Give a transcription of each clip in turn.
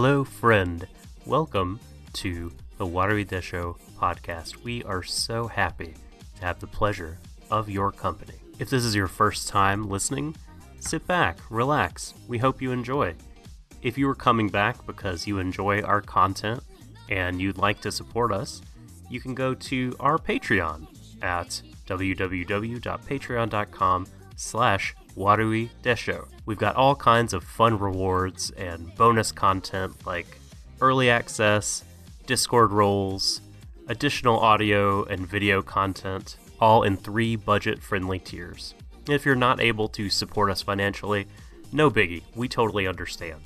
Hello, friend. Welcome to the Watery Desho podcast. We are so happy to have the pleasure of your company. If this is your first time listening, sit back, relax. We hope you enjoy. If you are coming back because you enjoy our content and you'd like to support us, you can go to our Patreon at www.patreon.com slash Watery Desho. We've got all kinds of fun rewards and bonus content like early access, Discord roles, additional audio and video content, all in three budget friendly tiers. If you're not able to support us financially, no biggie, we totally understand.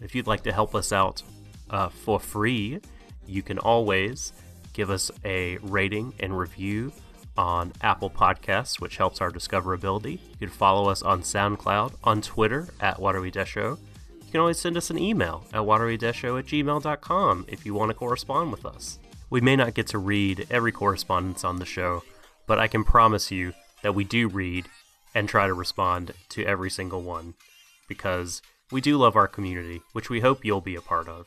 If you'd like to help us out uh, for free, you can always give us a rating and review on Apple Podcasts, which helps our discoverability. You can follow us on SoundCloud, on Twitter at WateryDesho. You can always send us an email at waterydesho at gmail.com if you want to correspond with us. We may not get to read every correspondence on the show, but I can promise you that we do read and try to respond to every single one because we do love our community, which we hope you'll be a part of.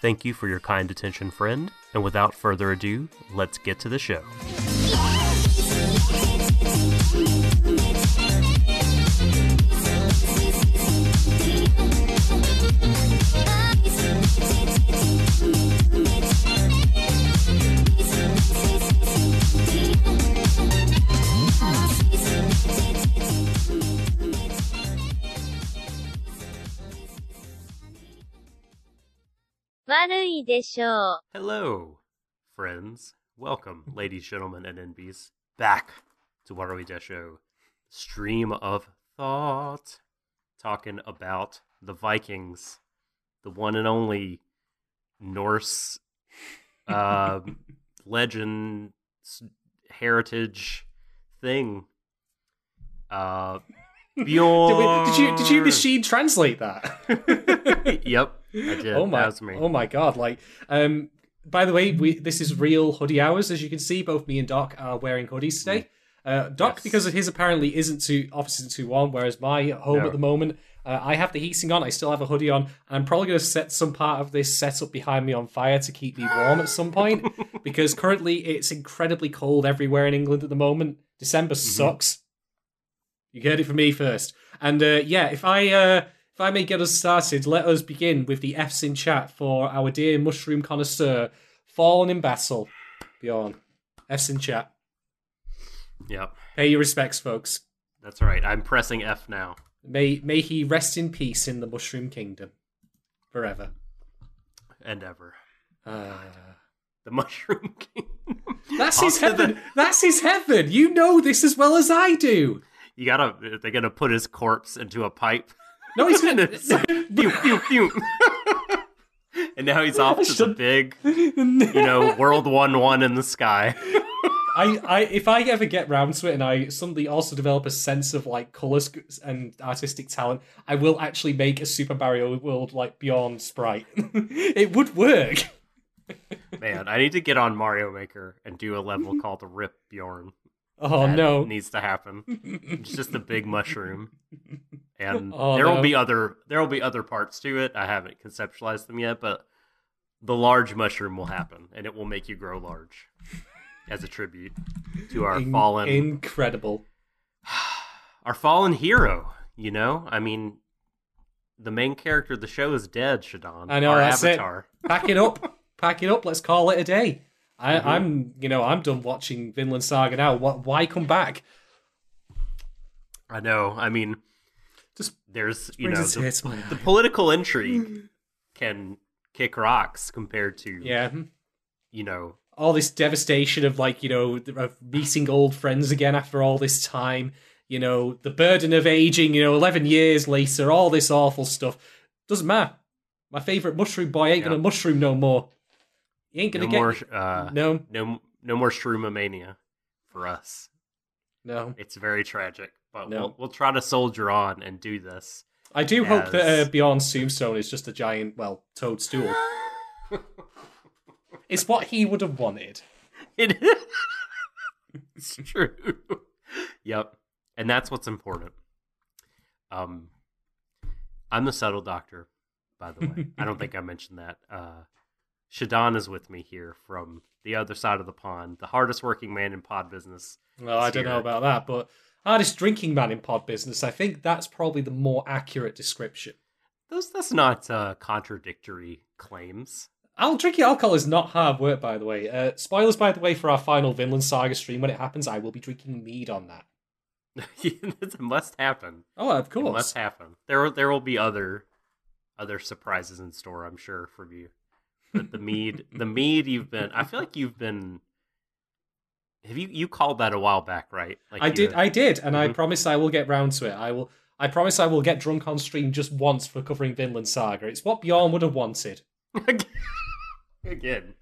Thank you for your kind attention, friend, and without further ado, let's get to the show. Hello, friends. Welcome, ladies, gentlemen, and NBs, back to What Are We Desho stream of thought, talking about the Vikings, the one and only Norse uh, legend heritage thing. Uh, Bjorn. Did, we, did you did you machine translate that? yep, I did. Oh my! That was me. Oh my god! Like, um, by the way, we this is real hoodie hours. As you can see, both me and Doc are wearing hoodies today. Uh, Doc, Yes. because of his apparently isn't too office isn't too warm, whereas my home No. at the moment, uh, I have the heating on. I still have a hoodie on, and I'm probably going to set some part of this setup behind me on fire to keep me warm at some point. because currently it's incredibly cold everywhere in England at the moment. December Mm-hmm. sucks. You heard it from me first. And uh, yeah, if I uh, if I may get us started, let us begin with the F's in chat for our dear mushroom connoisseur, Fallen in Battle. Bjorn. F's in chat. Yep, Pay your respects, folks. that's right. I'm pressing F now. May may he rest in peace in the Mushroom Kingdom. Forever. And ever. Uh, The Mushroom King. that's his to the- heaven. That's his heaven. You know this as well as I do. You gotta. They're gonna put his corpse into a pipe. No, he's gonna. pew, pew, pew. and now he's off to the big, you know, World One One in the sky. I, I, if I ever get round to it, and I suddenly also develop a sense of like color and artistic talent, I will actually make a Super Mario World like Bjorn sprite. it would work. Man, I need to get on Mario Maker and do a level called Rip Bjorn. Oh That no! needs to happen. It's just a big mushroom, and Oh, there will no. be other there will be other parts to it. I haven't conceptualized them yet, but the large mushroom will happen, and it will make you grow large as a tribute to our In- fallen incredible. our fallen hero. You know, I mean, the main character of the show is dead. Shadon, I know, our that's it. avatar. Pack it up, pack it up. Let's call it a day. I, Mhm. I'm, you know, I'm done watching Vinland Saga now. What? Why come back? I know. I mean, there's you know the, the political intrigue can kick rocks compared to Yeah. you know all this devastation of like you know of meeting old friends again after all this time you know the burden of aging you know 11 years later all this awful stuff. Doesn't matter. My favorite mushroom boy ain't Yeah. gonna mushroom no more. He ain't gonna no get more uh, no. no no more shroomomania for us. no. It's very tragic, but No. we'll we'll try to soldier on and do this. i do hope that As- uh, Bjorn's tombstone is just a giant well toadstool it's what he would have wanted It it's true. yep, and that's what's important. Um, I'm the subtle doctor, by the way. I don't think I mentioned that. Uh, Shadon is with me here from the other side of the pond, the hardest working man in pod business. Well, I don't know about that, but hardest drinking man in pod business. I think that's probably the more accurate description. Those that's not uh, contradictory claims. Al drinking alcohol is not hard work, by the way. Uh, spoilers, by the way, for our final Vinland Saga stream when it happens. I will be drinking mead on that. it must happen. Oh, of course, it must happen. There, there will be other, other surprises in store. I'm sure for you. But the mead, the mead, you've been. I feel like you've been. Have you you called that a while back, right? Like I did, I did, and mm-hmm. I promise I will get round to it. I will. I promise I will get drunk on stream just once for covering Vinland Saga. It's what Bjorn would have wanted. Again,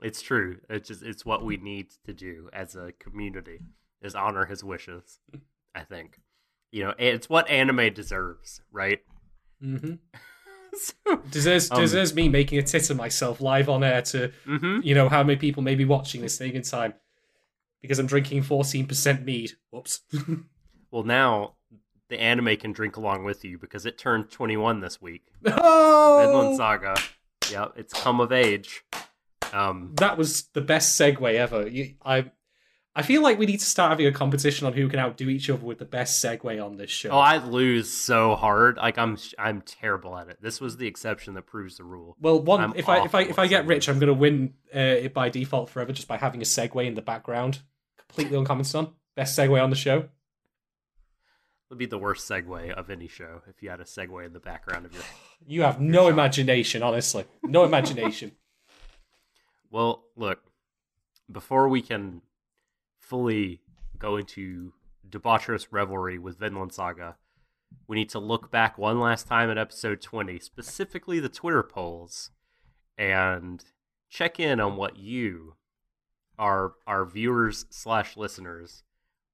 it's true. It's just it's what we need to do as a community is honor his wishes. I think, you know, it's what anime deserves, right? Mm-hmm. so, deserves um, deserves me making a tit of myself live on air to, mm-hmm. you know, how many people may be watching this thing in time because I'm drinking fourteen percent mead. Whoops. well, now the anime can drink along with you because it turned 21 this week. Oh! Vinland Saga. Yep, it's come of age. Um, that was the best segue ever. You, I, I feel like we need to start having a competition on who can outdo each other with the best segue on this show. Oh, I lose so hard. Like I'm, I'm terrible at it. This was the exception that proves the rule. Well, one I'm if I if I if I get rich, I'm going to win uh, it by default forever just by having a segue in the background, completely uncommented on. Best segue on the show would be the worst segue of any show if you had a segue in the background of your. You have no shot. imagination, honestly. No imagination. well, look, before we can fully go into debaucherous revelry with Vinland Saga, we need to look back one last time at episode 20, specifically the Twitter polls, and check in on what you, our our viewers slash listeners,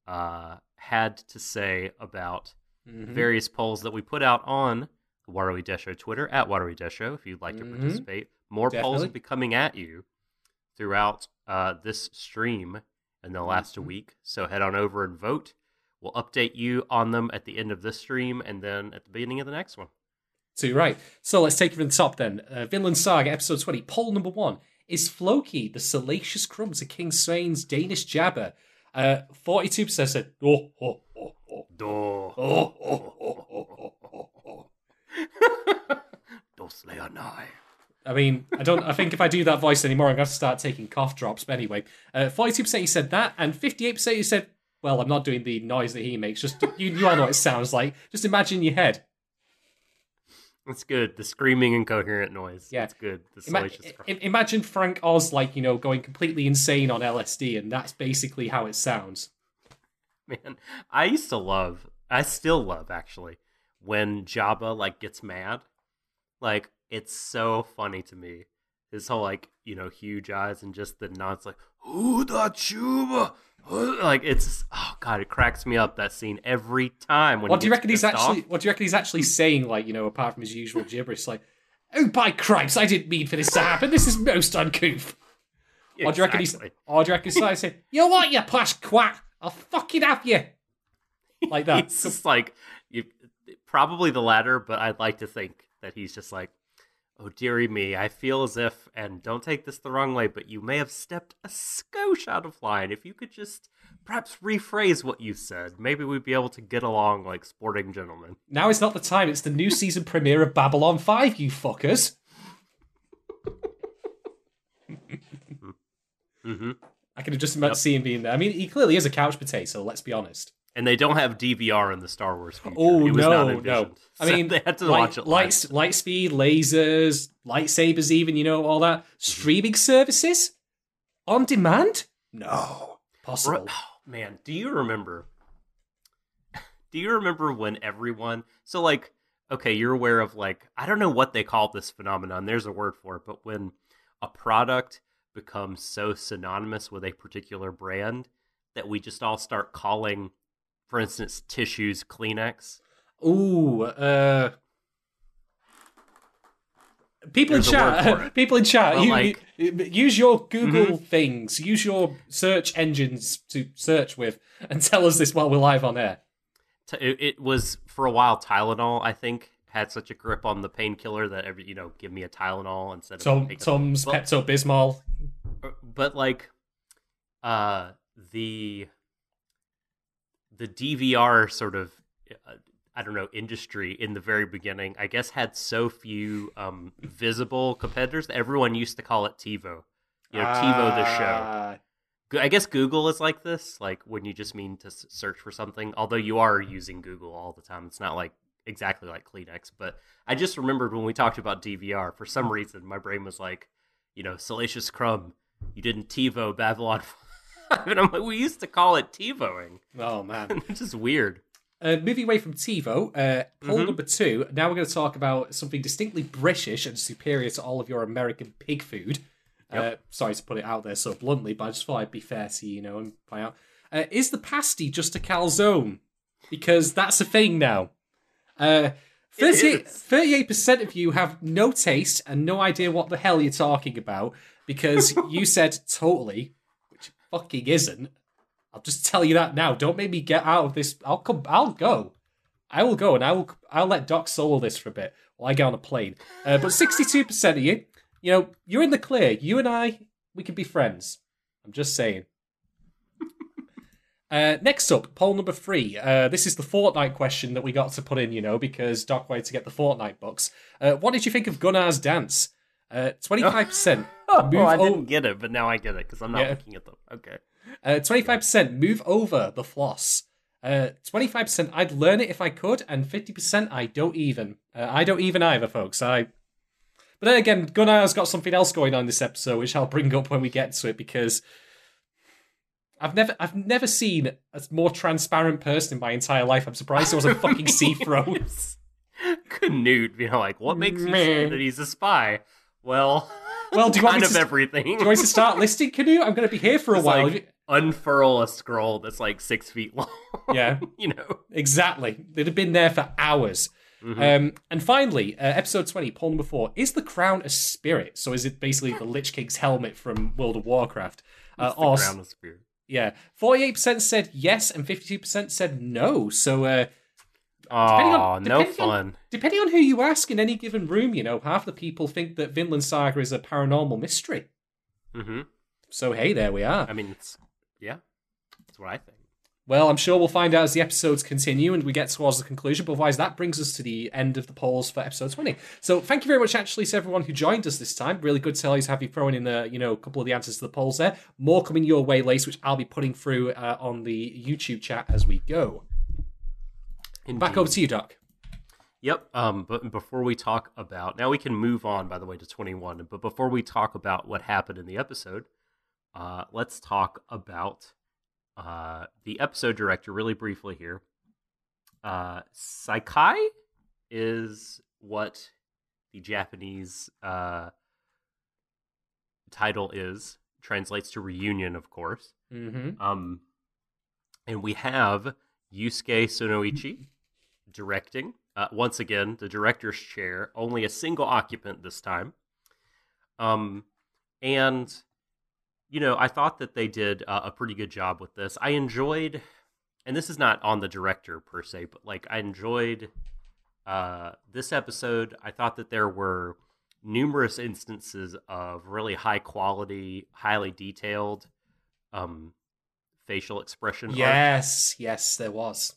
uh, had to say about mm-hmm. various polls that we put out on the Waterly Desho Twitter at Waterly Desho if you'd like mm-hmm. to participate. More Definitely. polls will be coming at you throughout uh, this stream in the last mm-hmm. week. So head on over and vote. We'll update you on them at the end of this stream and then at the beginning of the next one. So you're right. So let's take it from the top then. Uh, Vinland Saga, episode 20, poll number one. Is Floki the salacious crumbs of King Sweyn's Danish Jabba uh, 42% said, oh, oh, oh, oh. Do. Oh, oh, oh, oh, oh, oh. I mean, I don't. I think if I do that voice anymore, I'm going to, start taking cough drops. But anyway, uh, 42% you said that, and 58% you said, "Well, I'm not doing the noise that he makes. Just you, you all know what it sounds like. Just imagine your head." That's good. The screaming incoherent noise. Yeah, it's good. The salacious Ima- imagine Frank Oz like you know going completely insane on LSD, and that's basically how it sounds. Man, I used to love. I still love actually when Jabba like gets mad. Like it's so funny to me. His whole like you know huge eyes and just the nods like who the chuba like it's oh god, it cracks me up that scene every time. When what do you reckon he's actually? Off. What do you reckon he's actually saying? Like you know, apart from his usual gibberish, like, "Oh by Christ, I didn't mean for this to happen. This is most uncouth." Exactly. Or do you reckon he's? Or do you reckon he's saying, "You what, you plush quack? I'll fucking have you." Like that. he's just like you, probably the latter, but I'd like to think that he's just like, Oh, dearie me, I feel as if, and don't take this the wrong way, but you may have stepped a skosh out of line. If you could just perhaps rephrase what you said, maybe we'd be able to get along like sporting gentlemen. Now is not the time. It's the new season premiere of Babylon 5, you fuckers. mm-hmm. I could have just about yep. seen him being there. I mean, he clearly is a couch potato, let's be honest and they don't have DVR in the Star Wars future. Oh no, no. I mean, they had to light, watch it. Light, light speed, lasers, lightsabers, even you know all that streaming services on demand. No, possible. Oh, man, do you remember? Do you remember when everyone? So like, okay, you're aware of like I don't know what they call this phenomenon. There's a word for it, but when a product becomes so synonymous with a particular brand that we just all start calling for instance, tissues, Kleenex. Ooh, uh, people There's in chat. People in chat. You, like, you, use your Google mm-hmm. things. Use your search engines to search with, and tell us this while we're live on air. It, was for a while. Tylenol, I think, had such a grip on the painkiller that every you know give me a Tylenol instead of Tom, Tom's Pepto Bismol. but like uh the the DVR sort of uh, I don't know industry in the very beginning I guess had so few um visible competitors that everyone used to call it TiVo. You know, TiVo the show. Ah, I guess Google is like this, like when you just mean to search for something. Although you are using Google all the time, it's not like exactly like Kleenex. But I just remembered when we talked about DVR, for some reason, my brain was like, you know, Salacious Crumb, you didn't TiVo Babylon 5. and I'm like, we used to call it TiVoing. Oh man. It's just weird. Uh, moving away from TiVo, uh, poll Mhm. number two. Now we're going to talk about something distinctly British and superior to all of your American pig food. Uh, sorry to put it out there so bluntly, but I just thought I'd be fair to you, you know, and point out. Uh, is the pasty just a calzone? Because that's a thing now. Uh, 38, is. 38% of you have no taste and no idea what the hell you're talking about because you said totally, fucking isn't. I'll just tell you that now. Don't make me get out of this. I'll come. I'll go. I will go, and I will. I'll let Doc solo this for a bit while I get on a plane. Uh, but sixty-two percent of you, you know, you're in the clear. You and I, we can be friends. I'm just saying. Uh, next up, poll number three. Uh, this is the Fortnite question that we got to put in, you know, because Doc wanted to get the Fortnite books. Uh, what did you think of Gunnar's dance? Uh, Twenty-five percent. Oh, Move I o- didn't get it, but now I get it because I'm not Yeah. looking at them. Okay. Uh, 25% move over the floss. Uh, 25% I'd learn it if I could, and 50% I don't even. Uh, I don't even either, folks. I. But then again, Gunnar's got something else going on this episode, which I'll bring up when we get to it, because I've never, I've never seen a more transparent person in my entire life. I'm surprised it wasn't fucking sea Seafro. Canute, you know, like what makes you sure that he's a spy? Well, Well, do you want kind me of to- everything. Do you want me to start listing Canoe? I'm going to be here for a It's while. like- unfurl a scroll that's like six feet long. yeah, you know. exactly. They'd have been there for hours. Mhm. Um, and finally, uh, episode 20, poll number four. Is the crown a spirit? So is it basically the Lich King's helmet from World of Warcraft? Uh, the or, crown of spirit. yeah. 48% said yes and 52% said no. So uh, Oh, on- no depending on- fun. depending on who you ask in any given room, you know, half the people think that Vinland Saga is a paranormal mystery. hmm So hey, there we are. I mean, it's yeah, that's what I think. Well, I'm sure we'll find out as the episodes continue and we get towards the conclusion. But otherwise, that brings us to the end of the polls for episode 20. So thank you very much, actually, to everyone who joined us this time. Really good to have you throwing in, uh, you know, a couple of the answers to the polls there. More coming your way, Lace, which I'll be putting through uh, on the YouTube chat as we go. Back over to you, Doc. Yep. Um, but before we talk about now, we can move on. By the way, to twenty one. But before we talk about what happened in the episode, uh, let's talk about uh, the episode director really briefly here. Uh, Saikai is what the Japanese uh, title is. Translates to reunion, of course. Mm-hmm. Um, and we have Yusuke Sonoichi directing. Uh, once again, the director's chair, only a single occupant this time. Um, and you know, I thought that they did uh, a pretty good job with this. I enjoyed, and this is not on the director per se, but like I enjoyed uh, this episode. I thought that there were numerous instances of really high quality, highly detailed um, facial expression art Yes, yes, there was.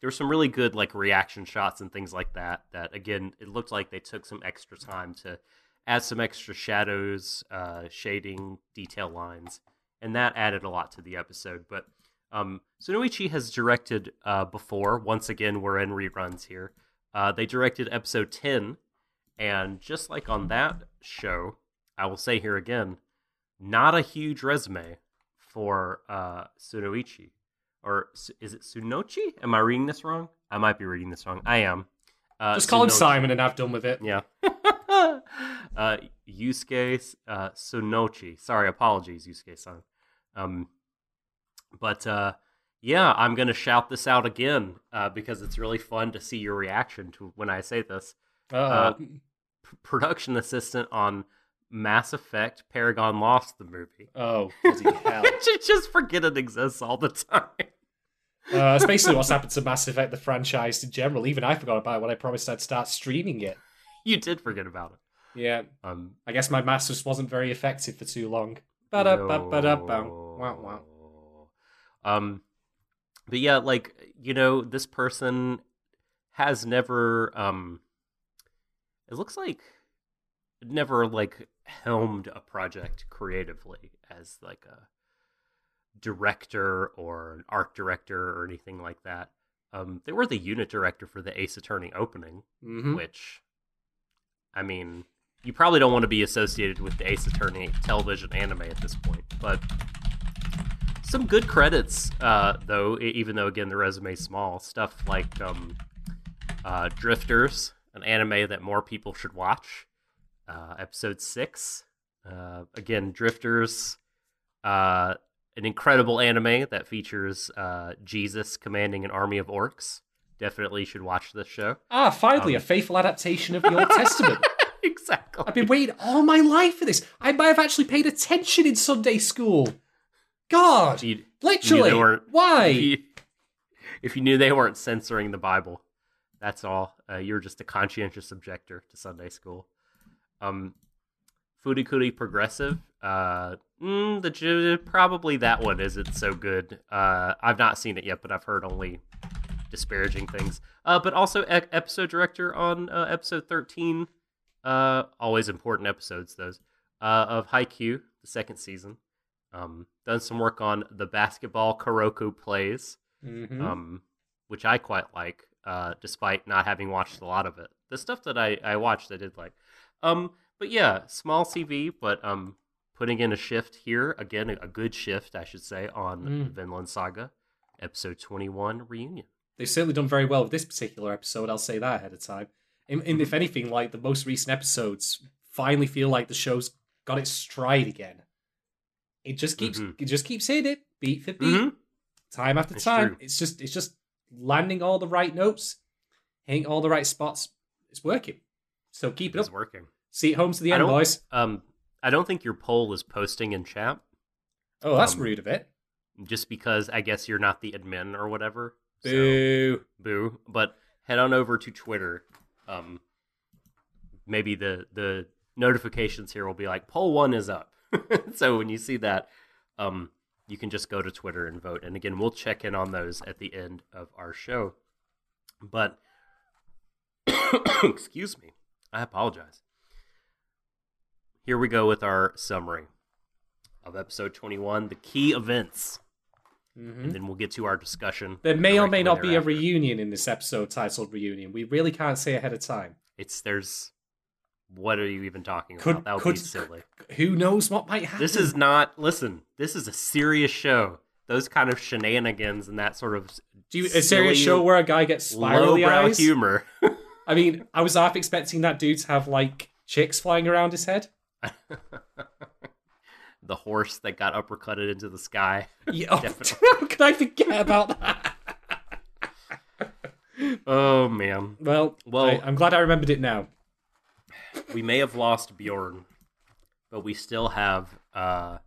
There were some really good like reaction shots and things like that that again it looked like they took some extra time to add some extra shadows uh shading detail lines and that added a lot to the episode. But um Sonoichi has directed uh before. Once again we're in reruns here. Uh they directed episode 10 and just like on that show I will say here again not a huge resume for uh Sonoichi or is it Sunochi? Am I reading this wrong? I might be reading this wrong. I am. Uh, Just call him Simon and have done with it. Yeah. uh, Yusuke uh, Sunochi. Sorry, apologies, Yusuke-san. Um, but uh, yeah, I'm gonna shout this out again uh, because it's really fun to see your reaction to when I say this. Uh, Uh, P- production assistant on Mass Effect Paragon Lost, the movie. oh, hell. Just forget it exists all the time. Uh, that's basically what's happened to Mass Effect, the franchise in general. Even I forgot about it when I promised I'd start streaming it. You did forget about it. Yeah, Um, I guess my mass just wasn't very effective for too long. Wow, wow. Um, but yeah, like you know, this person has never. Um, it looks like never like helmed a project creatively as like a director or an art director or anything like that. Um, they were the unit director for the Ace Attorney opening, hmm which, I mean, you probably don't want to be associated with the Ace Attorney television anime at this point, but some good credits, uh, though, even though, again, the resume's small. Stuff like um, uh, Drifters, an anime that more people should watch. Uh, episode 6. Uh, again, Drifters, uh, an incredible anime that features uh, Jesus commanding an army of orcs. Definitely should watch this show. Ah, finally, Um, a faithful adaptation of the Old Testament. exactly. I've been waiting all my life for this. I might have actually paid attention in Sunday school. God, you, literally. weren't- Why? if you, if you knew they weren't censoring the Bible, that's all. Uh, you're just a conscientious objector to Sunday school. Um, Furikuri Progressive. Uh, mm, the probably that one isn't so good. Uh, I've not seen it yet, but I've heard only disparaging things. Uh, but also e- episode director on uh, episode 13. Uh, always important episodes, those uh, of Haikyuu, the second season. Um, done some work on the basketball Kuroko plays, Mhm. um, which I quite like, uh, despite not having watched a lot of it. The stuff that I, I watched, I did like. Um, but yeah, small CV, but um, putting in a shift here again, a, good shift, I should say, on Mm. Vinland Saga, episode twenty-one reunion. They've certainly done very well with this particular episode. I'll say that ahead of time. And, and if anything, like the most recent episodes, finally feel like the show's got its stride again. It just keeps Mhm. it just keeps hitting it beat for beat, Mhm. time after It's time. true. It's just it's just landing all the right notes, hitting all the right spots. It's working. So keep it It's up. It's working. See it home to the end, boys. Um, I don't think your poll is posting in chat. Oh, that's um, rude of it. just because I guess you're not the admin or whatever. So, Boo. boo. But head on over to Twitter. Um, maybe the the notifications here will be like poll one is up. so when you see that, um, you can just go to Twitter and vote. And again, we'll check in on those at the end of our show. But excuse me, I apologize. Here we go with our summary of episode 21, the key events Mhm. and then we'll get to our discussion. There may or may not be a reunion in this episode titled Reunion. We really can't say ahead of time. It's there's. What are you even talking Could- about? That would could- be silly. Who knows what might happen? This is not. Listen, this is a serious show. Those kind of shenanigans and that sort of Do you, a serious show where a guy gets spirally eyes? humor. I mean, I was half expecting that dude to have like chicks flying around his head. The horse that got uppercutted into the sky. Yeah, oh, how could I forget about that? Oh man, Well, Well- I, I'm glad I remembered it now. we may have lost Bjorn, but we still have, uh,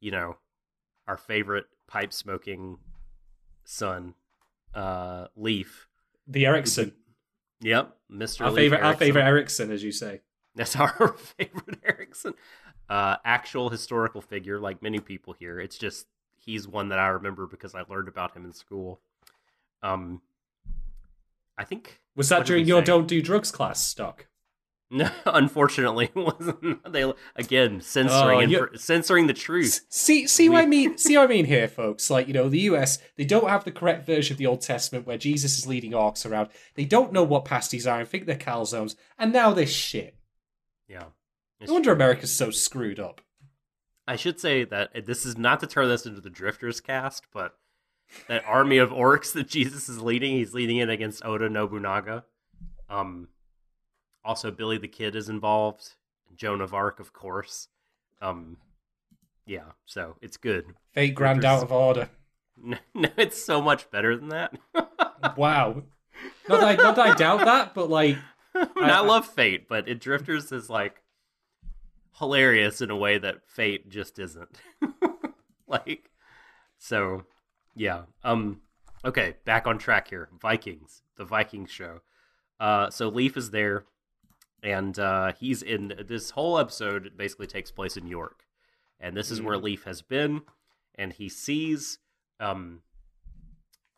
you know, our favorite pipe smoking son, uh, Leif. The Ericsson, Yep, Mr. our Leif favorite, our favorite Ericsson, as you say. That's our favorite Erickson. Uh, actual historical figure, like many people here. It's just he's one that I remember because I learned about him in school. Um, I think Was that during your say? "Don't Do Drugs" class, Stock? No, unfortunately, wasn't. They again censoring Oh, you- the truth. See, see what I mean. See what I mean here, folks. Like you know, the US they don't have the correct version of the Old Testament where Jesus is leading orcs around. They don't know what pasties are and think they're calzones. And now this shit. Yeah, No wonder. America's so screwed up. I should say that this is not to turn this into the Drifters cast, but that army of orcs that Jesus is leading, he's leading it against Oda Nobunaga. Um, also, Billy the Kid is involved. Joan of Arc, of course. Um, yeah, so it's good. Fate grand out of order. No, no, it's so much better than that. Wow. Not that, I, not that I doubt that, but like, I, mean, I love Fate, but it Drifters is like hilarious in a way that Fate just isn't. like, so yeah. Um, Okay, back on track here. Vikings, the Vikings show. Uh, so Leif is there, and uh, he's in this whole episode. Basically, takes place in York, and this is where Mhm. Leif has been, and he sees um,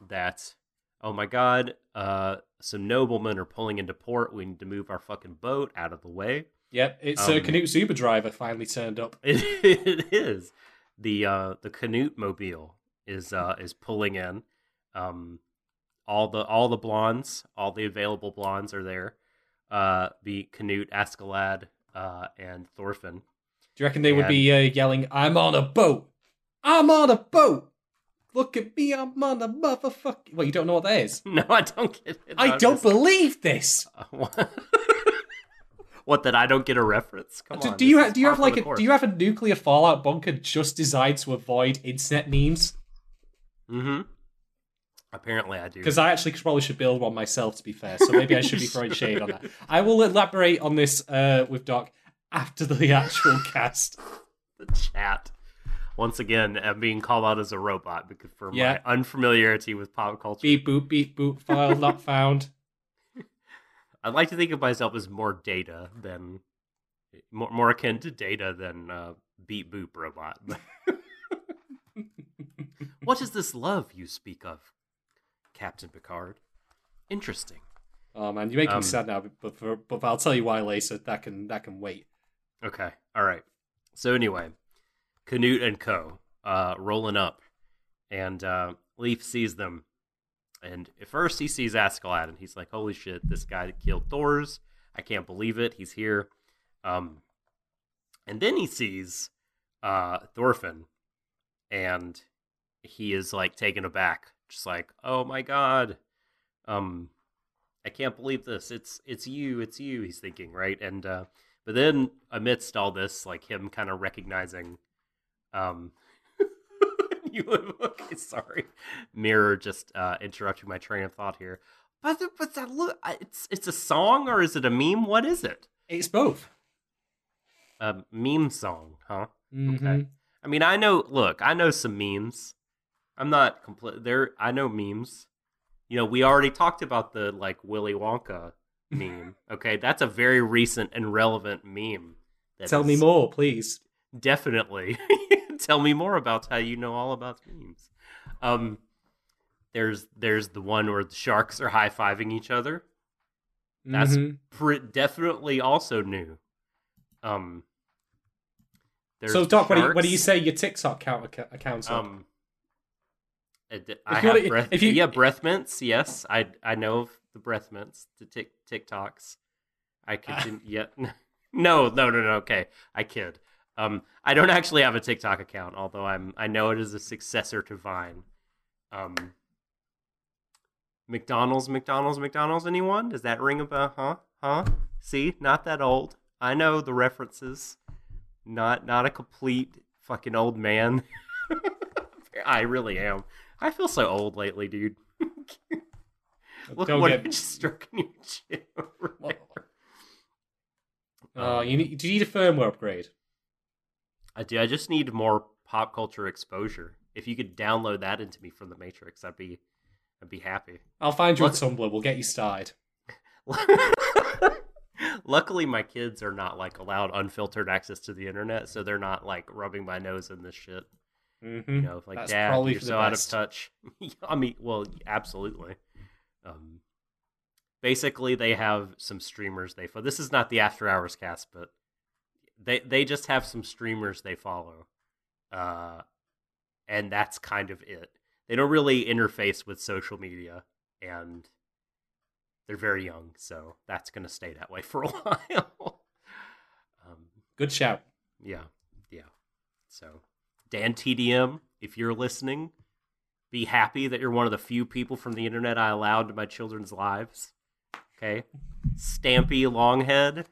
that. Oh my God! Uh, some noblemen are pulling into port. We need to move our fucking boat out of the way. Yep, it's uh, Um, Canute's Uber driver finally turned up. It, it is the uh, the Canute mobile is uh, is pulling in. Um, all the all the blondes, all the available blondes are there. Uh, the Canute, Askeladd, uh, and Thorfinn. Do you reckon they would be uh, yelling, "I'm on a boat! I'm on a boat! Look at me! I'm on a motherfucking." Well, you don't know what that is. No, I don't get it. I don't believe this. what? what that I don't get a reference? Come do, on. do you ha- do you have like a course. do you have a nuclear fallout bunker just designed to avoid internet memes? Mm-hmm. Apparently, I do. Because I actually probably should build one myself. To be fair, so maybe I should be throwing shade on that. I will elaborate on this uh, with Doc after the actual cast. the chat. Once again, I'm being called out as a robot because for Yeah. my unfamiliarity with pop culture. Beep boop beep boop. File not found. I'd like to think of myself as more data than more, more akin to data than uh, beat boop robot. what is this love you speak of, Captain Picard? Interesting. Oh man, you make me Um, sad now. But for, but I'll tell you why later. That can that can wait. Okay. All right. So anyway, Canute and Co. Uh, rolling up, and uh, Leif sees them, and at first he sees Askeladd, and he's like, "Holy shit! This guy killed Thor's. I can't believe it. He's here." Um, and then he sees uh, Thorfinn, and he is like taken aback, just like, "Oh my god!" Um, I can't believe this. It's it's you. It's you. He's thinking, right? And uh, but then amidst all this, like him kind of recognizing, um, you live, okay? Sorry, mirror just uh, interrupting my train of thought here. But but that look, it's it's a song or is it a meme? What is it? It's both. A meme song, huh? Mhm. Okay. I mean, I know. Look, I know some memes. I'm not complete. There, I know memes. You know, we already talked about the like Willy Wonka meme. Okay, that's a very recent and relevant meme. Tell me more, please. Definitely. Tell me more about how you know all about memes. Um, there's there's the one where the sharks are high fiving each other. That's Mhm. pre- definitely also new. Um. so Doc. What do, you, what do you say your TikTok account accounts? Um, I, d- I have wanna- breath. if you- yeah, breath mints. Yes, I I know of the breath mints. The tick TikToks. I could. yeah. No, no, no, no. Okay, I kid. Um, I don't actually have a TikTok account, although I'm. I know it is a successor to Vine. Um. McDonald's, McDonald's, McDonald's. Anyone? Does that ring a bell? Huh? Huh? See, not that old. I know the references. Not not a complete fucking old man. I really am. I feel so old lately, dude. Look Don't what get- I just struck in your chin. What- Oh, you need. Do you need a firmware upgrade? I do. I just need more pop culture exposure. If you could download that into me from the Matrix, I'd be, I'd be happy. I'll find you on Tumblr. We'll get you started. Luckily, my kids are not like allowed unfiltered access to the internet, so they're not like rubbing my nose in this shit. Mm-hmm. You know, like That's Dad, probably you're for so out of touch. I mean, well, absolutely. Um, basically, they have some streamers they follow. This is not the After Hours cast, but they they just have some streamers they follow, uh, and that's kind of it. They don't really interface with social media, and they're very young, so that's going to stay that way for a while. um, Good shout. yeah, yeah. So, Dan TDM, if you're listening, be happy that you're one of the few people from the internet I allowed to my children's lives. Okay? Stampy Longhead,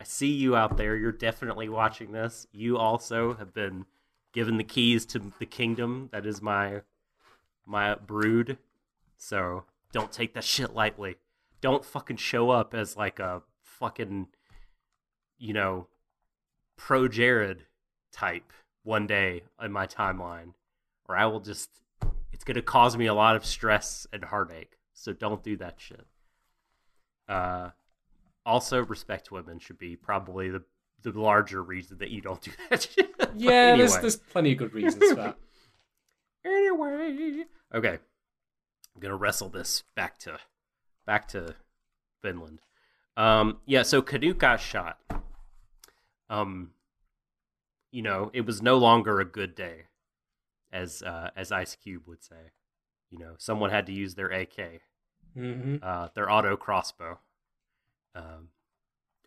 I see you out there. You're definitely watching this. You also have been given the keys to the kingdom that is my my brood. So, don't take that shit lightly. Don't fucking show up as like a fucking you know, ProJared type one day in my timeline, or I will just it's gonna cause me a lot of stress and heartache. So don't do that shit. Uh, also, respect women should be probably the the larger reason that you don't do that Yeah, there's anyway. there's plenty of good reasons for that. Anyway, okay, I'm gonna wrestle this back to back to Vinland. Um, yeah, so Canute got shot. Um, you know, it was no longer a good day, as uh, as Ice Cube would say. You know, someone had to use their AK, hmm uh, their auto crossbow, um,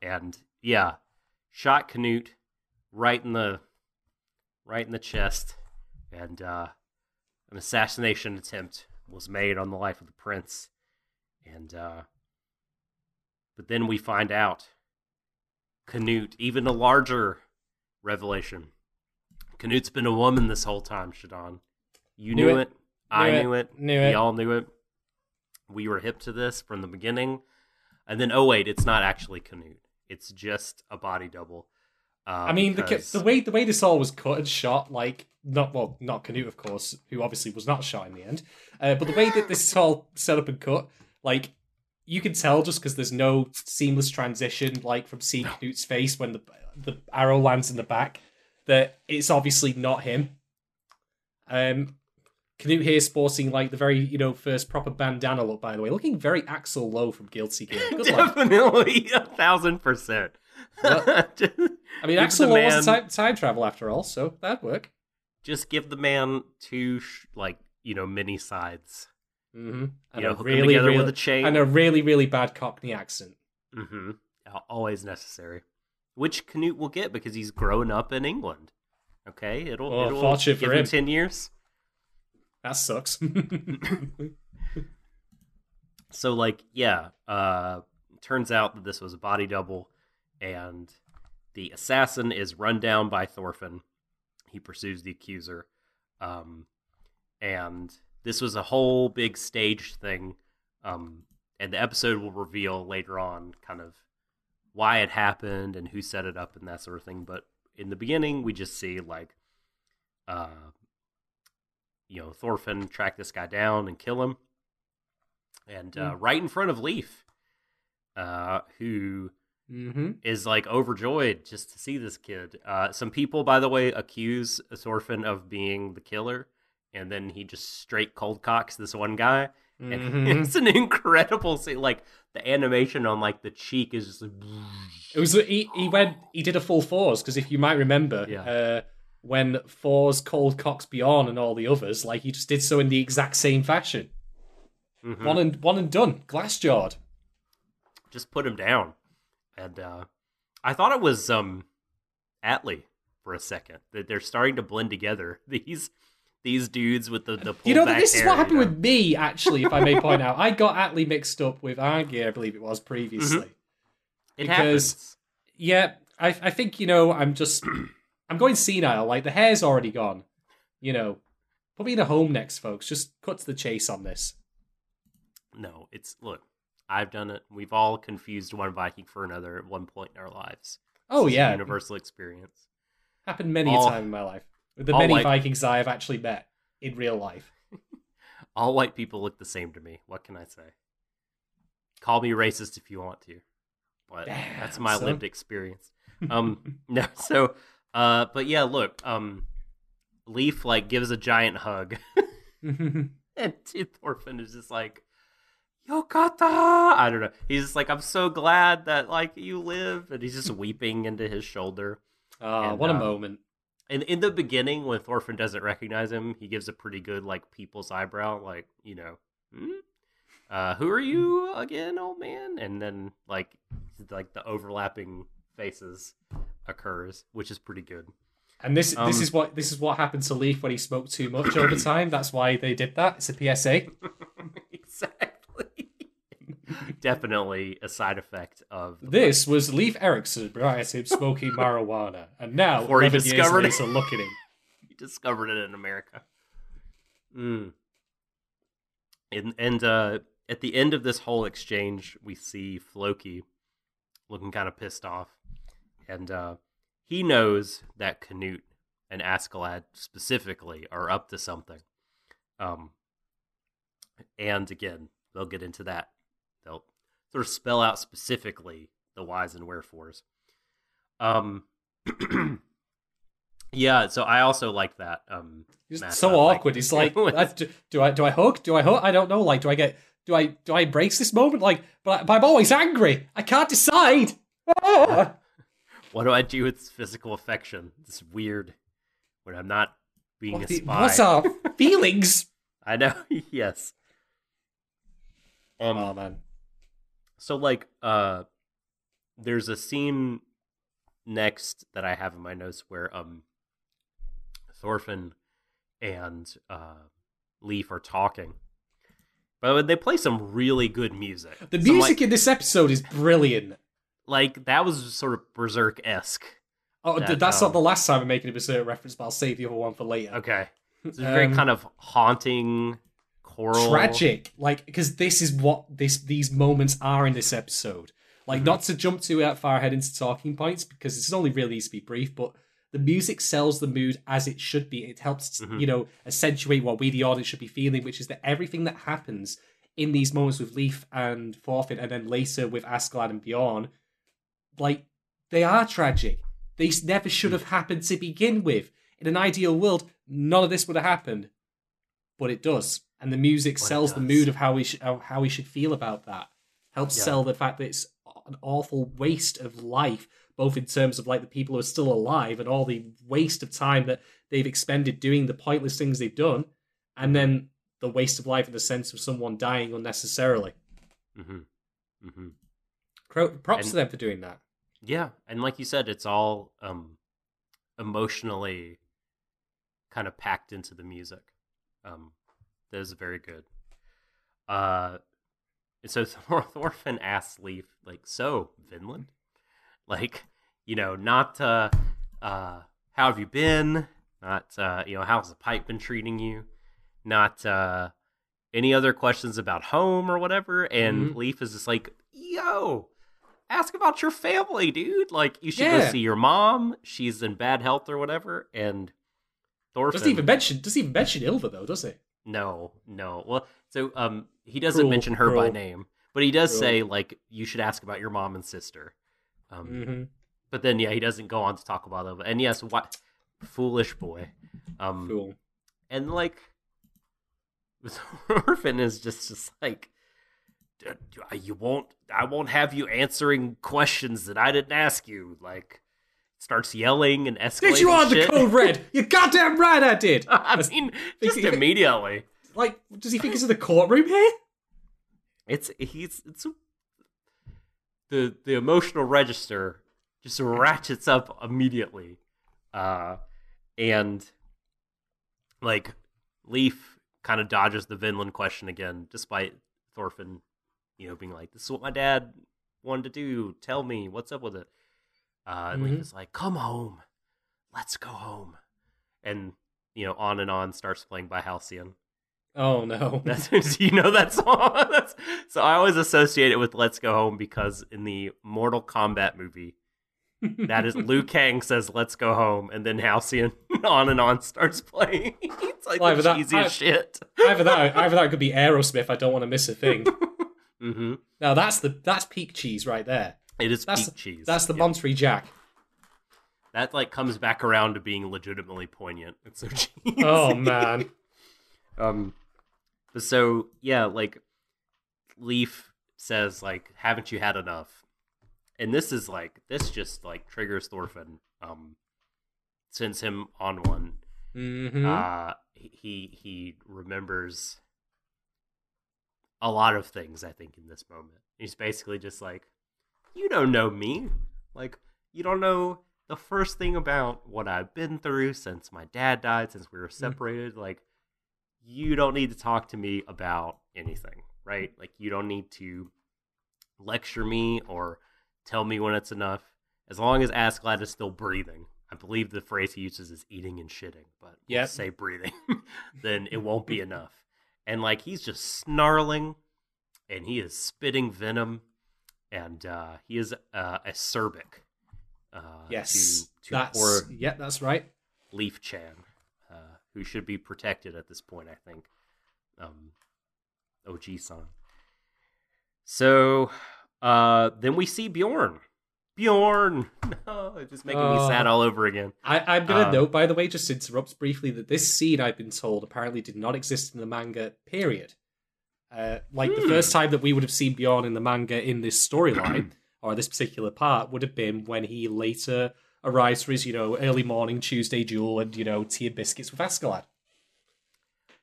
and yeah, shot Canute right in the right in the chest, and uh, an assassination attempt was made on the life of the prince, and uh, but then we find out Canute, even a larger revelation. Canute's been a woman this whole time, Shadon. You Knew knew, it. it. I Knew it. knew it. Knew we it. all knew it. We were hip to this from the beginning. And then, oh wait, it's not actually Canute. It's just a body double. Uh, I mean, the, because- the way the way this all was cut and shot, like not well, not Canute, of course, who obviously was not shot in the end. Uh, but the way that this is all set up and cut, like you can tell just because there's no seamless transition, like from seeing Canute's face when the the arrow lands in the back, that it's obviously not him. Um, Canute here sporting like the very you know first proper bandana look, by the way, looking very Axl Low from Guilty Gear. Good. Definitely a thousand percent. just, I mean, Axl Low was time, time travel after all, so that'd work. just give the man two, sh- like you know, mini sides. Mm-hmm. And You know, really, really, with a chain. and a really, really bad Cockney accent. Mm-hmm. Always necessary. Which Canute will get because he's grown up in England. Okay, it'll, Oh, it'll give him him. ten years. That sucks. So like, yeah, uh turns out that this was a body double and the assassin is run down by Thorfinn. He pursues the accuser. Um and this was a whole big staged thing. Um and the episode will reveal later on kind of why it happened and who set it up and that sort of thing. But in the beginning we just see like uh you know, Thorfinn track this guy down and kill him and uh, right in front of Leif, uh, who mm-hmm. is like overjoyed just to see this kid. Uh, some people, by the way, accuse Thorfinn of being the killer, and then he just straight cold cocks this one guy. And Mhm. it's an incredible scene. Like the animation on like the cheek is just like, It was he, he went he did a full Thors because if you might remember, Yeah. When Thors cold cocks Bjorn and all the others, like he just did so in the exact same fashion. Mhm. One and one and done, glass jawed. just put him down. And uh, I thought it was um, Atli for a second. That they're starting to blend together. These these dudes with the the You know, this is what you happened know? with me, actually, if I may point out. I got Atli mixed up with Argy, I believe it was previously. It because- happens. Yeah, I I think you know I'm just I'm going senile. Like the hair's already gone. You know, put me in a home next, folks. Just cut to the chase on this. No, it's look. I've done it. We've all confused one Viking for another at one point in our lives. Oh a yeah, universal experience. happened many All- a time in my life. With the many white- Vikings I have actually met in real life. All white people look the same to me. What can I say? Call me racist if you want to, but Damn, that's my son. lived experience. Um, no, so, uh, but yeah, look, um, Leif like gives a giant hug, and Thorfinn is just like, Yokata. I don't know. He's just like, I'm so glad that like you live, and he's just weeping into his shoulder. Ah, And, what a uh, moment. And in the beginning, when Thorfinn doesn't recognize him, he gives a pretty good like people's eyebrow, like you know, hmm? uh, who are you again, old man? And then like like the overlapping faces occurs, which is pretty good. And this um, this is what this is what happened to Leif when he smoked too much over time. That's why they did that. It's a PSA. exactly. Definitely a side effect of This was Leif Erikson to him smoking marijuana, and now Before he discovered years it. later, look at him. he discovered it in America. Mm. And and uh, at the end of this whole exchange, we see Floki looking kind of pissed off, and uh, he knows that Canute and Askeladd specifically are up to something. Um, And again, they'll get into that. They'll sort of spell out specifically the whys and wherefores. Um, yeah. So I also like that. Um, It's matchup, so like- awkward. It's like, do, do I do I hug? Do I hug? I don't know. Like, do I get? Do I do I embrace this moment? Like, but, but I'm always angry. I can't decide. What do I do with physical affection? It's weird when I'm not being What a the- spy. what's our feelings? I know. yes. Um, Oh man. So like uh there's a scene next that I have in my notes where um Thorfinn and uh Leif are talking. But they play some really good music. The music like, in this episode is brilliant. Like that was sort of berserk esque. Oh, That, that's um, not the last time I'm making a berserk reference, but I'll save the other one for later. Okay. It's a very Um, kind of haunting choral tragic like because this is what this these moments are in this episode like Mhm. not to jump too out far ahead into talking points because this is only really needs to be brief but the music sells the mood as it should be it helps Mhm. you know accentuate what we the audience should be feeling which is that everything that happens in these moments with Leif and Thorfinn and then later with Askeladd and bjorn like they are tragic. They never should have happened to begin with. In an ideal world none of this would have happened. But it does. And the music But sells the mood of how we should how we should feel about that. Helps Yeah. sell the fact that it's an awful waste of life both in terms of like the people who are still alive and all the waste of time that they've expended doing the pointless things they've done and then the waste of life in the sense of someone dying unnecessarily. Hmm hmm Cro- props And- to them for doing that Yeah, and like you said, it's all um emotionally kind of packed into the music. Um that is very good. Uh and so Thor- Thorfinn asks Leif, like, so, Vinland? Like, you know, not uh uh how have you been? Not uh, you know, how's the pipe been treating you? Not uh any other questions about home or whatever. And Mhm. Leif is just like, yo, ask about your family, dude. Like, you should go see your mom. She's in bad health or whatever. And Thorfinn, doesn't even mention doesn't even mention Ylva though does he no, no. Well, so um, he doesn't Cruel, mention her by name, but he does Cruel. say like you should ask about your mom and sister. Um, mm-hmm. but then yeah, he doesn't go on to talk about them. And yes, what foolish boy. Um, cool and like Orphan is just just like "D- d- you won't I won't have you answering questions that I didn't ask you. Like starts yelling and escalating. did you order the code red you goddamn right i did I mean, just immediately. like does he think it's in the courtroom here It's he's it's the the emotional register just ratchets up immediately, uh, and like Leif kind of dodges the Vinland question again, despite Thorfinn, you know, being like, "This is what my dad wanted to do. Tell me what's up with it." Uh, and Mhm. is like, "Come home, let's go home," and you know, on and on starts playing by Halcyon. oh no That's you know that song. That's, so I always associate it with "Let's Go Home" because in the Mortal Kombat movie, that is Liu Kang says "Let's go home" and then Halcyon on and on starts playing. it's like Well, the but that- I- shit. either that either that could be aerosmith i don't want to miss a thing hmm now that's the that's peak cheese right there It is That's- peak cheese. that's the Yeah. monterey jack That like comes back around to being legitimately poignant. It's so cheesy. oh man Um, but so yeah, like Leif says, like, haven't you had enough? And this is like this just like triggers Thorfinn. Um, sends him on one. hmm Uh, he he remembers a lot of things. I think in this moment, he's basically just like, you don't know me. Like you don't know the first thing about what I've been through since my dad died, since we were mm. separated. Like you don't need to talk to me about anything, right? Like you don't need to lecture me or tell me when it's enough. As long as Askeladd is still breathing, I believe the phrase he uses is eating and shitting, but Yep. say breathing, then it won't be enough. And like he's just snarling and he is spitting venom and uh, he is uh, acerbic. Uh, yes to, to that's poor yeah that's right Leif Chan, uh, who should be protected at this point, I think. Um, OG song. So uh, then we see Bjorn. Bjorn, no, it's just making me Oh. sad all over again. I, I'm going to Um, note, by the way, just to interrupt briefly, that this scene, I've been told, apparently did not exist in the manga, period. Uh, like, the Hmm. first time that we would have seen Bjorn in the manga in this storyline, or this particular part, would have been when he later arrives for his, you know, early morning Tuesday duel and, you know, tea and biscuits with Askeladd.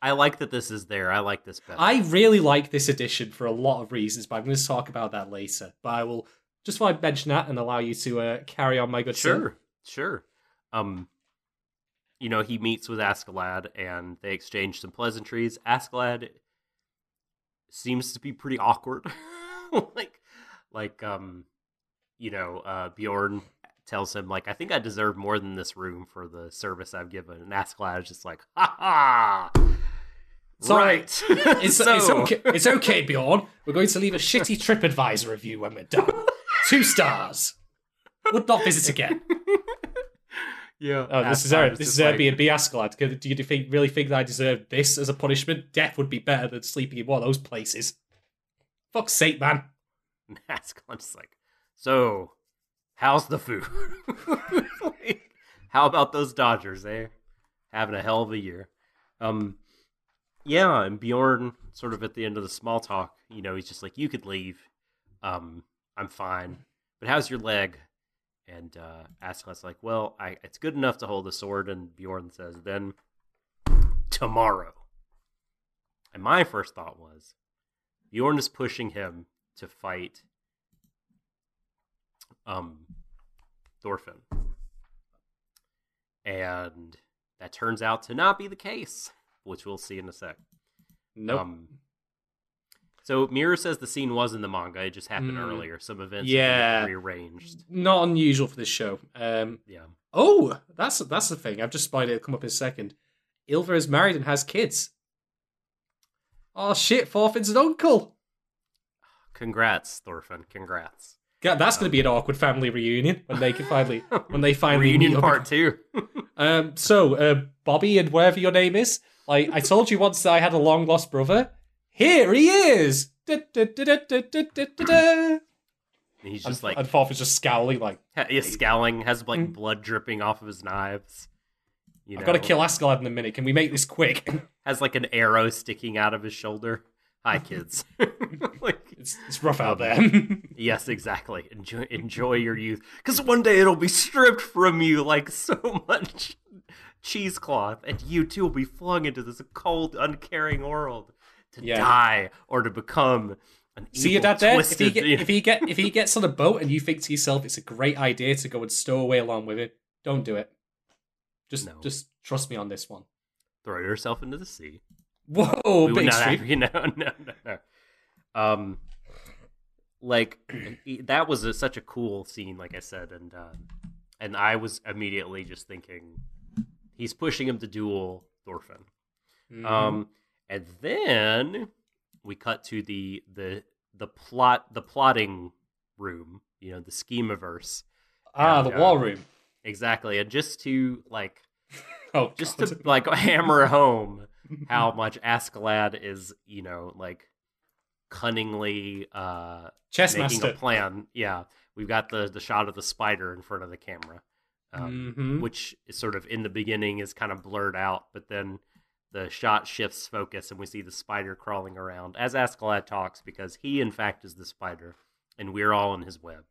I like that this is there. I like this better. I really like this edition for a lot of reasons, but I'm going to talk about that later. But I will just want to mention that and allow you to uh, carry on, my good sir. Sure, sure. Um, you know, he meets with Askeladd and they exchange some pleasantries. Askeladd seems to be pretty awkward. like, like, um, you know, uh, Bjorn tells him like, "I think I deserve more than this room for the service I've given," and Askeladd is just like, "Ha ha." So, right. It's, So- it's okay. It's okay, Bjorn. We're going to leave a shitty TripAdvisor review when we're done. Two stars. Would not visit again. Yeah. Oh, this is Askeladd our, is this is like- Airbnb Askeladd. Do do you think, really think that I deserve this as a punishment? Death would be better than sleeping in one of those places. Fuck's sake, man. And Askeladd's like, so, how's the food? Like, how about those Dodgers? They're having a hell of a year. Um, yeah, and Bjorn, sort of at the end of the small talk, you know, he's just like, you could leave. Um, I'm fine. But how's your leg? And uh, Askeladd's like, well, I, it's good enough to hold a sword. And Bjorn says, then tomorrow. And my first thought was, Bjorn is pushing him to fight um Thorfinn. And that turns out to not be the case, which we'll see in a sec. Nope. Um, so Mirror says the scene was in the manga; it just happened Mm. earlier. Some events Yeah. rearranged. Not unusual for this show. Um, Yeah, oh, that's that's the thing. I've just spotted it come up in a second. Ylva is married and has kids. Oh shit, Thorfinn's an uncle. congrats, Thorfinn. Congrats. God, that's going to be an awkward family reunion when they can finally when they finally Reunion part two. Um, so uh, Bobby and whatever your name is, like I told you once that I had a long lost brother. Here he is. He's just like and Forth is just scowling, like he's scowling, has like mm. blood dripping off of his knives. You know. I've got to kill Asgard in a minute. Can we make this quick? has like an arrow sticking out of his shoulder. Hi, kids. like, it's, it's rough out there. Um, yes, exactly. Enjoy enjoy your youth, because one day it'll be stripped from you like so much cheesecloth, and you too will be flung into this cold, uncaring world to Yeah. die or to become an See your evil, dad there? If he, twisted. get, if he get if he gets on a boat and you think to yourself it's a great idea to go and stow away along with it, don't do it. Just No. just trust me on this one. throw yourself into the sea. Whoa, we big have, you know, no, no, no. Um, like that was a, such a cool scene, like I said, and uh, and I was immediately just thinking, he's pushing him to duel Thorfinn. Mhm. Um, and then we cut to the the the plot the plotting room, you know, the schemaverse. ah, and, the war uh, room. Exactly, and just to like Oh, just God. to like hammer home how much Askeladd is, you know, like cunningly uh chess making master. a plan. Yeah, we've got the the shot of the spider in front of the camera, um, Mhm. which is sort of in the beginning is kind of blurred out, but then the shot shifts focus and we see the spider crawling around as Askeladd talks because he in fact is the spider and we're all in his web.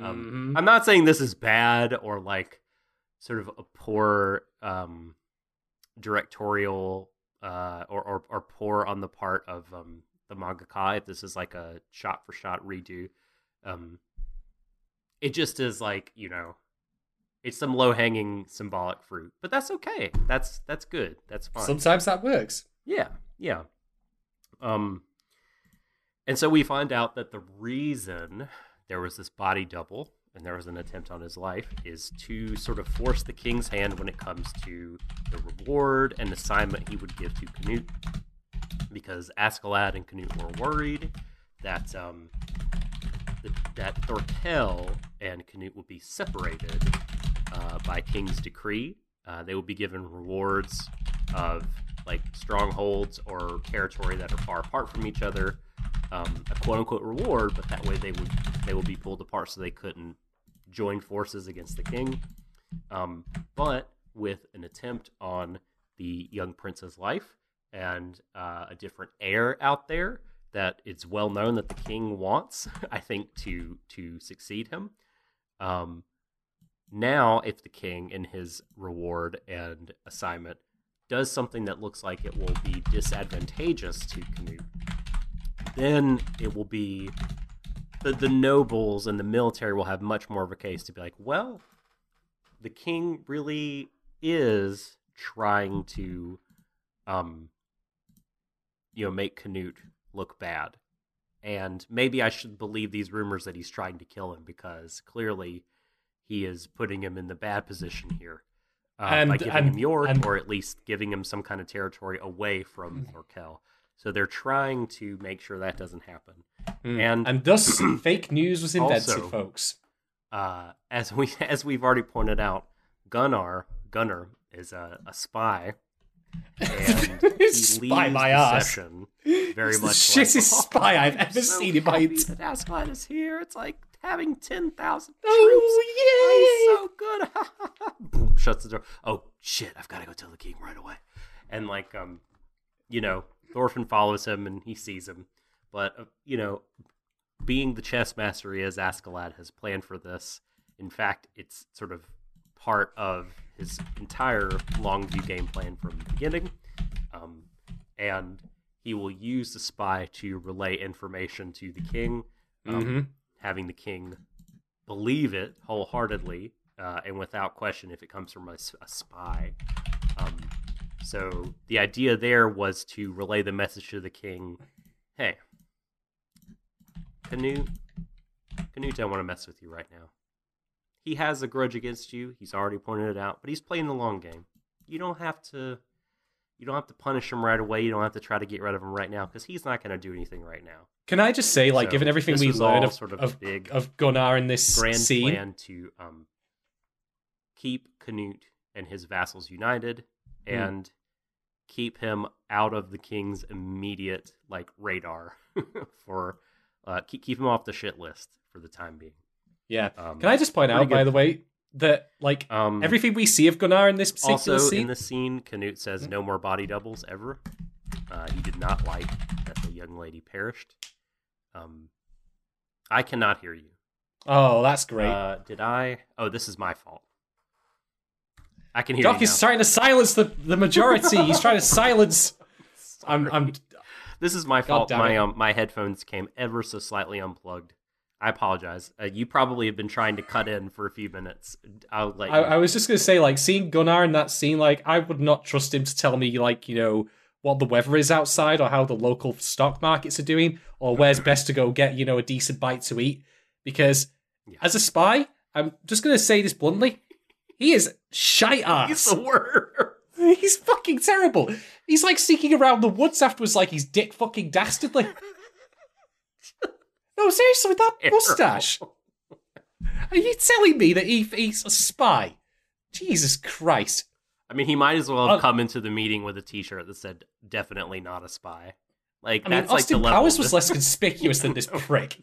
Um, Mhm. I'm not saying this is bad or like sort of a poor um, directorial uh, or, or or poor on the part of um, the mangaka. If this is like a shot for shot redo, um, it just is like you know, it's some low hanging symbolic fruit, but that's okay. That's that's good. That's fine. Sometimes that works. Yeah, yeah. Um, and so we find out that the reason there was this body double and there was an attempt on his life is to sort of force the king's hand when it comes to the reward and assignment he would give to Canute, because Askeladd and Canute were worried that um, that, that Thorkell and Canute would be separated uh, by king's decree. Uh, they will be given rewards of like strongholds or territory that are far apart from each other, um, a quote unquote reward, but that way they would they will be pulled apart so they couldn't join forces against the king. Um, but with an attempt on the young prince's life and uh, a different heir out there that it's well known that the king wants, I think, to to succeed him. Um, now, if the king, in his reward and assignment, does something that looks like it will be disadvantageous to Canute, then it will be the, the nobles and the military will have much more of a case to be like, well, the king really is trying to, um, you know, make Canute look bad. And maybe I should believe these rumors that he's trying to kill him because clearly he is putting him in the bad position here. Uh, And- by giving and- him York, and- or at least giving him some kind of territory away from Thorkell. So they're trying to make sure that doesn't happen. Mm. And- and thus fake news was invented, Also- folks. Uh, as we as we've already pointed out, Gunnar Gunnar is a, a spy, and he Spy my the ass. session very It's the much like, shittest "Oh, spy I've I'm ever so seen in my that Askeladd is here. It's like having ten thousand troops. Oh, Oh, so good. Boom, Shuts the door. Oh shit! I've got to go tell the king right away. And like, um, you know, Thorfinn follows him and he sees him, but uh, you know, being the chess master he is, Askeladd has planned for this. In fact, it's sort of part of his entire long view game plan from the beginning. Um, and he will use the spy to relay information to the king, um, Mhm. Having the king believe it wholeheartedly uh, and without question if it comes from a spy. Um, so the idea there was to relay the message to the king hey, Canute, Canute don't want to mess with you right now. He has a grudge against you. He's already pointed it out, but he's playing the long game. You don't have to. You don't have to punish him right away. You don't have to try to get rid of him right now because he's not going to do anything right now. Can I just say, like, So, given everything we was learned of, sort of of, big of Gunnar in this Grand scene, plan to um, keep Canute and his vassals united Hmm. and keep him out of the king's immediate like radar for uh, keep keep him off the shit list for the time being. yeah. Um, Can I just point out, by good. the way, that like um, everything we see of Gunnar in this particular also scene, in the scene, Canute says no more body doubles ever. Uh, he did not like that the young lady perished. Um, I cannot hear you. oh, that's great. Uh, did I? Oh, this is my fault. I can hear you. Doc is trying to silence the, the majority. He's trying to silence. I'm, I'm This is my God fault. My um, my headphones came ever so slightly unplugged. I apologize. Uh, you probably have been trying to cut in for a few minutes. I'll let. I, I was just gonna say, like, seeing Gunnar in that scene, like, I would not trust him to tell me, like, you know, what the weather is outside or how the local stock markets are doing or where's best to go get, you know, a decent bite to eat. Because Yeah. as a spy, I'm just gonna say this bluntly, he is shite ass. He's the word. He's fucking terrible. He's like sneaking around the woods afterwards like he's dick fucking dastardly. no, seriously, with that mustache. Are you telling me that he, he's a spy? Jesus Christ. I mean, he might as well have Uh, come into the meeting with a T-shirt that said "definitely not a spy." Like I mean, that's like Austin the. Powers was less conspicuous than this prick.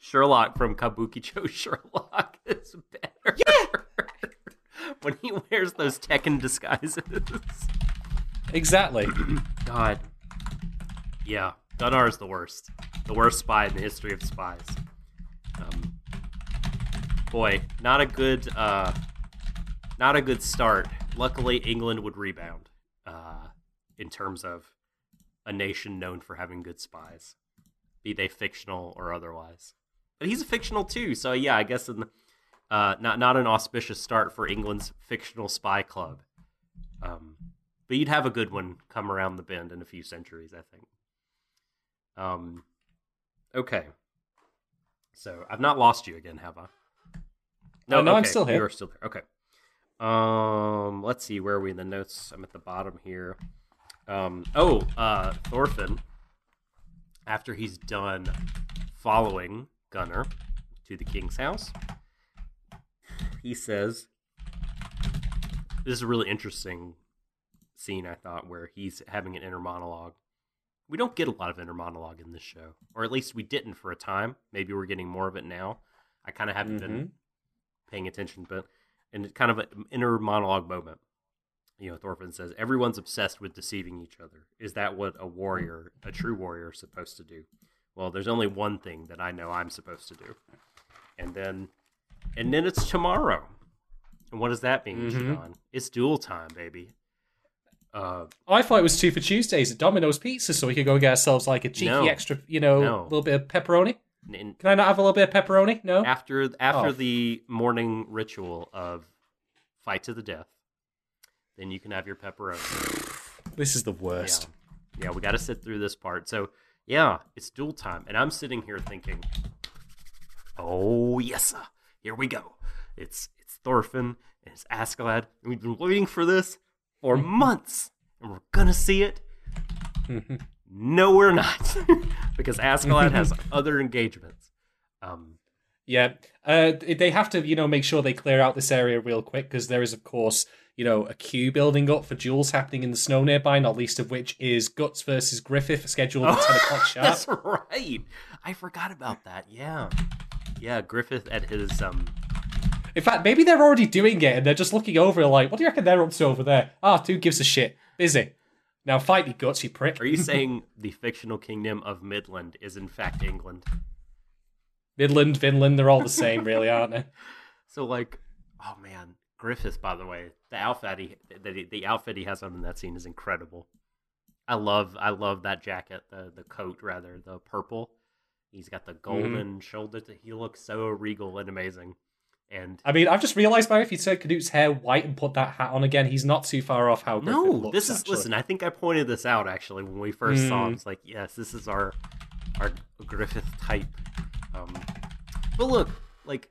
Sherlock from Kabuki Kabukicho Sherlock is better. Yeah. when he wears those Tekken disguises. Exactly. God. Yeah, Gunnar is the worst. The worst spy in the history of spies. Um, boy, not a good, uh, not a good start. Luckily, England would rebound uh, in terms of a nation known for having good spies, be they fictional or otherwise. But he's a fictional too, so yeah, I guess in the, uh, not not an auspicious start for England's fictional spy club. Um, but you'd have a good one come around the bend in a few centuries, I think. Um, okay. So I've not lost you again, have I? No, no, I'm still here. You are still there. Okay. Um, let's see where are we in the notes. I'm at the bottom here. Um, oh, uh, Thorfinn. After he's done following Gunnar to the king's house, he says, "This is a really interesting scene I thought where he's having an inner monologue. We don't get a lot of inner monologue in this show, or at least we didn't for a time. Maybe we're getting more of it now. I kind of haven't been Mhm. paying attention, but and it's kind of an inner monologue moment. You know, Thorfinn says, "Everyone's obsessed with deceiving each other. Is that what a warrior, a true warrior, is supposed to do?" Well, there's only one thing that I know I'm supposed to do, and then, and then it's tomorrow. And what does that mean, Mhm. Siobhan? It's duel time, baby. Uh, I thought it was two for Tuesdays at Domino's Pizza, so we could go get ourselves like a cheeky No. extra, you know, No. little bit of pepperoni. And Can I not have a little bit of pepperoni? No. after after Oh. the morning ritual of fight to the death, then you can have your pepperoni. This is the worst. Yeah, yeah we got to sit through this part. So yeah, it's duel time, and I'm sitting here thinking, oh yes, sir. here we go. It's it's Thorfinn and it's Askeladd. and We've been waiting for this for months, and we're gonna see it. No, we're not, because Askeladd has other engagements. Um, Yeah, uh, they have to, you know, make sure they clear out this area real quick because there is, of course, you know, a queue building up for duels happening in the snow nearby. Not least of which is Guts versus Griffith, scheduled at ten o'clock sharp. That's right. I forgot about that. Yeah, yeah. Griffith at his um. In fact, maybe they're already doing it and they're just looking over like, what do you reckon they're up to over there? Ah, who gives a shit? Busy. Now fight Guts, you prick. Are you saying the fictional kingdom of Midland is in fact England? Midland, Finland, they're all the same, really, aren't they? So like, oh man, Griffith. By the way, the outfit he that he, the outfit he has on in that scene is incredible. I love I love that jacket, the the coat rather, the purple. He's got the mm-hmm. golden shoulder. He looks so regal and amazing. And I mean, I've just realised, Barry, if you turn Canute's hair white and put that hat on again, he's not too far off how Griffith No, looks, this is actually. listen. I think I pointed this out actually when we first saw him. Mm. It's like, yes, this is our our Griffith type. Um, but look, like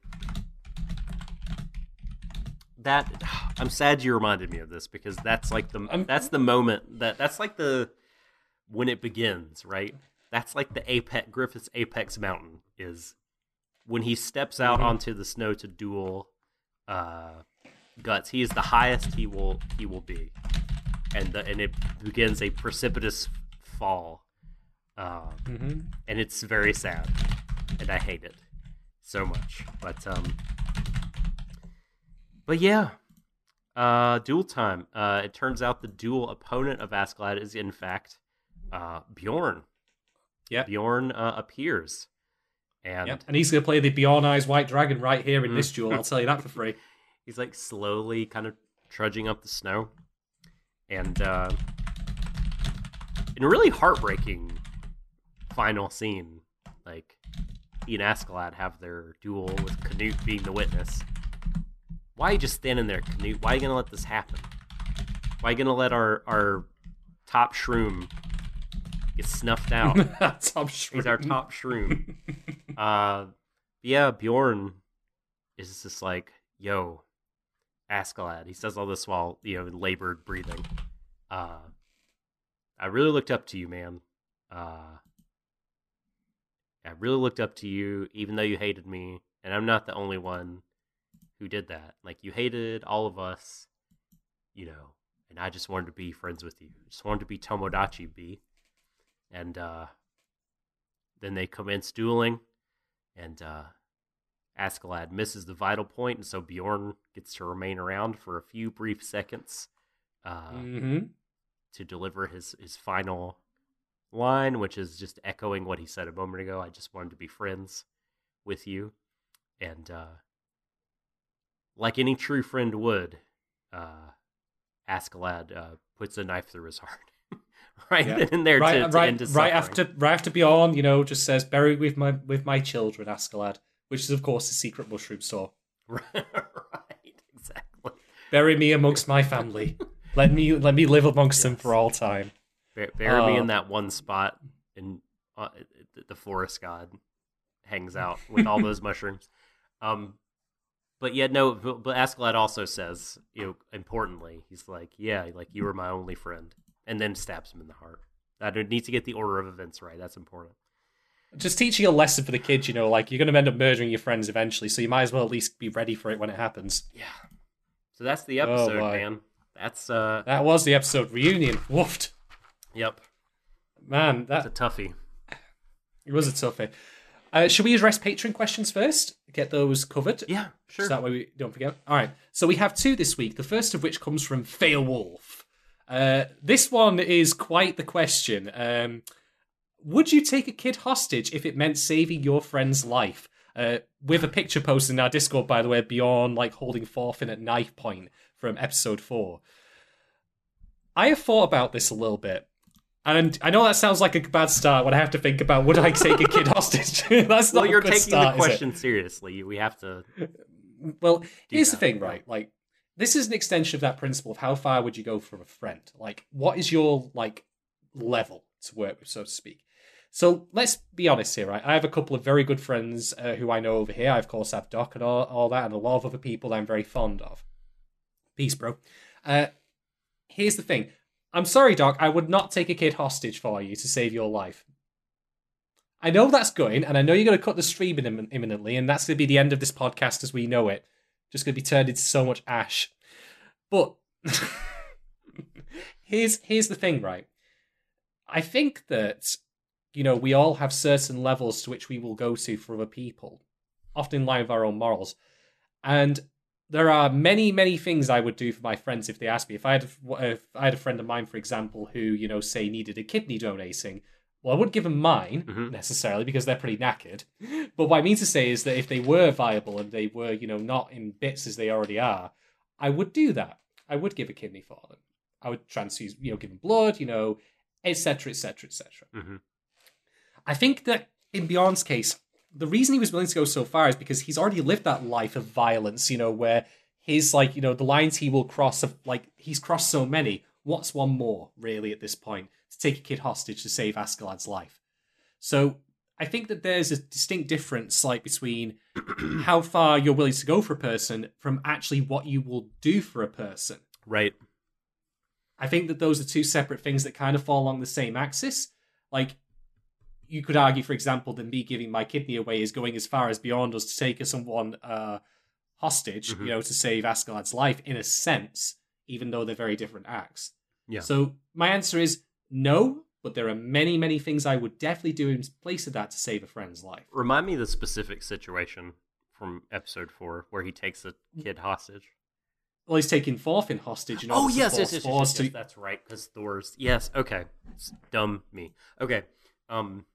that. I'm sad you reminded me of this because that's like the I'm- that's the moment that that's like the when it begins, right? That's like the apex Griffith's apex mountain is when he steps out Mhm. onto the snow to duel uh, guts. He is the highest he will he will be, and the, and it begins a precipitous fall, uh, Mhm. and it's very sad, and I hate it so much. But um, but yeah, uh, duel time. Uh, it turns out the duel opponent of Askeladd is in fact uh, Bjorn. Yep. Bjorn uh, appears, and Yep. And he's going to play the Bjorn Eyes White Dragon right here in this duel. I'll tell you that for free. he's like slowly kind of trudging up the snow and uh in a really heartbreaking final scene like he and Askeladd have their duel with Canute being the witness why are you just standing there Canute why are you gonna let this happen why are you gonna let our our top shroom get snuffed out Top He's our top shroom. uh, yeah, Bjorn is just like, yo, Askeladd. He says all this while, you know, labored breathing. Uh, I really looked up to you, man. Uh, I really looked up to you, even though you hated me, and I'm not the only one who did that. Like, you hated all of us, you know, and I just wanted to be friends with you. Just wanted to be Tomodachi B. And, uh, then they commence dueling, and uh, Askeladd misses the vital point, and so Bjorn gets to remain around for a few brief seconds uh, hmm to deliver his, his final line, which is just echoing what he said a moment ago. I just wanted to be friends with you. And uh, like any true friend would, uh, Askeladd uh, puts a knife through his heart. right Yeah. and there Right, to, to right, end his right after, right after Bjorn, you know, just says "bury with my with my children, Askeladd," which is of course the secret mushroom store. right, exactly. Bury me amongst my family. let me let me live amongst them for all time. Bur- Bury me Uh, in that one spot, and uh, the- forest god hangs out with all those mushrooms. Um, but yet, no. But, but Askeladd also says, you know, importantly, he's like, "Yeah, like you were my only friend," and then stabs him in the heart. I need to get the order of events right. That's important. Just teaching a lesson for the kids, you know, like you're going to end up murdering your friends eventually, so you might as well at least be ready for it when it happens. Yeah. So that's the Oh, episode, boy. man. That's uh. That was the episode reunion. Woofed. Yep. Man, that a toughie. it was a toughie. Uh, should we address patron questions first? Get those covered. Yeah. Sure. So that way we don't forget. All right. So we have two this week. The first of which comes from Failwolf. Uh, this one is quite the question. Um, would you take a kid hostage if it meant saving your friend's life? Uh, with a picture posted in our Discord, by the way, beyond like holding Thorfinn at knife point from episode four. I have thought about this a little bit. And I know that sounds like a bad start when I have to think about would I take a kid hostage? That's not well, you're a good taking start, the question seriously. We have to. Well, here's the thing, right? Like, this is an extension of that principle of how far would you go for a friend? Like, what is your like level to work with, so to speak? So let's be honest here, right? I have a couple of very good friends uh, who I know over here. I of course have Doc and all, all that, and a lot of other people I'm very fond of. Peace, bro. Uh, here's the thing. I'm sorry, Doc. I would not take a kid hostage for you to save your life. I know that's going, and I know you're going to cut the stream immin- imminently, and that's going to be the end of this podcast as we know it. Just going to be turned into so much ash. But here's here's the thing, right? I think that you know we all have certain levels to which we will go to for other people, often in line with our own morals, and there are many many things I would do for my friends if they asked me. If I had if I had a friend of mine, for example, who you know say needed a kidney donating, well, I wouldn't give them mine Mhm. necessarily because they're pretty knackered. But what I mean to say is that if they were viable and they were, you know, not in bits as they already are, I would do that. I would give a kidney for them. I would transfuse, you know, give them blood, you know, etc., etc., etc. I think that in Bjorn's case, the reason he was willing to go so far is because he's already lived that life of violence, you know, where his like, you know, the lines he will cross of like he's crossed so many. What's one more, really, at this point, to take a kid hostage to save Askeladd's life? So I think that there's a distinct difference like between how far you're willing to go for a person from actually what you will do for a person. Right. I think that those are two separate things that kind of fall along the same axis. Like, you could argue, for example, that me giving my kidney away is going as far as beyond us to take someone uh, hostage, Mhm. you know, to save Askeladd's life, in a sense, even though they're very different acts. Yeah. So my answer is no, but there are many, many things I would definitely do in place of that to save a friend's life. Remind me of the specific situation from episode four where he takes a kid hostage. Well, he's taking Thorfinn hostage. You know, oh yes, yes, yes, yes, yes, to- yes, That's right. Because Thor's. Yes. Okay. It's dumb me. Okay. Um.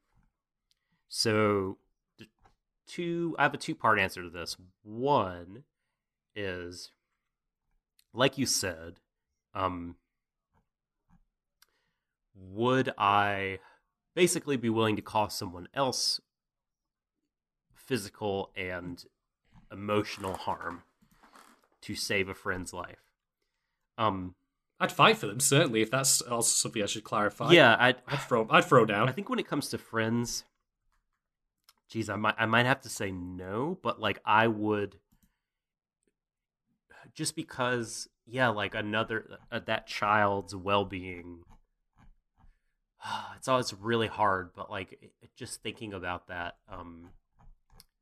So, two. I have a two-part answer to this. One is, like you said, um, would I basically be willing to cause someone else physical and emotional harm to save a friend's life? Um. I'd fight for them certainly if that's also something I should clarify. yeah, I I'd throw. I'd throw down. I think when it comes to friends, geez, I might I might have to say no, but like I would just because yeah, like another uh, that child's well-being it's always really hard, but like just thinking about that um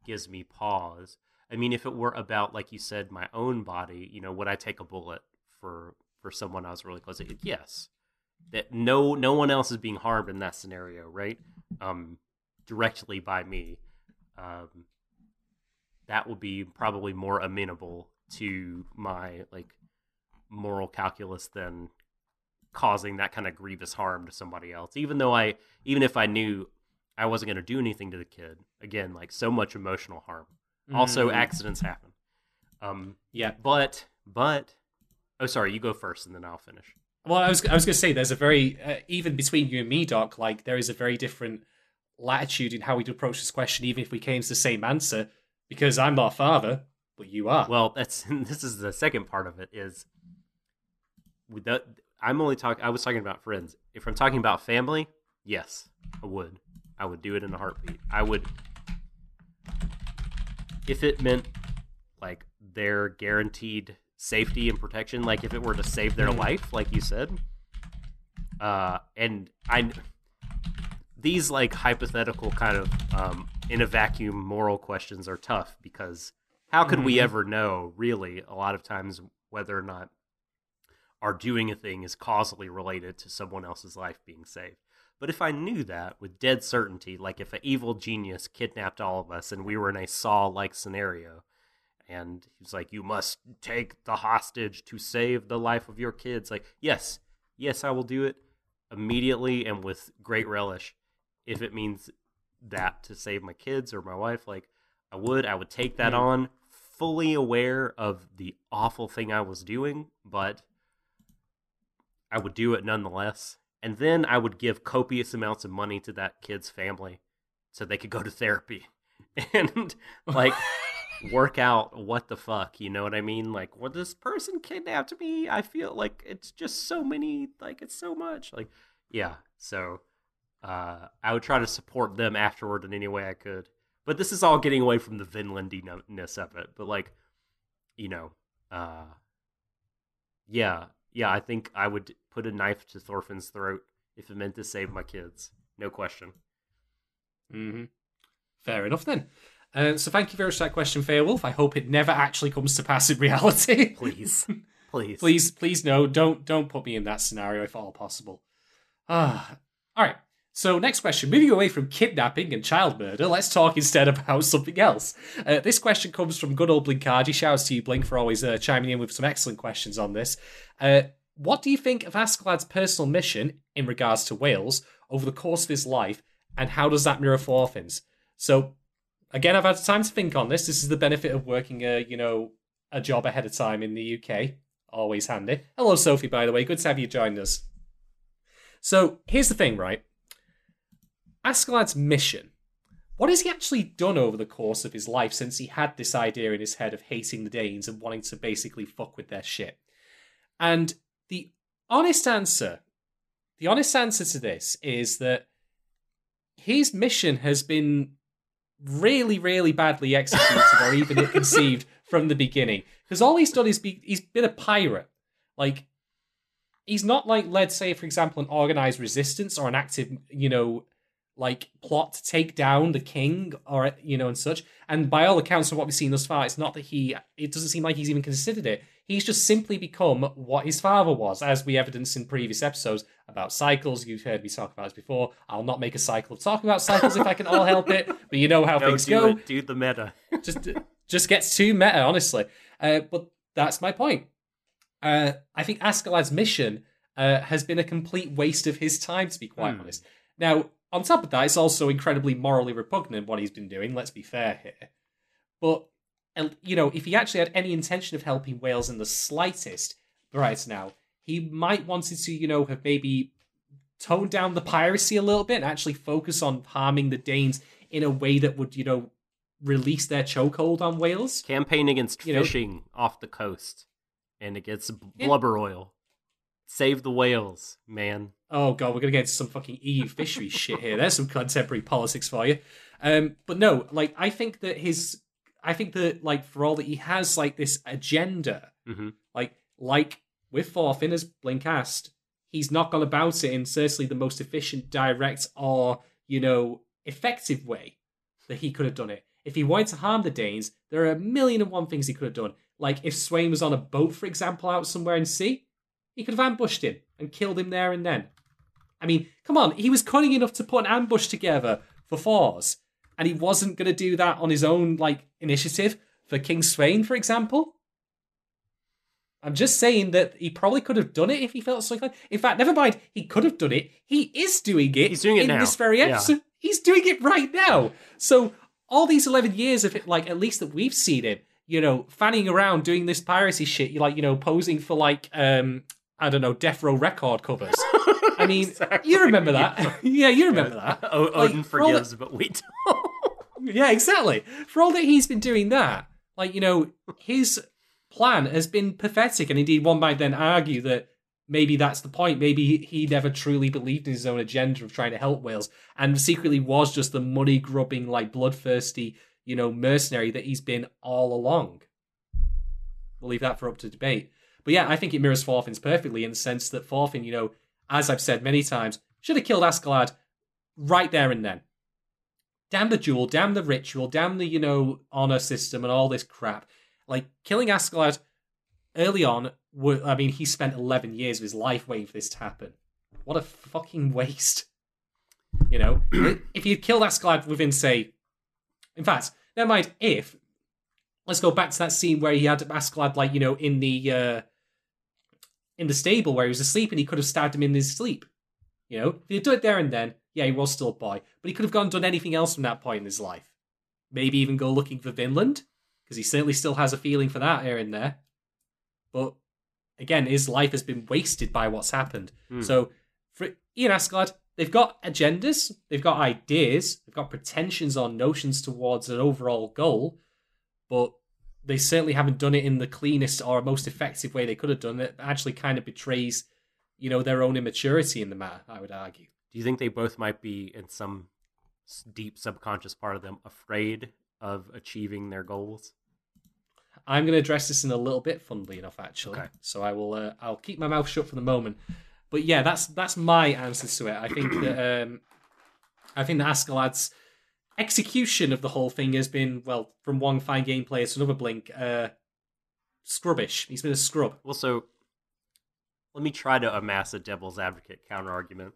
gives me pause. I mean, if it were about like you said my own body, you know, would I take a bullet for for someone I was really close to? Yes that no no one else is being harmed in that scenario, right? Um, directly by me. Um, that would be probably more amenable to my like moral calculus than causing that kind of grievous harm to somebody else. Even though I even if I knew I wasn't going to do anything to the kid, again, like so much emotional harm. Also, Mm. accidents happen. Um, yeah. but but oh, sorry, you go first, and then I'll finish. Well, I was I was going to say there's a very uh, even between you and me, Doc. Like there is a very different latitude in how we'd approach this question, even if we came to the same answer. Because I'm not a father, but you are. Well, that's this is the second part of it is that I'm only talking I was talking about friends. If I'm talking about family, yes, I would. I would do it in a heartbeat. I would if it meant like their guaranteed safety and protection, like if it were to save their Mhm. life, like you said. Uh and I these like hypothetical kind of um in a vacuum moral questions are tough because how could we Mhm. ever know really a lot of times whether or not our doing a thing is causally related to someone else's life being saved. But if I knew that with dead certainty, like if an evil genius kidnapped all of us and we were in a Saw like scenario, and he's like, You must take the hostage to save the life of your kids. Like, yes, yes, I will do it immediately and with great relish if it means that to save my kids or my wife. Like, I would, I would take that Mm. on, fully aware of the awful thing I was doing, but I would do it nonetheless. And then I would give copious amounts of money to that kid's family so they could go to therapy and like work out what the fuck, you know what I mean? Like, well, this person kidnapped me. I feel like it's just so many, like, it's so much. Like, yeah. So uh, I would try to support them afterward in any way I could. But this is all getting away from the Vinlandiness of it. But, like, you know, uh, yeah, yeah, I think I would put a knife to Thorfinn's throat if it meant to save my kids. No question. Mm-hmm. Fair enough then. Uh, so thank you very much for that question, Fairwolf. I hope it never actually comes to pass in reality. Please. Please. please, please, no, don't, don't put me in that scenario if at all possible. Ah, all right. So next question, moving away from kidnapping and child murder, let's talk instead about something else. Uh, this question comes from good old Blinkardi. Shouts to you, Blink, for always uh, chiming in with some excellent questions on this. Uh, what do you think of Askeladd's personal mission in regards to Wales over the course of his life, and how does that mirror Thorfinn's? So, again, I've had time to think on this. This is the benefit of working, a you know, a job ahead of time in the UK. Always handy. Hello, Sophie, by the way. Good to have you joined us. So, here's the thing, right? Askeladd's mission. What has he actually done over the course of his life since he had this idea in his head of hating the Danes and wanting to basically fuck with their shit? And the honest answer, the honest answer to this is that his mission has been really, really badly executed or even conceived from the beginning. Because all he's done is be, he's been a pirate. Like, he's not like, let's say, for example, an organized resistance or an active, you know, like plot to take down the king or you know and such. And by all accounts of what we've seen thus far, it's not that he. It doesn't seem like he's even considered it. He's just simply become what his father was, as we evidenced in previous episodes about cycles. You've heard me talk about this before. I'll not make a cycle of talking about cycles if I can all help it. But you know how No, things do go it. Do the meta. just just gets too meta, honestly. Uh, but that's my point. Uh, I think Askeladd's mission uh, has been a complete waste of his time, to be quite Hmm. honest. Now, on top of that, it's also incredibly morally repugnant what he's been doing. Let's be fair here. But you know, if he actually had any intention of helping Wales in the slightest right now, he might wanted to, you know, have maybe toned down the piracy a little bit and actually focus on harming the Danes in a way that would, you know, release their chokehold on Wales. Campaign against You know- fishing off the coast and against b- Yeah. blubber oil. Save the whales, man. Oh god, we're gonna get into some fucking EU fisheries shit here. There's some contemporary politics for you. Um, but no, like I think that his, I think that like for all that he has like this agenda, Mhm. like like with Thorfinn as Blink asked, he's not gone about it in certainly the most efficient, direct, or you know effective way that he could have done it. If he wanted to harm the Danes, there are a million and one things he could have done. Like if Sweyn was on a boat, for example, out somewhere in sea, he could have ambushed him and killed him there and then. I mean, come on, he was cunning enough to put an ambush together for Thors, and he wasn't going to do that on his own, like, initiative for King Sweyn, for example. I'm just saying that he probably could have done it if he felt so inclined. In fact, never mind, he could have done it. He is doing it. He's doing it in now. this very Yeah. episode. He's doing it right now. So all these 11 years of it, like, at least that we've seen him, you know, fanning around doing this piracy shit, you like, you know, posing for, like, um, I don't know, Death Row record covers. I mean, Exactly. you remember that. yeah, you remember that. O- Odin Like, forgives, but we don't. Yeah, exactly. For all that he's been doing that, like, you know, his plan has been pathetic. And indeed, one might then argue that maybe that's the point. Maybe he- he never truly believed in his own agenda of trying to help Wales and secretly was just the money grubbing, like, bloodthirsty, you know, mercenary that he's been all along. We'll leave that for up to debate. But yeah, I think it mirrors Thorfinn's perfectly in the sense that Thorfinn, you know, as I've said many times, should have killed Askeladd right there and then. Damn the duel, damn the ritual, damn the, you know, honor system and all this crap. Like, killing Askeladd early on, I mean, he spent 11 years of his life waiting for this to happen. What a fucking waste. You know, if you'd killed Askeladd within, say, in fact, never mind if. Let's go back to that scene where he had Askeladd, like you know, in the uh, in the stable where he was asleep, and he could have stabbed him in his sleep. You know, if he'd done it there and then, yeah, he was still a boy, but he could have gone and done anything else from that point in his life. Maybe even go looking for Vinland, because he certainly still has a feeling for that here and there. But again, his life has been wasted by what's happened. Hmm. So for Ian Asgard, they've got agendas, they've got ideas, they've got pretensions or notions towards an overall goal, but they certainly haven't done it in the cleanest or most effective way they could have done it. Actually, kind of betrays, you know, their own immaturity in the matter. I would argue. Do you think they both might be in some deep subconscious part of them afraid of achieving their goals? I'm going to address this in a little bit, funnily enough, actually. Okay. So I will. Uh, I'll keep my mouth shut for the moment. But yeah, that's that's my answer to it. I think that um, I think that Askeladd's execution of the whole thing has been well, from one fine game player to another blink, uh, scrubbish. He's been a scrub. Well, so let me try to amass a devil's advocate counter argument.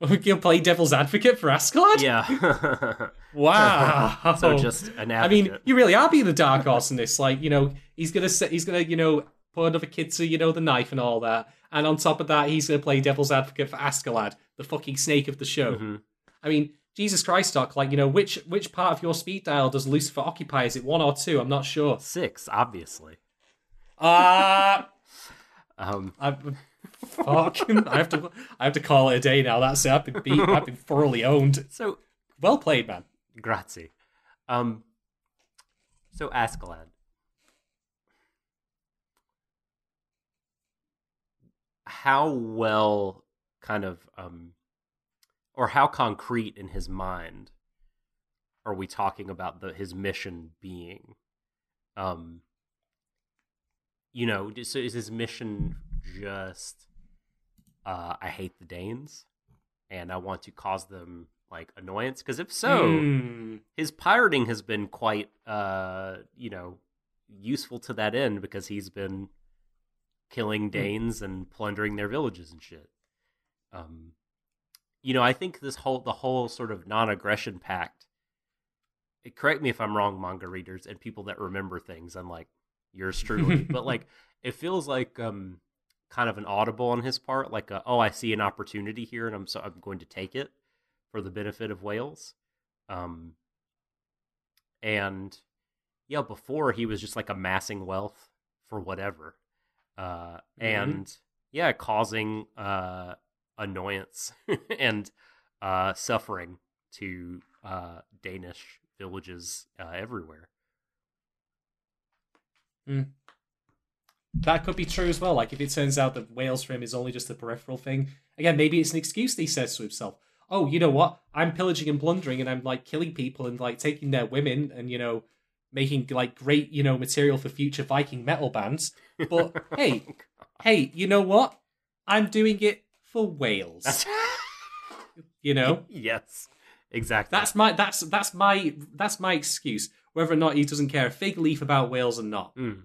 You'll play devil's advocate for Askeladd? Yeah. Wow. so just an I mean, you really are being the dark horse in this. Like, you know, he's gonna say, he's gonna, you know, put another kid to, you know, the knife and all that. And on top of that, he's gonna play devil's advocate for Askeladd, the fucking snake of the show. Mhm. I mean, Jesus Christ, Doc. Like, you know, which which part of your speed dial does Lucifer occupy? Is it one or two? I'm not sure. six, obviously. Ah, Um, uh, fucking. I have to. I have to call it a day now. That's it. I've been beat. I've been thoroughly owned. so Well played, man. grazie. Um, so Askeladd. How well, kind of, um, or how concrete in his mind are we talking about the his mission being? Um, you know, so is his mission just uh, I hate the Danes and I want to cause them like annoyance? Because if so, Hmm. his pirating has been quite uh you know useful to that end because he's been killing Danes and plundering their villages and shit. Um you know, I think this whole the whole sort of non-aggression pact correct me if I'm wrong manga readers and people that remember things I'm like yours truly, but like it feels like um kind of an audible on his part like a, oh I see an opportunity here and I'm so I'm going to take it for the benefit of Wales. Um, and yeah, before he was just like amassing wealth for whatever, uh, and yeah, causing uh, annoyance and uh, suffering to uh, Danish villages uh, everywhere. That could be true as well. Like if it turns out that Wales for him is only just a peripheral thing. Again, maybe it's an excuse that he says to himself. Oh, you know what? I'm pillaging and plundering and I'm like killing people and like taking their women and you know making like great, you know, material for future Viking metal bands. But hey, hey, you know what? I'm doing it for Wales. You know? yes, exactly. That's my that's that's my that's my excuse. Whether or not he doesn't care a fig leaf about Wales or not. Mm.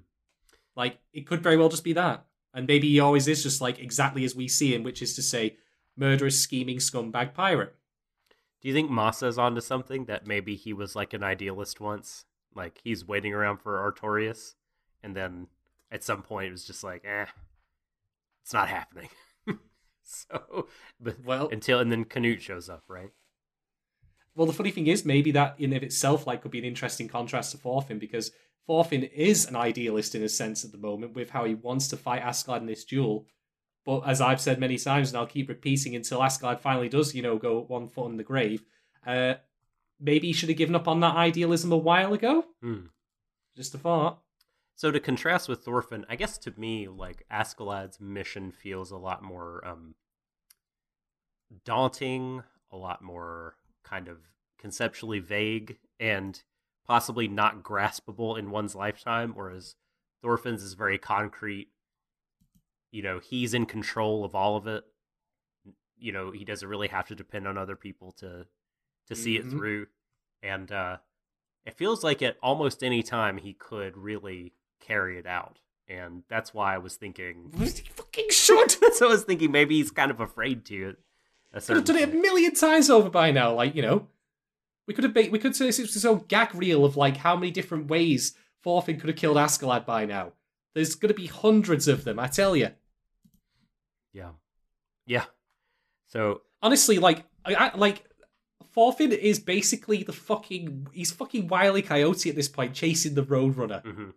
Like it could very well just be that, and maybe he always is just like exactly as we see him, which is to say, murderous, scheming scumbag pirate. Do you think Massa's onto something that maybe he was like an idealist once? Like he's waiting around for Artorius, and then at some point it was just like, eh, it's not happening. so, but Well- until and then Canute shows up, right? Well, the funny thing is, maybe that in of itself like could be an interesting contrast to Thorfinn because Thorfinn is an idealist in a sense at the moment with how he wants to fight Askeladd in this duel. But as I've said many times, and I'll keep repeating until Askeladd finally does, you know, go one foot in the grave. Uh, maybe he should have given up on that idealism a while ago. Hmm. Just a thought. So to contrast with Thorfinn, I guess to me, like Askeladd's mission feels a lot more um, daunting, a lot more kind of conceptually vague, and possibly not graspable in one's lifetime. Whereas Thorfinn's is very concrete. You know, he's in control of all of it. You know, he doesn't really have to depend on other people to to see it Mhm. through, and uh, it feels like at almost any time he could really carry it out and that's why I was thinking. Was He fucking should. so I was thinking maybe he's kind of afraid to. Could have done it a million times over by now. Like you know, we could have made, we could say this was this old gag reel of like how many different ways Thorfinn could have killed Askeladd by now. There's going to be hundreds of them. I tell you. Yeah, yeah. So honestly, like, I, I like Thorfinn is basically the fucking he's fucking Wily Coyote at this point, chasing the Roadrunner. mhm.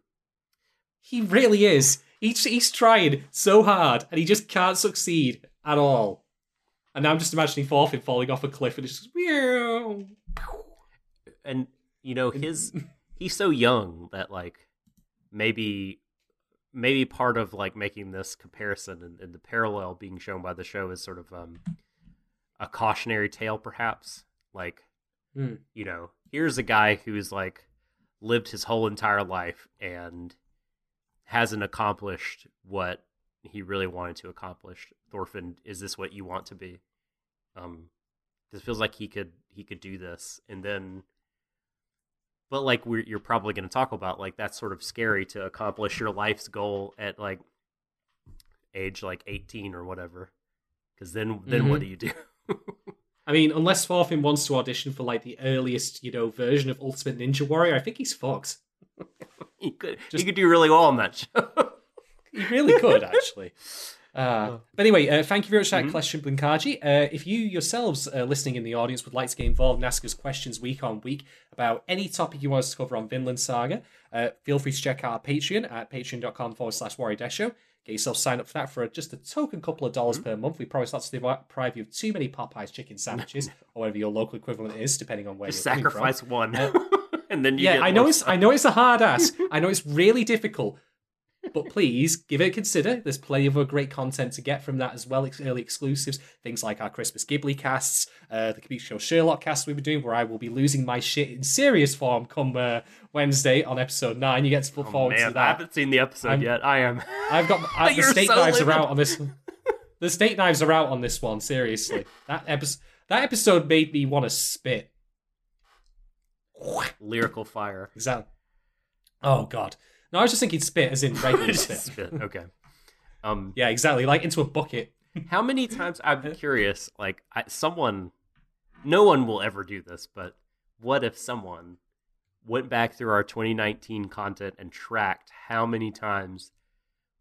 He really is. He's he's trying so hard, and he just can't succeed at all. And now I'm just imagining Thorfinn falling off a cliff, and it's just meow. and you know his he's so young that like maybe maybe part of like making this comparison and, and the parallel being shown by the show is sort of um a cautionary tale perhaps like Hmm. you know here's a guy who's like lived his whole entire life and hasn't accomplished what he really wanted to accomplish. Thorfinn is this what you want to be? Um this feels like he could he could do this. And then but like we're, you're probably going to talk about like that's sort of scary to accomplish your life's goal at like age like 18 or whatever. Because then then what Mhm. do you do? I mean, unless Thorfinn wants to audition for like the earliest, you know, version of Ultimate Ninja Warrior, I think he's fucked. he could Just- he could do really well on that show He really could, actually. Uh, but anyway, uh, thank you very much for that Mhm. question, Blinkaji. Uh, if you yourselves uh, listening in the audience would like to get involved and ask us questions week on week about any topic you want us to cover on Vinland Saga, uh, feel free to check out our Patreon at patreon.com forward slash Warrior Show. Get yourself signed up for that for just a token couple of dollars per month. We promise not to deprive you of too many Popeyes chicken sandwiches or whatever your local equivalent is, depending on where just you're sacrifice one Uh, and then yeah, I know it's. I know it's a hard ass. I know it's really difficult. But please give it a consider. There's plenty of other great content to get from that as well. Early exclusives, things like our Christmas Ghibli casts, uh, the Computer Show Sherlock cast we've been doing, where I will be losing my shit in serious form come uh, Wednesday on episode nine. You get to look Oh, forward man, to I haven't seen the episode I'm- yet. I am. I've got I, the steak so knives are out on this. The steak knives are out on this one. Seriously, that episode that episode made me want to spit. Lyrical fire. Exactly. Oh god. No, I was just thinking spit as in regular spit. Spit. Okay. Um, Yeah, exactly. Like into a bucket. how many times? I'm curious. Like, I, someone, no one will ever do this, but what if someone went back through our 2019 content and tracked how many times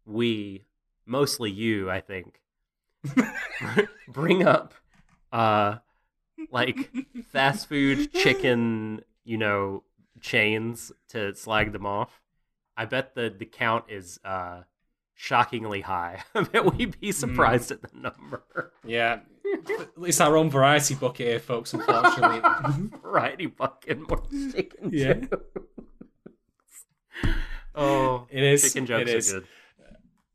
we, mostly you, I think, bring up, uh, like fast food chicken, you know, chains to slag them off. I bet the the count is uh shockingly high. I bet we'd be surprised at the number. Yeah. it's our own variety bucket here, folks, unfortunately. Variety bucket more chicken. Yeah. jokes. oh, It is. chicken jokes it is. are good.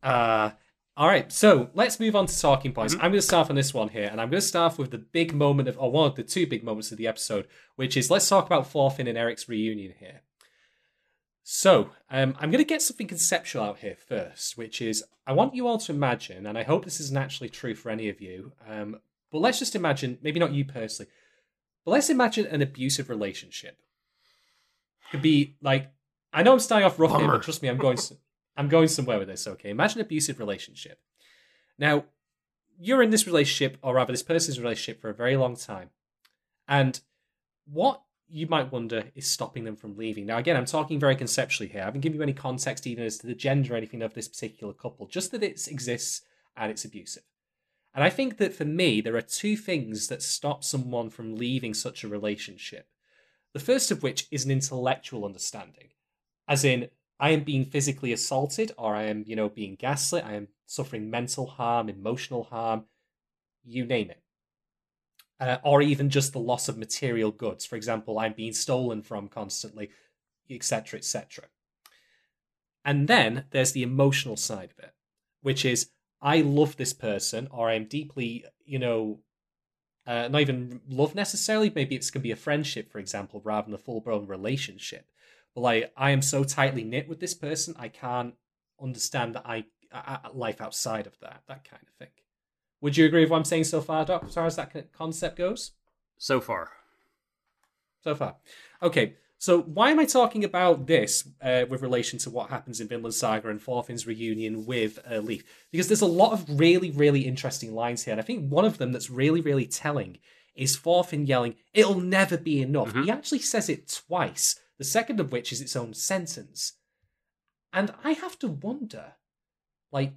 Uh, all right, so let's move on to talking points. Mm-hmm. I'm going to start on this one here, and I'm going to start with the big moment of, or one of the two big moments of the episode, which is let's talk about Thorfinn and Eric's reunion here. So, um, I'm going to get something conceptual out here first, which is I want you all to imagine, and I hope this isn't actually true for any of you, um, but let's just imagine, maybe not you personally, but let's imagine an abusive relationship. Could be like, I know I'm starting off rough here, but trust me, I'm going. s- I'm going somewhere with this. Okay, imagine abusive relationship. Now, you're in this relationship, or rather, this person's relationship for a very long time, and what you might wonder is stopping them from leaving. Now, again, I'm talking very conceptually here. I haven't given you any context even as to the gender or anything of this particular couple, just that it exists and it's abusive. And I think that for me, there are two things that stop someone from leaving such a relationship. The first of which is an intellectual understanding, as in, I am being physically assaulted, or I am, you know, being gaslit, I am suffering mental harm, emotional harm, you name it. Uh, or even just the loss of material goods. For example, I'm being stolen from constantly, etc., etc. And then there's the emotional side of it, which is I love this person, or I'm deeply, you know, uh, not even love necessarily. Maybe it's going to be a friendship, for example, rather than a full blown relationship. But like, I am so tightly knit with this person, I can't understand that I, I, life outside of that, that kind of thing. Would you agree with what I'm saying so far, Doc, as far as that concept goes? So far, So far. Okay, So why am I talking about this uh, with relation to what happens in Vinland Saga and Thorfinn's reunion with uh, Leif? Because there's a lot of really, really interesting lines here. And I think one of them that's really, really telling is Thorfinn yelling, "It'll never be enough." Mhm. He actually says it twice. The second of which is its own sentence. And I have to wonder, like,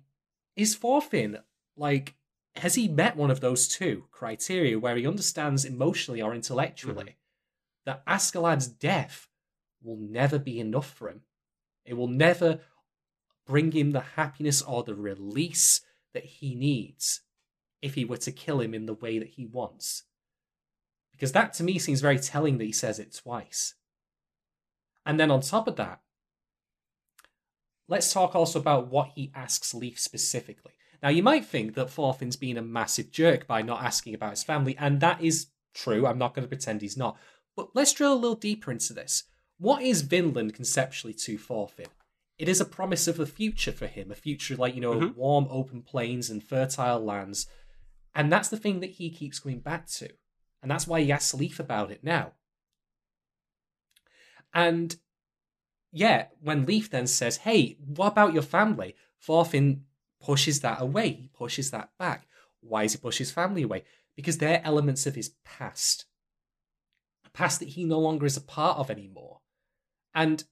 is Thorfinn like has he met one of those two criteria where he understands emotionally or intellectually mm-hmm. that Askeladd's death will never be enough for him? It will never bring him the happiness or the release that he needs if he were to kill him in the way that he wants. Because that to me seems very telling that he says it twice. And then on top of that, let's talk also about what he asks Leif specifically. Now, you might think that Thorfinn's been a massive jerk by not asking about his family, and that is true. I'm not going to pretend he's not. But let's drill a little deeper into this. What is Vinland conceptually to Thorfinn? It is a promise of a future for him, a future like, you know, Mhm. warm, open plains and fertile lands. And that's the thing that he keeps going back to. And that's why he asks Leif about it now. And yeah, when Leif then says, Hey, what about your family? Thorfinn pushes that away. He pushes that back. Why does he push his family away? Because they're elements of his past. A past that he no longer is a part of anymore. And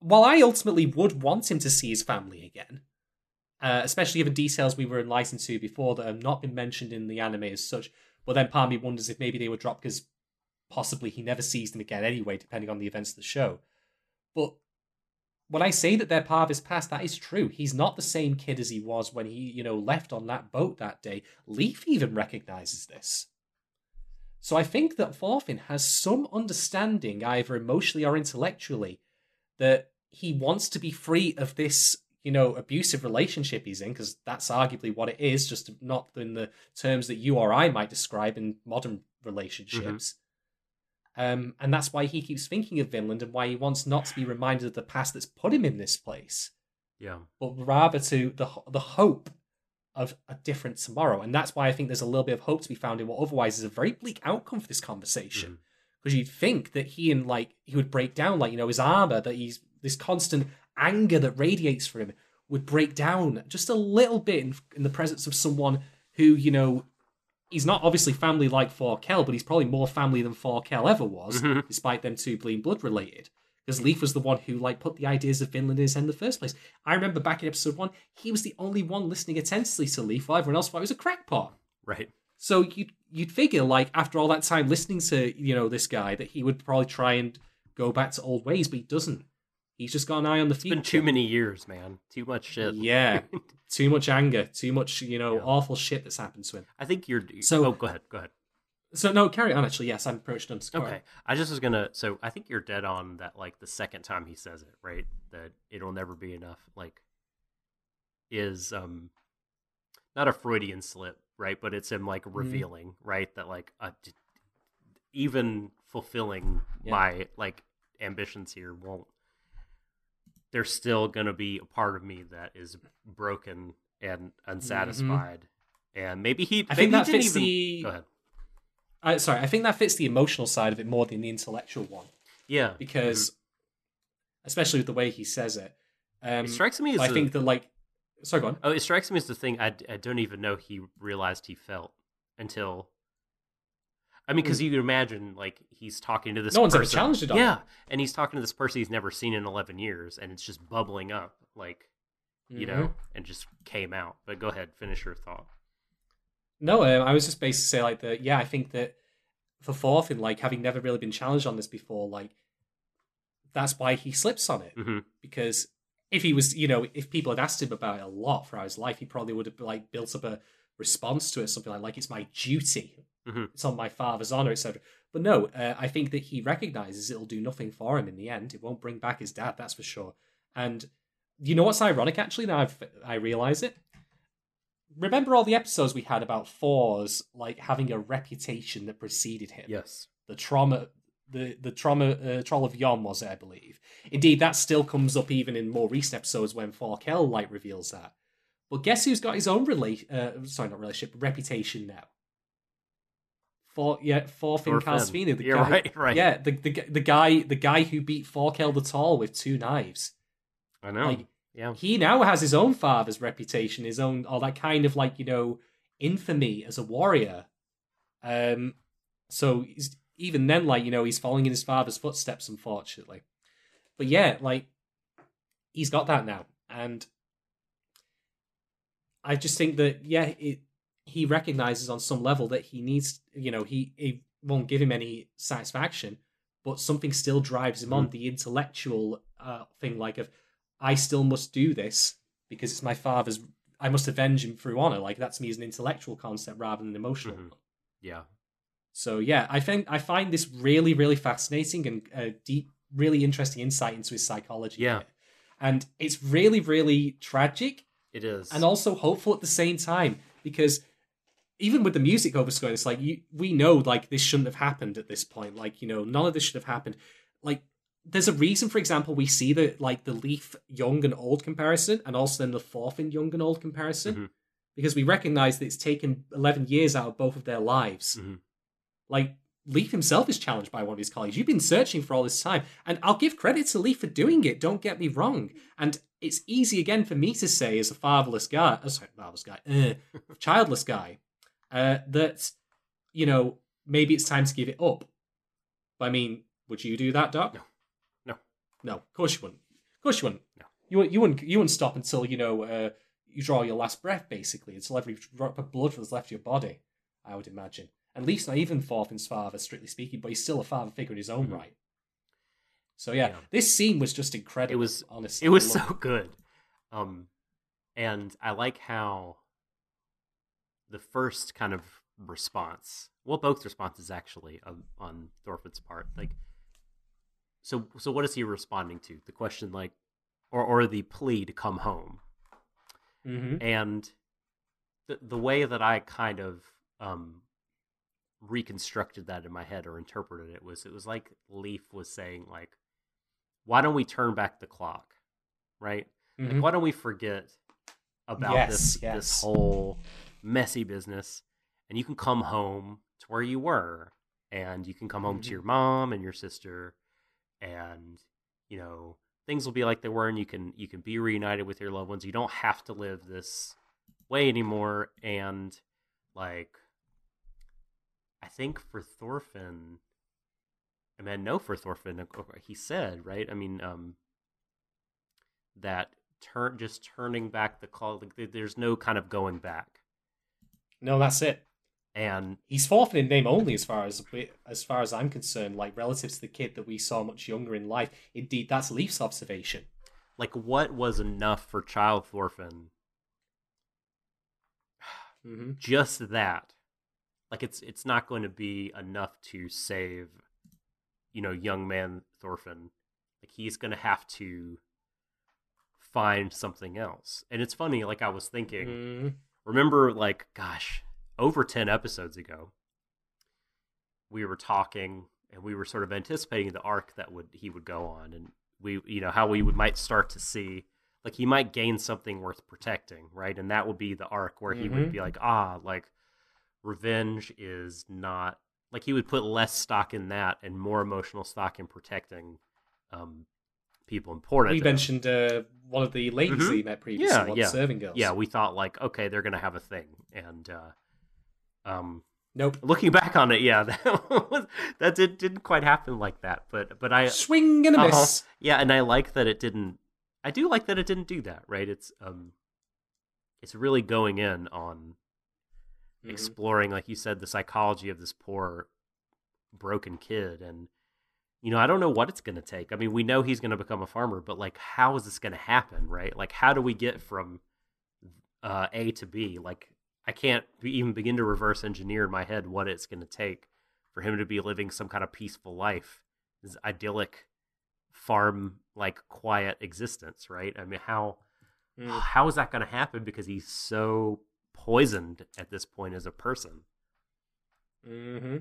while I ultimately would want him to see his family again, uh, especially given details we were enlightened to before that have not been mentioned in the anime as such, but then part me wonders if maybe they were dropped because possibly he never sees them again anyway, depending on the events of the show. But when I say that they're part of his past, that is true. He's not the same kid as he was when he, you know, left on that boat that day. Leif even recognizes this. So I think that Thorfinn has some understanding, either emotionally or intellectually, that he wants to be free of this, you know, abusive relationship he's in, because that's arguably what it is, just not in the terms that you or I might describe in modern mm-hmm. relationships. Um, and that's why he keeps thinking of Vinland and why he wants not to be reminded of the past that's put him in this place, Yeah. but rather to the the hope of a different tomorrow. And that's why I think there's a little bit of hope to be found in what otherwise is a very bleak outcome for this conversation. Because you'd think that he and like he would break down, like you know his armor, that he's this constant anger that radiates from him would break down just a little bit in, in the presence of someone who you know he's not obviously family like Thorkell, but he's probably more family than Thorkell ever was, Mhm. despite them two being blood related. Because Leif was the one who like put the ideas of Vinland in his head in the first place. I remember back in episode one, he was the only one listening attentively to Leif, while everyone else thought he was a crackpot. Right. So you'd you'd figure like after all that time listening to you know this guy that he would probably try and go back to old ways, but he doesn't. He's just got an eye on the It's future. been too many years, man. Too much shit. Yeah, too much anger, too much you know Yeah. awful shit that's happened to him. I think you're. So- oh, go ahead. Go ahead. So no, carry on. Actually, yes, I'm approached done. Okay. I just was gonna. So I think you're dead on that. Like the second time he says it, right? That it'll never be enough. Like, is um, not a Freudian slip, right? But it's him like Mm-hmm. revealing, right? That like uh, even fulfilling Yeah. my like ambitions here won't. There's still gonna be a part of me that is broken and unsatisfied, and maybe he. Mm-hmm. I think that fits even, the. Go ahead. I, sorry, I think that fits the emotional side of it more than the intellectual one Yeah, because, especially with the way he says it, um, it strikes me as I a- think that like, sorry, go on. Oh, it strikes me as the thing I, I don't even know he realized he felt until. I mean, because you can imagine, like, he's talking to this. No one's ever person. challenged it Yeah, and he's talking to this person he's never seen in 11 years, and it's just bubbling up, like, you Mhm. know, and just came out. But go ahead, finish your thought. No, um, I was just basically say like that. Yeah, I think that for Thorfinn, like having never really been challenged on this before, like that's why he slips on it. hmm Because if he was, you know, if people had asked him about it a lot throughout his life, he probably would have like built up a response to it, something like, like it's my duty, Mhm. it's on my father's honor, etc. But no, uh, I think that he recognizes it'll do nothing for him in the end. It won't bring back his dad, that's for sure. And you know what's ironic actually? Now I've, I realize it. Remember all the episodes we had about Thor's like having a reputation that preceded him Yes. the trauma the the trauma uh, troll of Jom was it, I believe. Indeed, that still comes up even in more recent episodes when Thorkell like reveals that. But guess who's got his own rela- uh, sorry, not relationship, reputation now? For yeah, Thorfinn Thorfinn. Karlsefni, the You're guy, right, right. yeah, the, the the guy the guy who beat Thorkell the Tall with two knives. I know. Like, yeah. he now has his own father's reputation, his own all that kind of like you know infamy as a warrior. Um, so he's, even then, like you know, he's following in his father's footsteps, unfortunately. But yeah, like he's got that now, and I just think that yeah, it, he recognizes on some level that he needs, you know, he it won't give him any satisfaction, but something still drives him on the intellectual uh, thing, like of I still must do this because it's my father's. I must avenge him through honor. Like that's me as an intellectual concept rather than an emotional. Mhm. one. Yeah. So yeah, I think I find this really, really fascinating and a deep, really interesting insight into his psychology. Yeah. here. and it's really, really tragic It is. and also hopeful at the same time because even with the music overscoring, it's like you, we know like this shouldn't have happened at this point. Like you know, none of this should have happened. Like there's a reason, for example, we see the like the Leif young and old comparison, and also then the Thorfinn young and old comparison, Mhm. because we recognize that it's taken eleven years out of both of their lives. Mhm. Like Leif himself is challenged by one of his colleagues. You've been searching for all this time, and I'll give credit to Leif for doing it. Don't get me wrong. And it's easy again for me to say, as a fatherless guy, uh, sorry, fatherless guy, uh, childless guy, uh, that you know maybe it's time to give it up. I mean, would you do that, Doc? No. No. no. Of course you wouldn't. Of course you wouldn't. No. You wouldn't. You wouldn't. You wouldn't stop until you know uh, you draw your last breath, basically, until every drop of blood was left your body. I would imagine. At least not even Thorfinn's father, strictly speaking, but he's still a father figure in his own Mhm. right. So yeah, Yeah. this scene was just incredible. It was- honestly. it was so good. Um, and I like how the first kind of response, well, both responses actually on, on Thorfinn's part, like, so so what is he responding to? The question, like, or or the plea to come home, Mhm. and the the way that I kind of um reconstructed that in my head or interpreted it was it was like Leif was saying like, why don't we turn back the clock, right? Like, Mhm. why don't we forget about Yes, this yes. this whole messy business, and you can come home to where you were, and you can come home to Mhm. your mom and your sister, and you know things will be like they were, and you can you can be reunited with your loved ones. You don't have to live this way anymore, and like I think for Thorfinn. I mean, no, for Thorfinn, he said, right? I mean, um, that turn just turning back the call. Like, there's no kind of going back, No, that's it. and He's Thorfinn in name only, as far as we, as far as I'm concerned. Like relative to the kid that we saw much younger in life. Indeed, that's Leif's observation. like, what was enough for child Thorfinn? hmm Just that, like, it's it's not going to be enough to save, you know, young man Thorfinn. Like, he's going to have to find something else. And it's funny. Like, I was thinking. hmm remember like gosh over 10 episodes ago we were talking and we were sort of anticipating the arc that would he would go on and we you know how we would might start to see like he might gain something worth protecting right? And that would be the arc where he would be like ah like revenge is not like he would put less stock in that and more emotional stock in protecting um people important We mentioned uh, one of the ladies Mhm. that he met previously, Yeah, one of yeah. the serving girls. yeah we thought like okay they're gonna have a thing and uh um Nope. looking back on it yeah that was, that did, didn't quite happen like that but but i Swing and a Uh-huh. miss. yeah and i like that it didn't i do like that it didn't do that right it's um it's really going in on Mhm. exploring like you said the psychology of this poor broken kid and you know i don't know what it's going to take. I mean we know he's going to become a farmer but like how is this going to happen right? Like how do we get from uh, a to b? Like i can't be, even begin to reverse engineer in my head what it's going to take for him to be living some kind of peaceful life this idyllic farm like quiet existence right? I mean how Mm. how is that going to happen because he's so poisoned at this point as a person? Hmm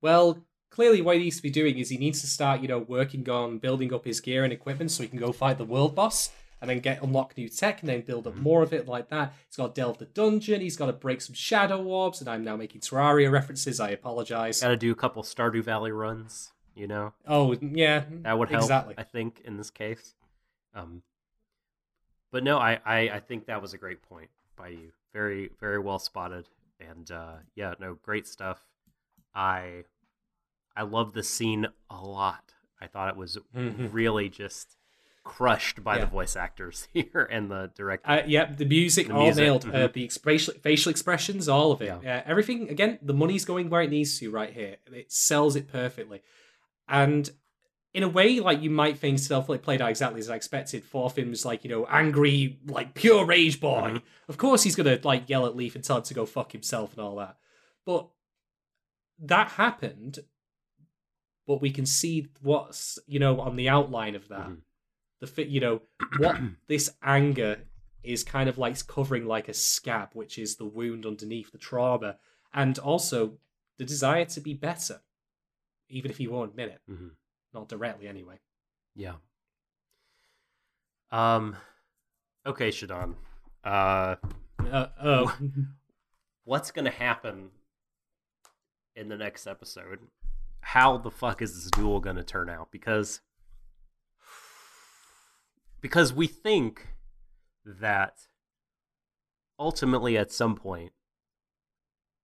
Well, clearly, what he needs to be doing is he needs to start, you know, working on building up his gear and equipment so he can go fight the world boss. and then get unlock new tech and then build Mm-hmm. up more of it like that. He's got to delve the dungeon. He's got to break some shadow orbs, and I'm now making Terraria references. I apologize. Got to do a couple Stardew Valley runs. You know Oh yeah, that would help. exactly. I think in this case. Um, but no, I, I I think that was a great point by you. Very very well spotted. And uh, yeah, no, great stuff. I I love the scene a lot. I thought it was Mhm. really just crushed by Yeah. the voice actors here and the director. Uh, yeah, the music The all music, nailed. Uh, mhm. the facial facial expressions, all of it. Yeah. Everything. Again, the money's going where it needs to right here. It sells it perfectly, and in a way, like you might think stuff like played out exactly as I expected. Thorfinn's like you know angry, like pure rage boy. Mhm. Of course, he's gonna like yell at Leif and tell him to go fuck himself and all that. But that happened. But we can see what's you know on the outline of that. Mhm. The fit, you know, what this anger is kind of like covering like a scab, which is the wound underneath the trauma, and also the desire to be better, even if he won't admit it, mm-hmm. not directly anyway. Yeah. Um. Okay, Shadon. Uh, Uh, oh, what's gonna happen in the next episode? How the fuck is this duel gonna turn out? Because because we think that ultimately at some point,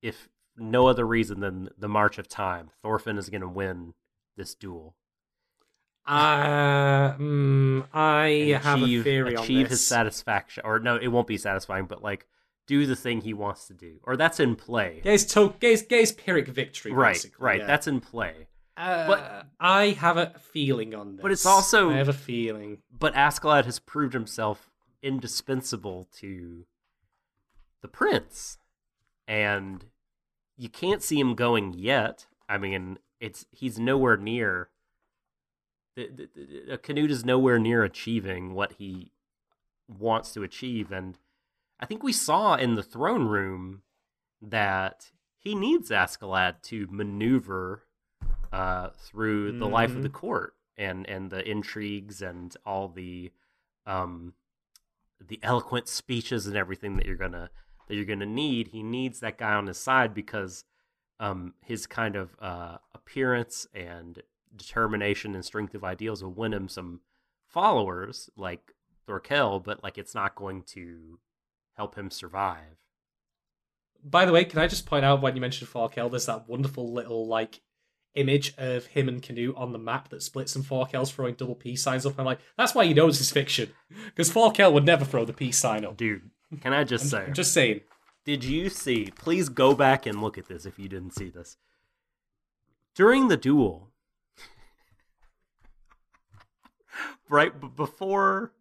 if no other reason than the march of time, Thorfinn is gonna win this duel. uh, mm, I have achieve, a theory on achieve his satisfaction or no it won't be satisfying but like do the thing he wants to do or that's in play Get his, to- get his, get his Pyrrhic victory, right basically, right yeah. that's in play Uh, but- I have a feeling on this. But it's also- I have a feeling. but Askeladd has proved himself indispensable to the prince and you can't see him going yet i mean it's he's nowhere near the, the, the, Canute is nowhere near achieving what he wants to achieve and i think we saw in the throne room that he needs Askeladd to maneuver uh, through the life of the court and and the intrigues and all the um the eloquent speeches and everything that you're gonna that you're gonna need. He needs that guy on his side because um his kind of uh appearance and determination and strength of ideals will win him some followers like Thorkell, but like it's not going to help him survive. By the way, can I just point out when you mentioned Thorkell, there's that wonderful little like image of him and Canute on the map that splits and Thorkell's throwing double peace signs up. I'm like, that's why you know is fiction. Because Thorkell would never throw the peace sign up. Dude, can I just say I'm just saying. Did you see? Please go back and look at this if you didn't see this. During the duel, right b- before,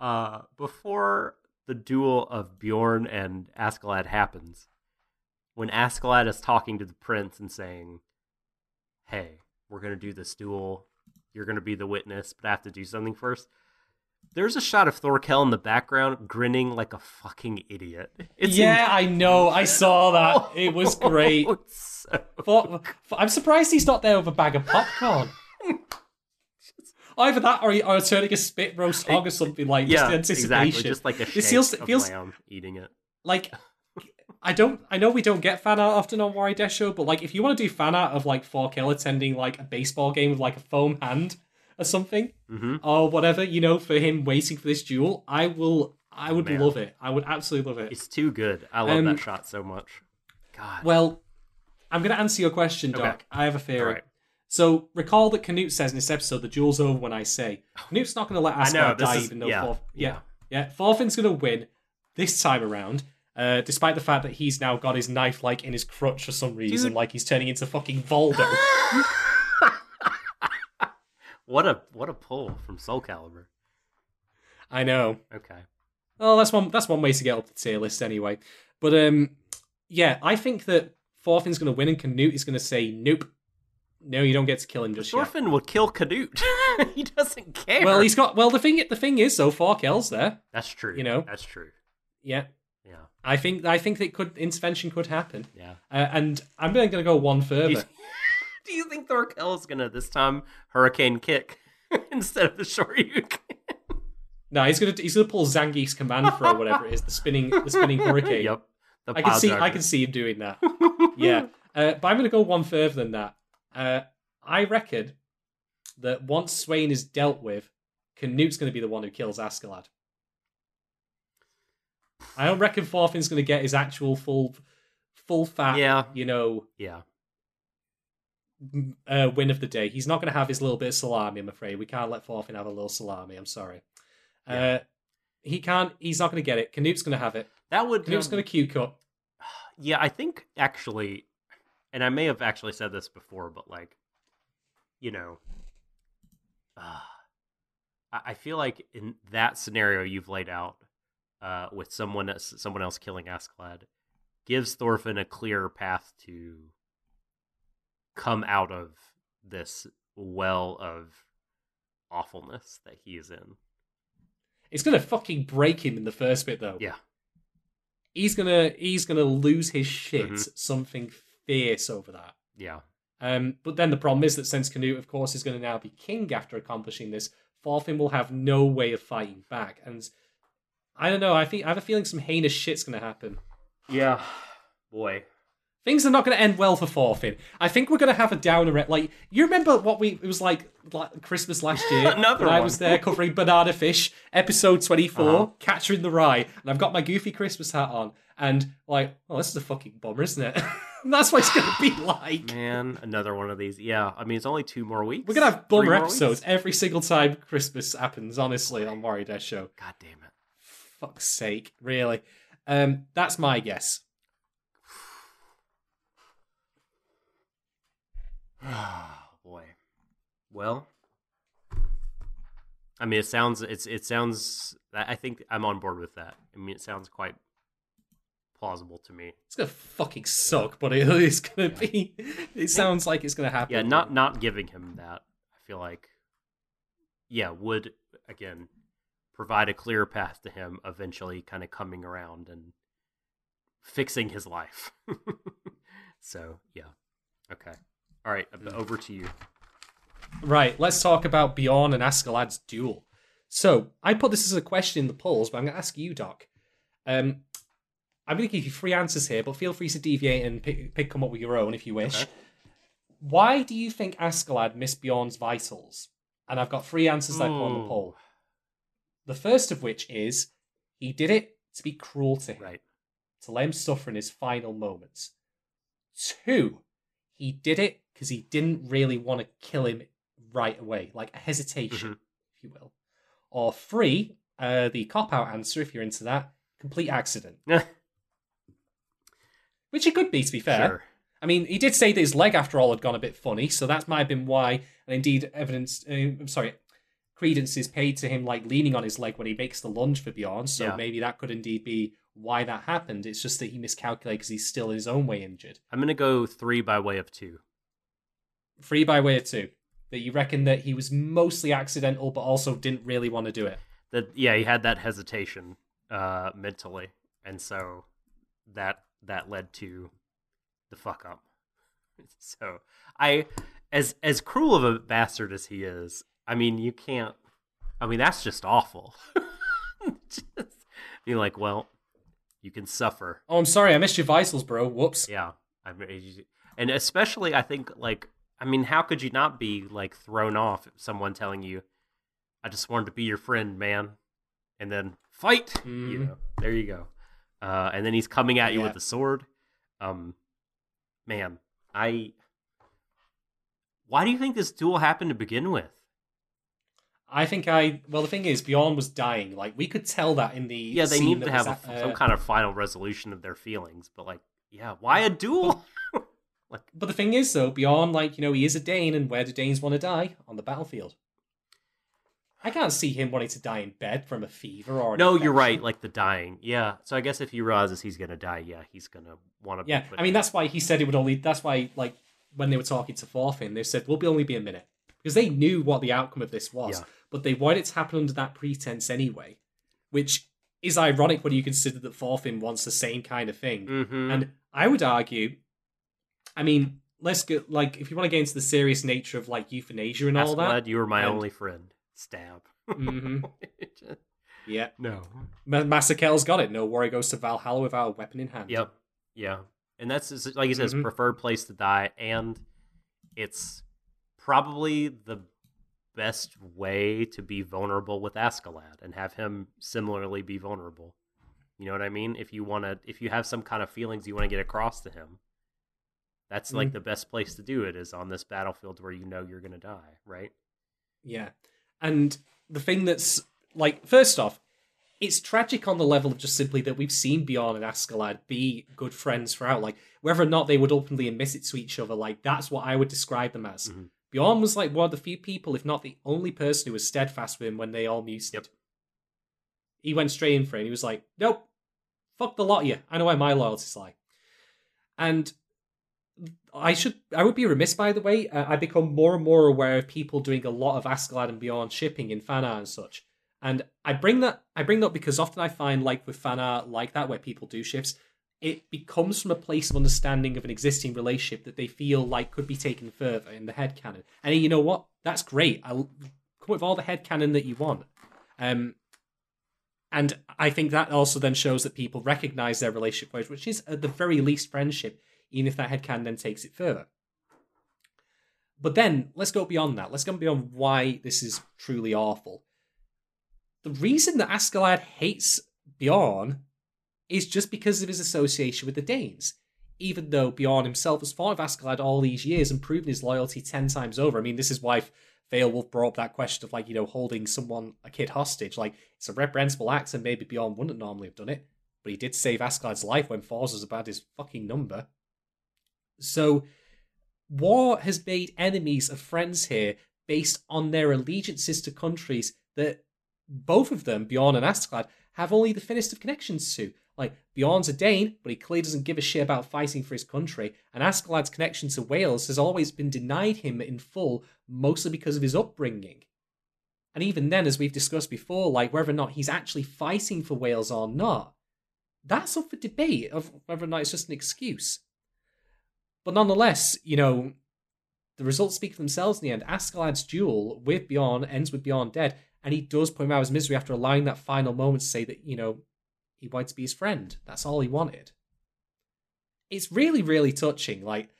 uh, before the duel of Bjorn and Askeladd happens, when Askeladd is talking to the prince and saying, "Hey, we're gonna do this duel. You're gonna be the witness, but I have to do something first. There's a shot of Thorkell in the background grinning like a fucking idiot. It's yeah, I know. I saw that. It was great. so- For, for- I'm surprised he's not there with a bag of popcorn. Either that, or, or turning a spit roast hog or something like yeah, just the anticipation. exactly. Just like a It feels- of feels- lamb eating it. like I don't I know we don't get fan art often on Warrior Death Show, but like if you want to do fan art of like Thorkell attending like a baseball game with like a foam hand or something hmm or whatever, you know, for him waiting for this duel, I will I would Man. love it. I would absolutely love it. It's too good. I love Um, that shot so much. God. Well, I'm gonna answer your question, Doc. Okay. I have a theory. Right. So recall that Canute says in this episode, the duel's over when I say. Canute's not gonna let I know, die is- even though yeah, yeah. yeah. Thorfinn's gonna win this time around. Uh, despite the fact that he's now got his knife like in his crutch for some reason, Dude. like he's turning into fucking Voldo. what a what a pull from Soul Calibur. I know. Okay. Well, that's one. That's one way to get up the tier list anyway. But um, yeah, I think that Thorfinn's gonna win, and Canute is gonna say, "Nope, no, you don't get to kill him just yet." Thorfinn would kill Canute. he doesn't care. Well, he's got. Well, the thing. The thing is, though, Thorkell's there. That's true. you know. That's true. Yeah, Yeah. I think. I think that could intervention could happen. Yeah. Uh, and I'm going to go one further. do you think Thorkell is gonna this time hurricane kick instead of the Shoryuken? No, he's gonna he's gonna pull Zangief's command throw, whatever it is, the spinning the spinning hurricane. Yep. I can see I can see him doing that. Yeah, uh, but I'm gonna go one further than that. Uh, I reckon that once Sweyn is dealt with, Canute's gonna be the one who kills Askeladd. I don't reckon Thorfinn's gonna get his actual full full fat, Yeah. you know, Yeah. uh, win of the day. He's not going to have his little bit of salami. I'm afraid we can't let Thorfinn have a little salami. I'm sorry. Yeah. Uh, he can't. He's not going to get it. Canute's going to have it. That would Canute's um, going to Q cut. Yeah, I think actually, and I may have actually said this before, but like, you know, uh, I feel like in that scenario you've laid out uh, with someone else, someone else killing Askeladd gives Thorfinn a clear path to come out of this well of awfulness that he is in. It's going to fucking break him in the first bit, though. Yeah. He's gonna he's gonna lose his shit Mhm. something fierce over that. Yeah. Um, but then the problem is that since Canute, of course, is going to now be king after accomplishing this, Thorfinn will have no way of fighting back. And I don't know. I think I have a feeling some heinous shit's going to happen. Yeah. Boy. Things are not going to end well for Thorfinn. I think we're going to have a downer. Like you remember what we it was like, like Christmas last year. Another when I was there covering Banana Fish, episode twenty Uh-huh. Catcher in the Rye, and I've got my goofy Christmas hat on, and like, oh, this is a fucking bummer, isn't it? That's what it's going to be like. Man, another one of these. Yeah, I mean it's only two more weeks. We're gonna have Three bummer more episodes every single time Christmas happens. Honestly, on Warrior Death Show. God damn it! Fuck's sake, really. Um, that's my guess. Oh boy. Well, I mean, it sounds it's it sounds. I think I'm on board with that. I mean, it sounds quite plausible to me. It's gonna fucking suck, but it is gonna be. It sounds like it's gonna happen. Yeah, not not giving him that. I feel like, yeah, would again provide a clear path to him eventually, kind of coming around and fixing his life. so yeah, okay, all right, over to you. Right, let's talk about Bjorn and Askeladd's duel. So, I put this as a question in the polls, but I'm going to ask you, Doc. Um, I'm going to give you three answers here, but feel free to deviate and pick, pick come up with your own if you wish. Okay. Why do you think Askeladd missed Bjorn's vitals? And I've got three answers I put on the poll. The first of which is he did it to be cruel to him, Right. to let him suffer in his final moments. Two, he did it because he didn't really want to kill him right away, like a hesitation, Mhm. if you will. Or three, uh, the cop out answer, if you're into that, complete accident. Which it could be, to be fair. Sure. I mean, he did say that his leg, after all, had gone a bit funny, so that might have been why. And indeed, evidence, uh, I'm sorry, credence is paid to him, like leaning on his leg when he makes the lunge for Bjorn. So Yeah. maybe that could indeed be why that happened. It's just that he miscalculated because he's still in his own way injured. I'm gonna go three by way of two. Free by way of two. That you reckon that he was mostly accidental, but also didn't really want to do it. That yeah, he had that hesitation uh, mentally, and so that that led to the fuck up. So I, as as cruel of a bastard as he is, I mean, you can't. I mean, that's just awful. just be like, well, you can suffer. Oh, I'm sorry, I missed your vitals, bro. Whoops. Yeah, I mean, and especially I think like I mean, how could you not be like thrown off if someone telling you, "I just wanted to be your friend, man," and then fight. You Mhm. know, there you go. Uh, and then he's coming at you Yeah. with a sword. Um, man, I. Why do you think this duel happened to begin with? I think I. Well, the thing is, Bjorn was dying. Like we could tell that in the Yeah, they need to have a, at, some uh, kind of final resolution of their feelings, but like, yeah, why a duel? But the thing is, though, Bjorn, like you know, he is a Dane, and where do Danes want to die? On the battlefield. I can't see him wanting to die in bed from a fever or. No, you're right. Like the dying. Yeah. So I guess if he realizes he's gonna die, yeah, he's gonna want to. Yeah, I mean that's why he said it would only. That's why, like, when they were talking to Thorfinn, they said, "We'll be only be a minute," because they knew what the outcome of this was, Yeah. but they wanted it to happen under that pretense anyway, which is ironic when you consider that Thorfinn wants the same kind of thing. hmm And I would argue, I mean, let's get like if you want to get into the serious nature of like euthanasia and all that. You were my and- only friend. Stab. hmm Yeah. No. Ma- Master Kettle's got it. No warrior goes to Valhalla without a weapon in hand. Yep. Yeah. And that's like you said, Mhm. preferred place to die, and it's probably the best way to be vulnerable with Askeladd and have him similarly be vulnerable. You know what I mean? If you want to, if you have some kind of feelings you want to get across to him, that's like Mhm. the best place to do it is on this battlefield where you know you're going to die, right? Yeah. And the thing that's like, first off, it's tragic on the level of just simply that we've seen Bjorn and Askeladd be good friends throughout. Like, whether or not they would openly admit it to each other, like, that's what I would describe them as. Mhm. Bjorn was like one of the few people, if not the only person, who was steadfast with him when they all muted. Yep. He went straight in for it. And he was like, nope, fuck the lot of you. I know where my loyalties lie. And I should, I would be remiss, by the way. Uh, I become more and more aware of people doing a lot of Askeladd and Bjorn shipping in fan art and such. And I bring that, I bring that because often I find, like with fan art like that, where people do shifts, it becomes from a place of understanding of an existing relationship that they feel like could be taken further in the headcanon. And you know what? That's great. I'll come with all the headcanon that you want. Um, and I think that also then shows that people recognize their relationship, which is at the very least friendship, even if that headcanon then takes it further. But then let's go beyond that. Let's go beyond why this is truly awful. The reason that Askeladd hates Bjorn is just because of his association with the Danes. Even though Bjorn himself has fought with Askeladd all these years and proven his loyalty ten times over. I mean, this is why Beowulf brought up that question of like, you know, holding someone, a kid hostage. Like, it's a reprehensible act, and maybe Bjorn wouldn't normally have done it. But he did save Askeladd's life when Thors was about his fucking number. So, war has made enemies of friends here based on their allegiances to countries that both of them, Bjorn and Askeladd, have only the thinnest of connections to. Like, Bjorn's a Dane, but he clearly doesn't give a shit about fighting for his country, and Askeladd's connection to Wales has always been denied him in full, mostly because of his upbringing. And even then, as we've discussed before, like whether or not he's actually fighting for Wales or not, that's up for debate of whether or not it's just an excuse. But nonetheless, you know, the results speak for themselves in the end. Askeladd's duel with Bjorn ends with Bjorn dead, and he does him out his misery after allowing that final moment to say that, you know, he wanted to be his friend. That's all he wanted. It's really, really touching. Like,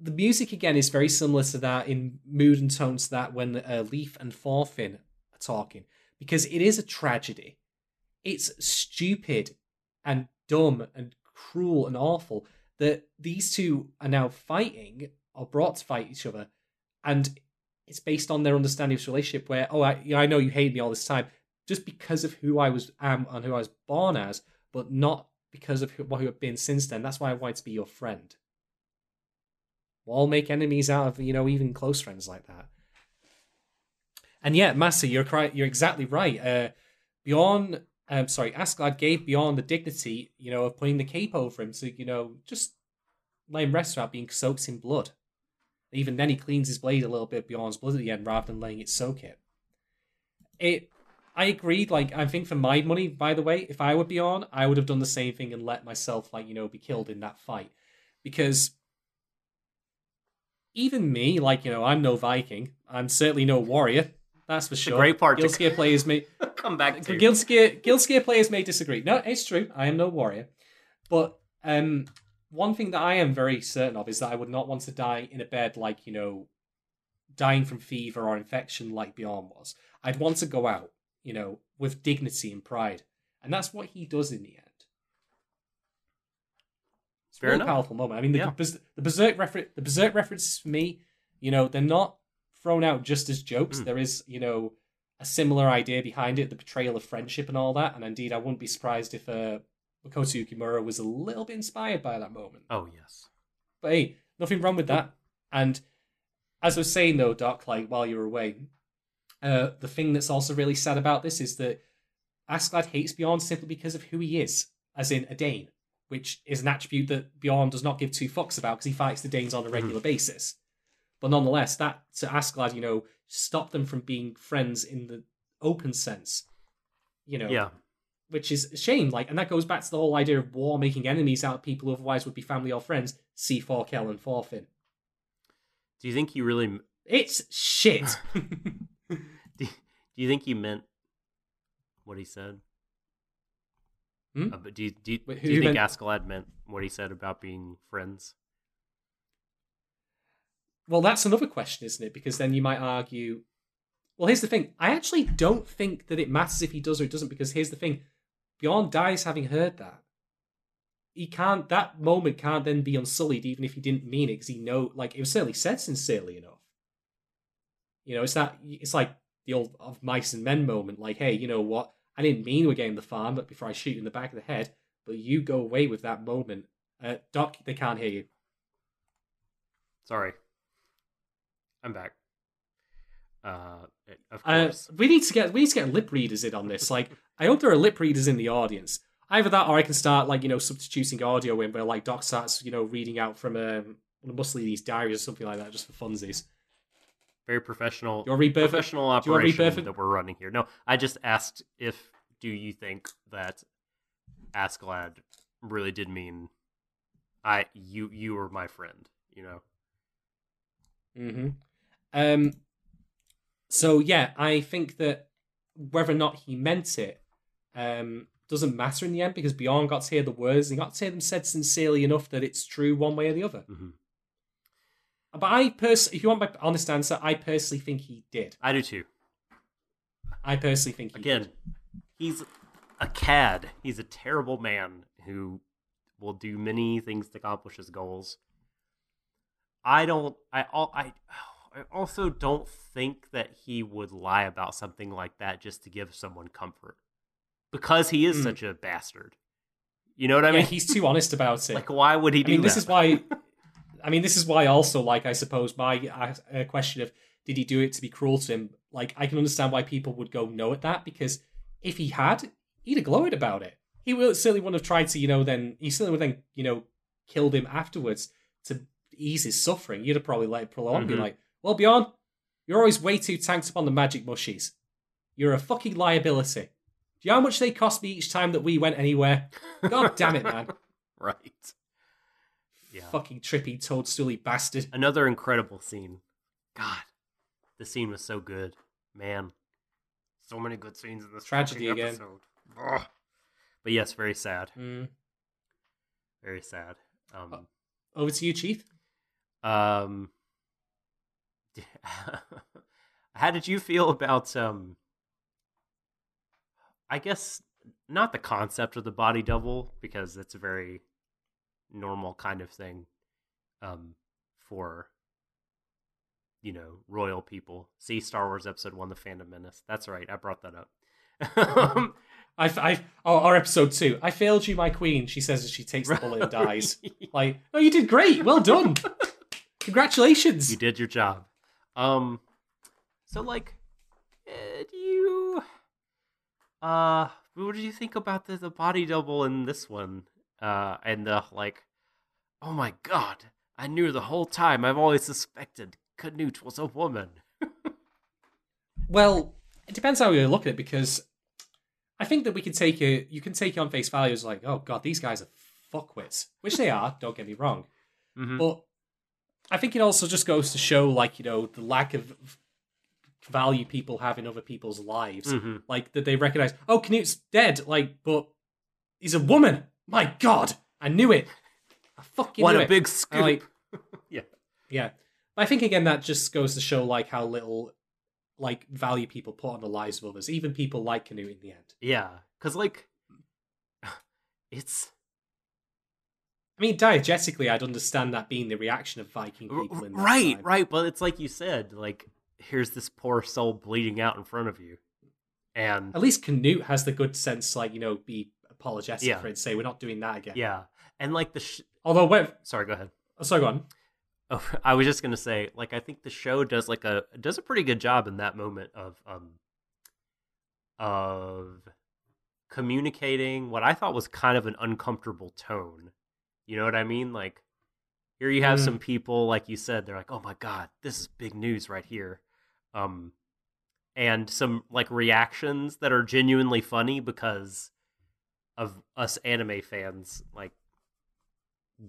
the music again is very similar to that in mood and tone to that when uh, Leif and Thorfinn are talking, because it is a tragedy. It's stupid and dumb and cruel and awful that these two are now fighting or brought to fight each other, and it's based on their understanding of this relationship. Where oh, I, I know you hate me all this time just because of who I was am and who I was born as, but not because of what I've been since then. That's why I wanted to be your friend. We'll make enemies out of you know even close friends like that. And yeah, Master, you're you're exactly right. Uh, Bjorn, um, sorry, Askeladd gave Bjorn the dignity, you know, of putting the cape over him to you know just let him rest without being soaked in blood. Even then, he cleans his blade a little bit Bjorn's blood at the end rather than letting it soak it. It I agreed. Like, I think for my money, by the way, if I were Bjorn, I would have done the same thing and let myself, like, you know, be killed in that fight. Because even me, like, you know, I'm no Viking. I'm certainly no warrior. That's for sure. great part Guild players may Come back to Guild Gear, players may disagree. No, it's true. I am no warrior. But um, one thing that I am very certain of is that I would not want to die in a bed like, you know, dying from fever or infection like Bjorn was. I'd want to go out, you know, with dignity and pride. And that's what he does in the end. It's a Fair really enough. powerful moment. I mean, the, Yeah. The Berserk refer- the Berserk references for me, you know, they're not thrown out just as jokes. Mm. There is, you know, a similar idea behind it, the betrayal of friendship and all that. And indeed, I wouldn't be surprised if uh, Makoto Yukimura was a little bit inspired by that moment. Oh yes. But hey, nothing wrong with that. And as I was saying though, Doc, like while you were away, uh, the thing that's also really sad about this is that Askeladd hates Bjorn simply because of who he is, as in a Dane, which is an attribute that Bjorn does not give two fucks about because he fights the Danes on a regular basis. But nonetheless, that to Askeladd, you know, stopped them from being friends in the open sense. You know, Yeah. which is a shame. Like, and that goes back to the whole idea of war making enemies out of people who otherwise would be family or friends. See Thorkell and Thorfinn. Do you think he really? It's shit. Do you think he meant what he said? Hmm? Uh, but do you, do you, Wait, do you think meant- Askeladd meant what he said about being friends? Well, that's another question, isn't it? Because then you might argue. Well, here's the thing. I actually don't think that it matters if he does or he doesn't, because here's the thing. Bjorn dies having heard that. He can't. That moment can't then be unsullied, even if he didn't mean it, because he know. Like it was certainly said sincerely enough. You know, it's that. It's like the old of mice and men moment. Like, hey, you know what? I didn't mean we're getting the farm, but before I shoot you in the back of the head, but you go away with that moment. Uh, Doc, they can't hear you. Sorry, I'm back. Uh, of Uh, course. we need to get we need to get lip readers in on this. Like, I hope there are lip readers in the audience. Either that, or I can start like you know substituting audio in, where like Doc starts you know reading out from um, one of Mussolini's diaries or something like that, just for funsies. Very professional. Your want to read Burford? professional you operation that we're running here. No, I just asked if do you think that Askeladd really did mean I you you were my friend, you know. Mm-hmm. Um. So yeah, I think that whether or not he meant it um, doesn't matter in the end because Bjorn got to hear the words. He got to hear them said sincerely enough that it's true one way or the other. Mhm. But I personally, if you want my honest answer, I personally think he did. I do too. I personally think he Again, did. he's a cad. He's a terrible man who will do many things to accomplish his goals. I don't. I all. I. I also don't think that he would lie about something like that just to give someone comfort, because he is Hmm. such a bastard. You know what I yeah, mean? he's too honest about it. like, why would he I do mean, this is why. I mean, this is why also, like, I suppose my uh, question of did he do it to be cruel to him? Like, I can understand why people would go no at that because if he had, he'd have gloated about it. He will certainly wouldn't have tried to, you know, then he certainly would then, you know, killed him afterwards to ease his suffering. You'd have probably let it prolong, be Mhm. like, well, Bjorn, you're always way too tanked up on the magic mushies. You're a fucking liability. Do you know how much they cost me each time that we went anywhere? God damn it, man. right. Yeah. Fucking trippy toadstooly bastard. Another incredible scene. God, the scene was so good, man. So many good scenes in this Tragedy again. episode. Ugh. But yes, very sad. Mm. Very sad. Um, Over to you, Chief. um, how did you feel about um? I guess not the concept of the body double because it's a very normal kind of thing, um, for you know royal people. See Star Wars Episode One: The Phantom Menace. That's right, I brought that up. I, I, oh, our episode two. I failed you, my queen. She says as she takes the bullet and dies. Like, oh, you did great. Well done. Congratulations. you did your job. Um, so like, eh, do you, uh, what did you think about the, the body double in this one? Uh, and the like, oh my god, I knew the whole time. I've always suspected Canute was a woman. Well, it depends how you look at it because I think that we can take it. You can take it on face value as like, oh god, these guys are fuckwits, which they are. don't get me wrong. Mhm. But I think it also just goes to show, like you know, the lack of value people have in other people's lives. Mhm. Like that they recognize, oh, Canute's dead. Like, but he's a woman. My God, I knew it. I fucking What a it. big scoop! like, yeah, yeah, but I think again that just goes to show like how little like value people put on the lives of others, even people like Canute in the end. yeah, because like, it's I mean, diegetically, I'd understand that being the reaction of Viking people in right, time. right. But it's like you said, like here's this poor soul bleeding out in front of you, and At least Canute has the good sense, like you know, be apologetic Yeah. for it, and say we're not doing that again. yeah, and like the sh- Although, when, sorry, go ahead. oh, sorry, go on. Oh, I was just gonna say, like, I think the show does like a does a pretty good job in that moment of um of communicating what I thought was kind of an uncomfortable tone. You know what I mean? Like, here you have Mm. some people, like you said, they're like, "Oh my god, this is big news right here," um, and some like reactions that are genuinely funny because of us anime fans. Like,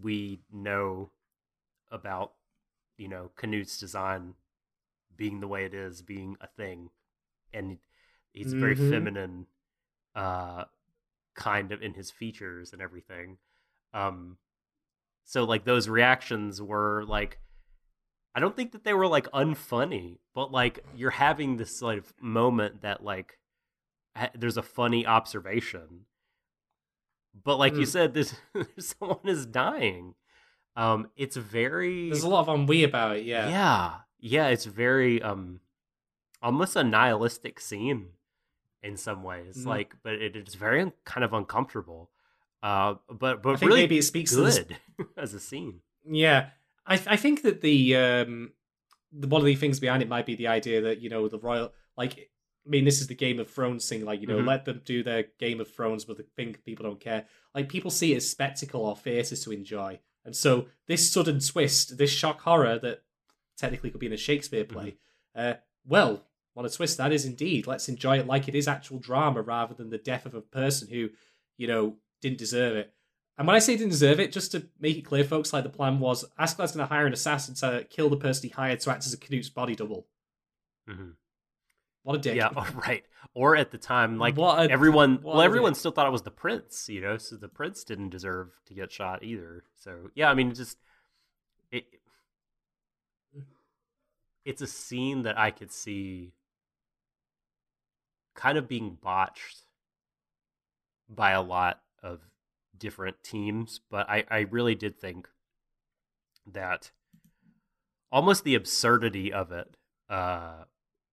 we know about you know Canute's design being the way it is, being a thing, and he's very Mhm. feminine, uh, kind of in his features and everything. Um, so like those reactions were like, I don't think that they were like unfunny, but like you're having this like moment that like ha- there's a funny observation, but like you Mm. said, this someone is dying. Um, it's very There's a lot of ennui about it. Yeah. yeah yeah it's very um almost a nihilistic scene in some ways Mhm. like but it, it's very un- kind of uncomfortable uh but but really maybe it speaks to this good as a scene. Yeah, I I think that the um the, one of the things behind it might be the idea that you know the royal like I mean this is the Game of Thrones thing like you know Mhm. let them do their Game of Thrones but the thing people don't care. Like people see it as spectacle or theatres to enjoy. And so this sudden twist this shock horror that technically could be in a Shakespeare play uh well what a twist that is indeed. Let's enjoy it like it is actual drama rather than the death of a person who you know didn't deserve it and when I say didn't deserve it, just to make it clear, folks, like the plan was Askeladd's going to hire an assassin to kill the person he hired to act as a Canute's body double. Mhm. What a dick. yeah right or at the time like a- everyone well everyone still thought it was the prince you know so the prince didn't deserve to get shot either so yeah i mean it just it it's a scene that i could see kind of being botched by a lot of different teams but i i really did think that almost the absurdity of it uh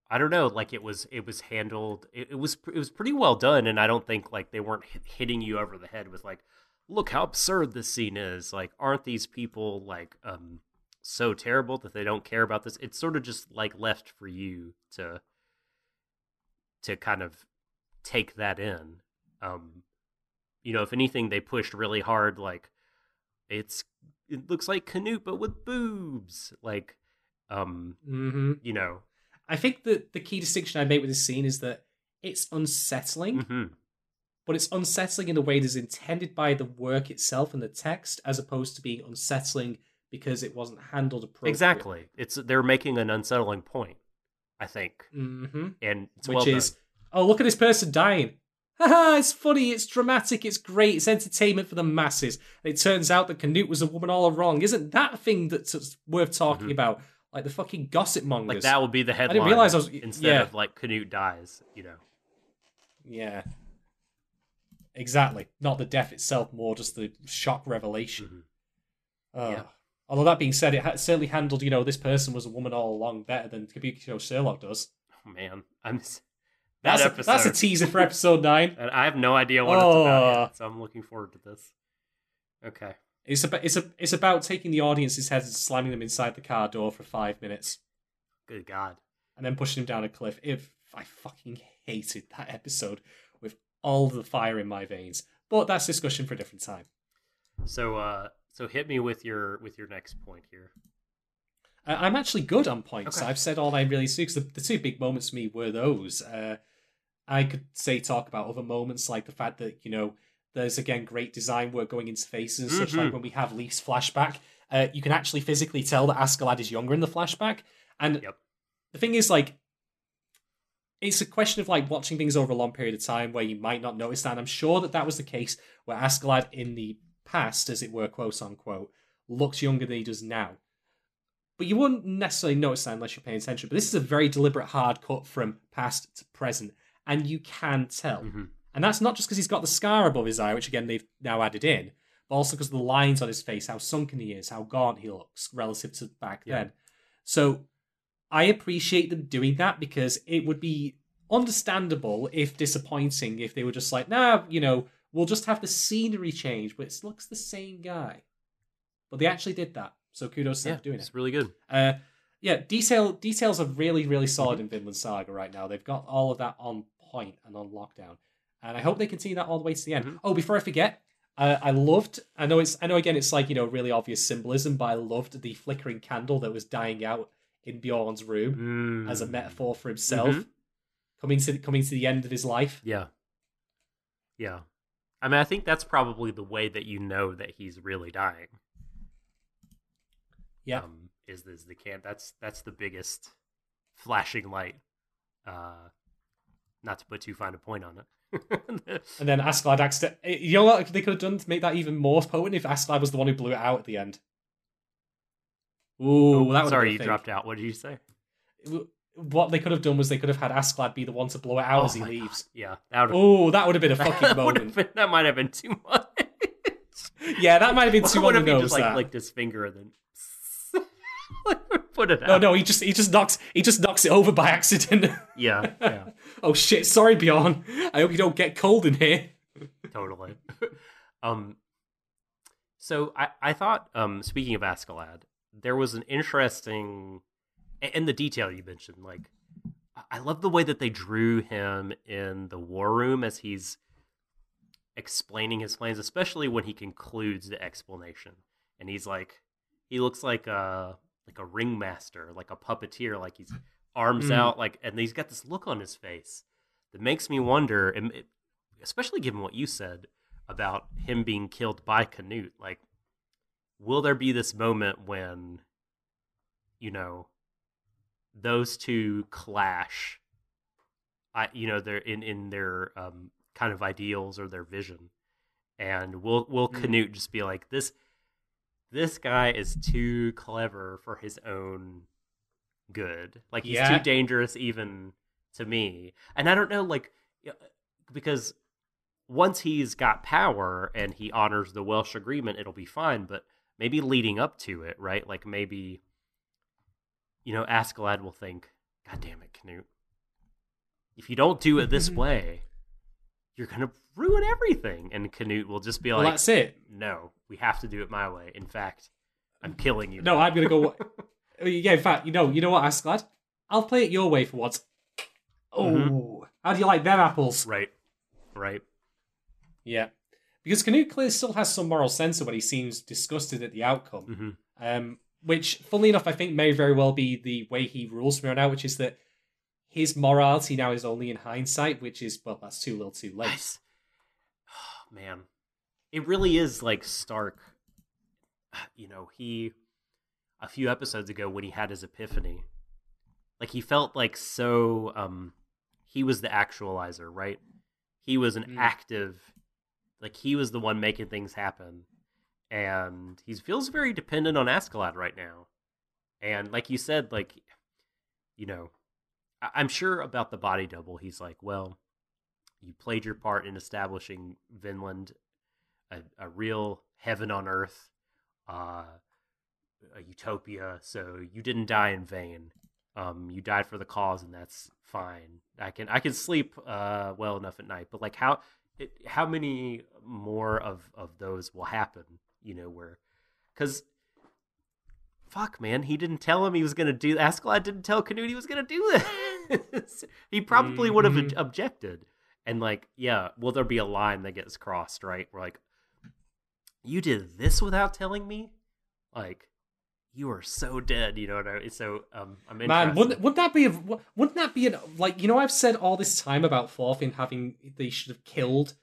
I don't know, like it was it was handled it, it was it was pretty well done and I don't think like they weren't hitting you over the head with like look how absurd this scene is. Like aren't these people like um so terrible that they don't care about this? It's sort of just like left for you to to kind of take that in. Um you know, if anything they pushed really hard like it's it looks like Canute but with boobs. Like um hmm you know, I think that the key distinction I make with this scene is that it's unsettling, mhm. but it's unsettling in a way that's intended by the work itself and the text, as opposed to being unsettling because it wasn't handled appropriately. Exactly. It's they're making an unsettling point, I think, hmm and Which well is, oh, look at this person dying. Haha, it's funny, it's dramatic, it's great, it's entertainment for the masses. And it turns out that Canute was a woman all along. Isn't that a thing that's worth talking Mhm. about? Like the fucking gossip mongers. Like that would be the headline. realize I was- instead yeah. of like Canute dies. You know. Yeah. Exactly. Not the death itself, more just the shock revelation. Mhm. Uh, Yeah. Although that being said, it ha- certainly handled, you know, this person was a woman all along better than Kabukicho Sherlock does. Oh man, I'm that That's a, that's a teaser for episode nine. and I have no idea what it's about Oh. yet, so I'm looking forward to this. Okay. It's about it's a it's about taking the audience's heads and slamming them inside the car door for five minutes Good God. and then pushing them down a cliff. If I fucking hated that episode with all the fire in my veins, but that's discussion for a different time. So uh, so hit me with your with your next point here. Uh, I'm actually good on points. Okay. I've said all I really see because the, the two big moments for me were those. Uh, I could say talk about other moments like the fact that you know there's again great design work going into faces, such Mhm. like when we have Leif's flashback, uh, you can actually physically tell that Askeladd is younger in the flashback. And Yep. the thing is, like, it's a question of like watching things over a long period of time where you might not notice that. And I'm sure that that was the case where Askeladd in the past, as it were, quote unquote, looked younger than he does now. But you wouldn't necessarily notice that unless you're paying attention. But this is a very deliberate hard cut from past to present, and you can tell. Mhm. And that's not just because he's got the scar above his eye, which again they've now added in, but also because of the lines on his face, how sunken he is, how gaunt he looks relative to back Yeah. then. So I appreciate them doing that because it would be understandable if disappointing if they were just like, nah, you know, we'll just have the scenery change, but it looks the same guy. But they actually did that. So kudos to Yeah, them for doing it. it's really good. Uh, yeah, detail details are really really solid in Vinland Saga right now. They've got all of that on point and on lockdown, and I hope they continue that all the way to the end. Mhm. Oh, before I forget, uh, I loved. I know it's. I know again, it's like you know really obvious symbolism, but I loved the flickering candle that was dying out in Bjorn's room as a Mm. metaphor for himself Mhm. coming to coming to the end of his life. Yeah. Yeah. I mean, I think that's probably the way that you know that he's really dying. Yeah. Um, is is the can that's that's the biggest flashing light uh not to put too fine a point on it. And then Askeladd accident. You know what they could have done to make that even more potent if Askeladd was the one who blew it out at the end. Ooh, that would Sorry, you been a dropped out. What did you say? What they could have done was they could have had Askeladd be the one to blow it out Oh as he leaves. Yeah, that would Oh, that would have been a fucking that, moment. been, that might have been too much. Yeah, that might have been too what on if the he just like that. licked his finger and then put it out? No, no, he just he just knocks he just knocks it over by accident. Yeah, yeah, oh shit! Sorry, Bjorn. I hope you don't get cold in here. totally. um, so I I thought um speaking of Askeladd, there was an interesting in the detail you mentioned. Like, I- I love the way that they drew him in the war room as he's explaining his plans, especially when he concludes the explanation, and he's like, he looks like a like a ringmaster, like a puppeteer, like he's arms Mm. out, like, and he's got this look on his face that makes me wonder, and it- especially given what you said about him being killed by Canute, like, will there be this moment when, you know, those two clash? I, you know, they're in in their um, kind of ideals or their vision, and will will Mm. Canute just be like this? This guy is too clever for his own good. Like he's Yeah. too dangerous even to me. And I don't know, like, uh, because once he's got power and he honors the Welsh agreement, it'll be fine. But maybe leading up to it, right? Like maybe, you know, Askeladd will think, "God damn it, Canute! If you don't do it this mm-hmm. way, you're gonna ruin everything." And Canute will just be Well, like, that's it. "No, we have to do it my way. In fact, I'm killing you." No, I'm gonna go. yeah, in fact, you know, you know what, Askeladd? I'll play it your way for once. Oh, Mhm. how do you like them apples? right, right. Yeah, because Canute clearly still has some moral censor when he seems disgusted at the outcome. hmm Um, which, funnily enough, I think may very well be the way he rules from here on out, which is that his morality now is only in hindsight, which is well, that's too little, too late. Man, it really is like Stark. You know, he a few episodes ago when he had his epiphany, like he felt like so. Um, he was the actualizer, right? He was an Mm. active, like he was the one making things happen, and he feels very dependent on Askeladd right now. And like you said, like you know, I- I'm sure about the body double. He's like, well, you played your part in establishing Vinland, a, a real heaven on earth, uh, a utopia. So you didn't die in vain. Um, you died for the cause, and that's fine. I can I can sleep uh, well enough at night. But like how it, how many more of of those will happen? You know where because. Fuck, man! He didn't tell him he was gonna do. Askeladd didn't tell Canute he was gonna do this. he probably would have Mhm. objected. And like, yeah, will there be a line that gets crossed? Right? We're like, you did this without telling me. Like, you are so dead. You know what I mean? So, um, I'm interested. Man, wouldn't, wouldn't that be a, wouldn't that be an like you know I've said all this time about Thorfinn having they should have killed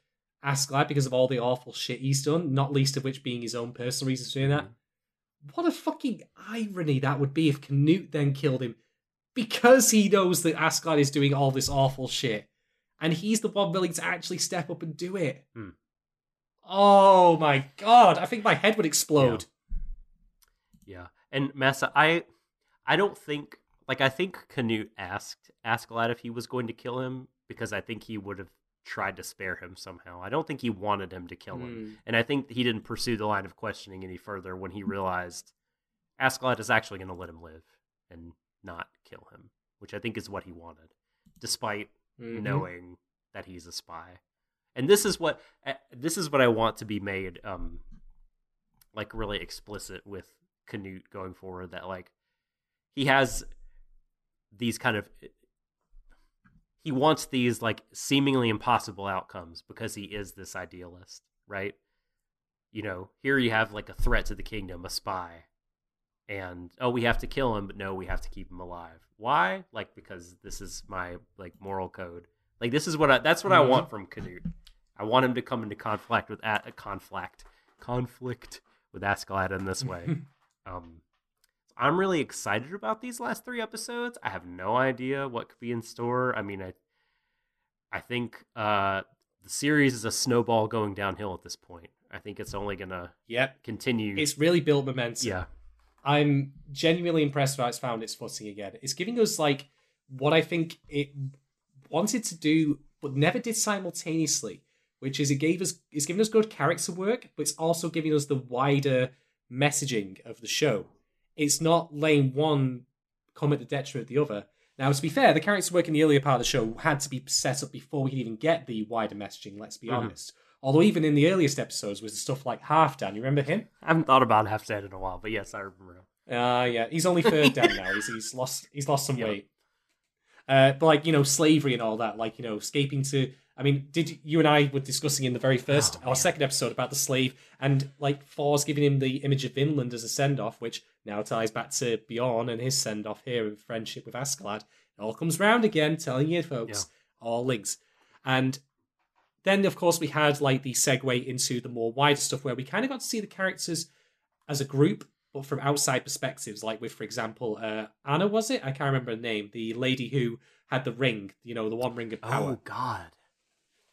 Askeladd because of all the awful shit he's done, not least of which being his own personal reasons for doing that. What a fucking irony that would be if Canute then killed him because he knows that Askeladd is doing all this awful shit, and he's the one willing to actually step up and do it. Hmm. Oh my god! I think my head would explode. Yeah, and Massa, I, I don't think like I think Canute asked Askeladd if he was going to kill him because I think he would have tried to spare him somehow. I don't think he wanted him to kill him, Hmm. and I think he didn't pursue the line of questioning any further when he realized Askeladd is actually going to let him live and not kill him, which I think is what he wanted, despite Mhm. knowing that he's a spy. And this is what this is what I want to be made um like really explicit with Canute going forward that like he has these kind of he wants these like seemingly impossible outcomes because he is this idealist, right? You know, here you have like a threat to the kingdom, a spy. And oh, we have to kill him, but no, we have to keep him alive. Why? Like because this is my like moral code. Like this is what I that's what I Mhm. want from Canute. I want him to come into conflict with a, a conflict conflict with Askeladd in this way. um I'm really excited about these last three episodes. I have no idea what could be in store. I mean, I I think uh, the series is a snowball going downhill at this point. I think it's only gonna yeah continue. It's really built momentum. yeah, I'm genuinely impressed how it's found its footing again. It's giving us like what I think it wanted to do, but never did simultaneously. Which is it gave us it's giving us good character work, but it's also giving us the wider messaging of the show. It's not laying one come at the detriment of the other. Now, to be fair, the character work in the earlier part of the show had to be set up before we could even get the wider messaging. Let's be Mhm. honest. Although even in the earliest episodes was stuff like Halfdan. You remember him? I haven't thought about Half Dad in a while, but yes, I remember. him. Uh yeah, he's only third down now. He's he's lost he's lost some Yeah. weight. Uh, but like you know, slavery and all that, like you know, escaping to. I mean, did you and I were discussing in the very first Oh, or second episode about the slave and like Thor's giving him the image of Vinland as a send off, which now ties back to Bjorn and his send off here in friendship with Askeladd. It all comes round again, telling you folks, all links. And then of course we had like the segue into the more wider stuff where we kind of got to see the characters as a group, but from outside perspectives, like with, for example, uh, Anna was it? I can't remember her name. The lady who had the ring, you know, the one ring of power. Oh God,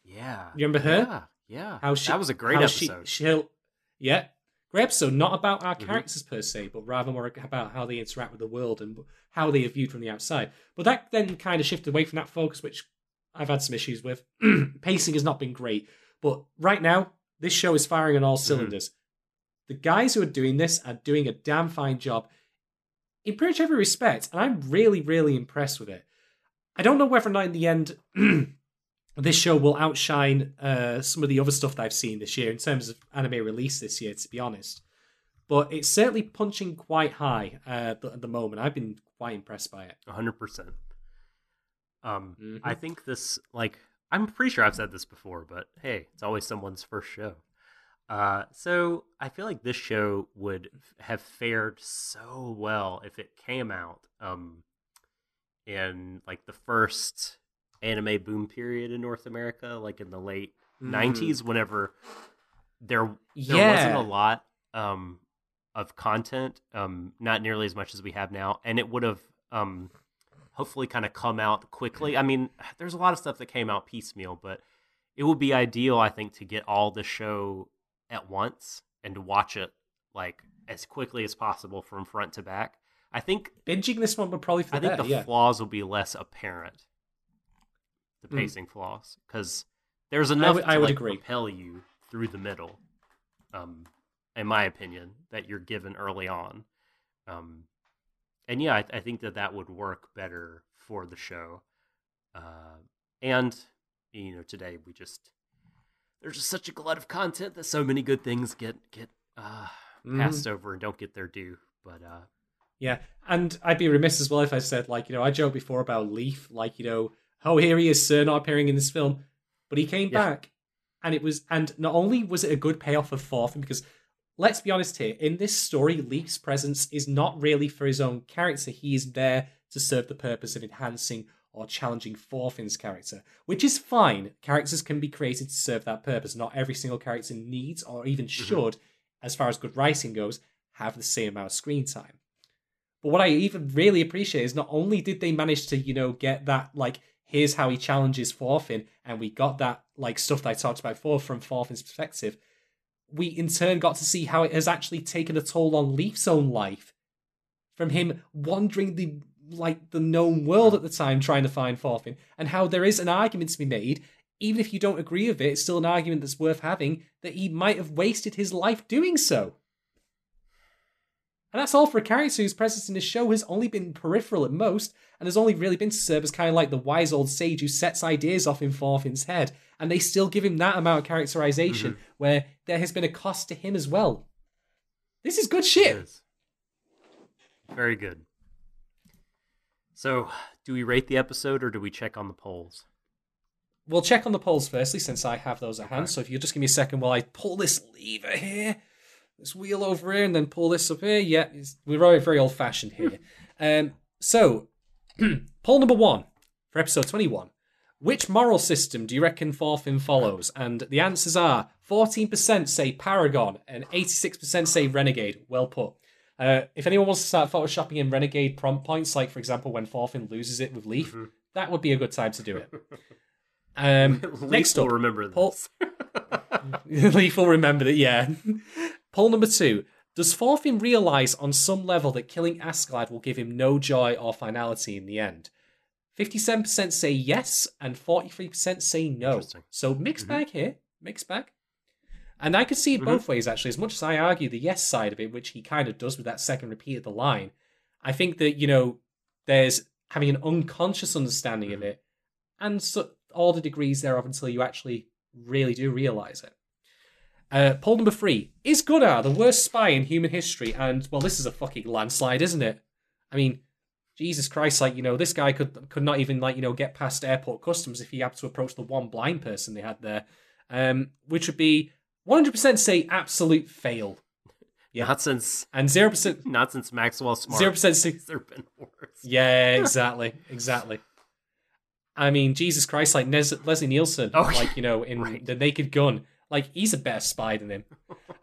yeah. You remember her? Yeah, yeah. How she, that was a great how she- episode. she'll, yeah, great episode. Not about our Mhm. characters per se, but rather more about how they interact with the world and how they are viewed from the outside. But that then kind of shifted away from that focus, which I've had some issues with. Pacing has not been great, but right now this show is firing on all Mm-hmm. cylinders. The guys who are doing this are doing a damn fine job in pretty much every respect, and I'm really, really impressed with it. I don't know whether or not in the end this show will outshine uh, some of the other stuff that I've seen this year in terms of anime release this year, to be honest. But it's certainly punching quite high uh, at the moment. I've been quite impressed by it. hundred percent. Um, Mhm. I think this like I'm pretty sure I've said this before, but hey, it's always someone's first show. Uh, so I feel like this show would f- have fared so well if it came out um in like the first anime boom period in North America, like in the late '90s, whenever there there wasn't a lot um, of content, um, not nearly as much as we have now, and it would have um, hopefully kind of come out quickly. I mean, there's a lot of stuff that came out piecemeal, but it would be ideal, I think, to get all the show at once and to watch it like as quickly as possible from front to back. I think Binging this one would probably for the I think better, the yeah. flaws will be less apparent. The Mm. pacing flaws, because there's enough would- to I would like, agree. propel you through the middle. Um, in my opinion, that you're given early on. Um, and yeah, I, I think that that would work better for the show. Uh, and you know, today we just there's just such a glut of content that so many good things get get uh, Mhm. passed over and don't get their due. But uh, Yeah, and I'd be remiss as well if I said like you know I joked before about Leif, like you know oh here he is, sir, not appearing in this film, but he came Yeah. back, and it was and not only was it a good payoff for Thorfinn because let's be honest here in this story, Leif's presence is not really for his own character; he is there to serve the purpose of enhancing or challenging Thorfinn's character, which is fine. Characters can be created to serve that purpose. Not every single character needs or even mm-hmm. should, as far as good writing goes, have the same amount of screen time. But what I even really appreciate is not only did they manage to, you know, get that like here's how he challenges Thorfinn, and we got that like stuff that I talked about before from Thorfinn's perspective. We in turn got to see how it has actually taken a toll on Leif's own life, from him wandering the like the known world at the time trying to find Thorfinn, and how there is an argument to be made, even if you don't agree with it, it's still an argument that's worth having that he might have wasted his life doing so. And that's all for a character whose presence in the show has only been peripheral at most, and has only really been to serve as kind of like the wise old sage who sets ideas off in Thorfinn's head, and they still give him that amount of characterization mm-hmm. where there has been a cost to him as well. This is good shit. is. Very good. So, do we rate the episode or do we check on the polls? We'll check on the polls firstly, since I have those at hand. So if you'll just give me a second while I pull this lever here, this wheel over here, and then pull this up here. Yeah, we're very, very old fashioned here. um, so, poll number one for episode 21. Which moral system do you reckon Thorfinn follows? And the answers are 14% say Paragon and 86% say Renegade. Well put. Uh, if anyone wants to start photoshopping in Renegade prompt points, like for example when Thorfinn loses it with Leif, that would be a good time to do it. Um, Leif next will up, remember Paul-. Leif will remember that, yeah. Poll number two. Does Thorfinn realise on some level that killing Askeladd will give him no joy or finality in the end? 57% say yes, and 43% say no. So mixed Mhm. bag here, mixed bag. And I could see it Mhm. both ways, actually. As much as I argue the yes side of it, which he kind of does with that second repeat of the line, I think that, you know, there's having an unconscious understanding of Mhm. it, and so, all the degrees thereof until you actually really do realize it. Uh, poll number three Is Gunnar the worst spy in human history? And, well, this is a fucking landslide, isn't it? I mean, Jesus Christ, like, you know, this guy could could not even, like, you know, get past airport customs if he had to approach the one blind person they had there. Um, which would be 100% say absolute fail. Yeah. Not since And 0%, not since Maxwell Smart. 0% say There been worse. yeah, exactly, exactly. I mean, Jesus Christ, like Nes- Leslie Nielsen, Oh, like you know, in right. the Naked Gun, like he's a better spy than him.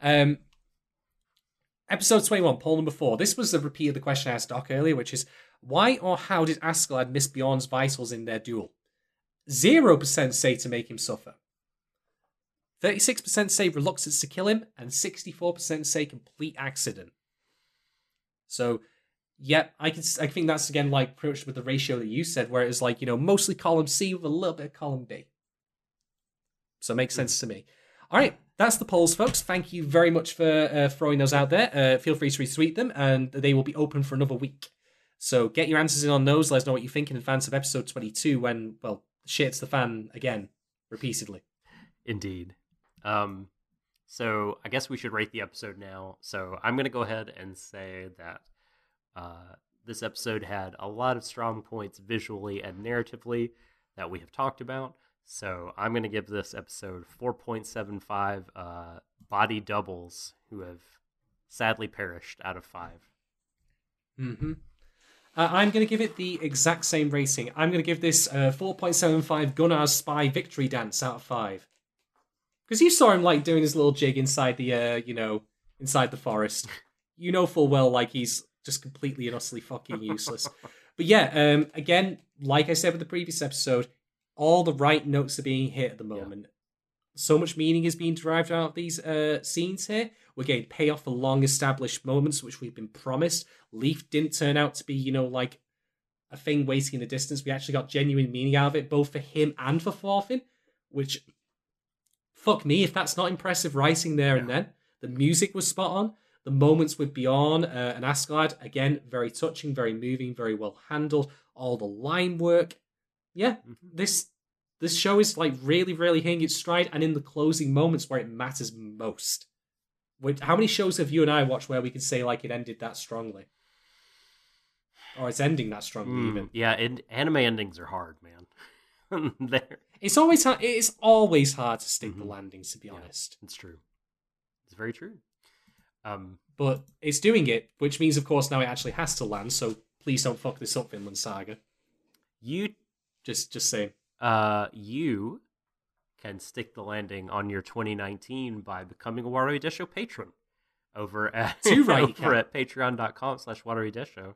Um, episode twenty-one, poll number four. This was a repeat of the question I asked Doc earlier, which is why or how did Askeladd miss Bjorn's vitals in their duel? Zero percent say to make him suffer. Thirty-six percent say reluctance to kill him, and sixty-four percent say complete accident. So Yep, I can. I think that's again like pretty much with the ratio that you said, where it was like you know mostly column C with a little bit of column B. So it makes sense to me. All right, that's the polls, folks. Thank you very much for uh, throwing those out there. Uh, feel free to retweet them, and they will be open for another week. So get your answers in on those. Let us know what you think in advance of episode twenty-two, when well, shit's the fan again, repeatedly. Indeed. Um, so I guess we should rate the episode now. So I'm going to go ahead and say that uh, this episode had a lot of strong points visually and narratively that we have talked about. So I'm going to give this episode 4.75 uh, body doubles who have sadly perished out of five. Mm-hmm. Uh, I'm going to give it the exact same rating. I'm going to give this uh, 4.75 Gunnar's Spy Victory Dance out of 5. Because you saw him, like, doing his little jig inside the, uh, you know, inside the forest. You know full well, like, he's just completely and utterly fucking useless. but yeah, um, again, like I said with the previous episode, all the right notes are being hit at the moment. So much meaning is being derived out of these uh, scenes here. We're getting payoff for long established moments which we've been promised. Leif didn't turn out to be, you know, like a thing waiting in the distance. We actually got genuine meaning out of it, both for him and for Thorfinn, which fuck me if that's not impressive writing there and then. The music was spot on. The moments with Bjorn uh, and Askeladd, again, very touching, very moving, very well handled. All the line work. Yeah, this this show is like really, really hitting its stride, and in the closing moments where it matters most. Which, how many shows have you and I watched where we can say like it ended that strongly, or it's ending that strongly? Mm, Even yeah, and anime endings are hard, man. They're, it's always hard. It's always hard to stick the Mhm. landings, to be Yeah. honest. it's true. It's very true. Um, But it's doing it, which means, of course, now it actually has to land. So please don't fuck this up, Vinland Saga. you Just, just saying. uh, you can stick the landing on your 2019 by becoming a Watery Desho patron over at Too right, over at patreon.com slash Watery Desho.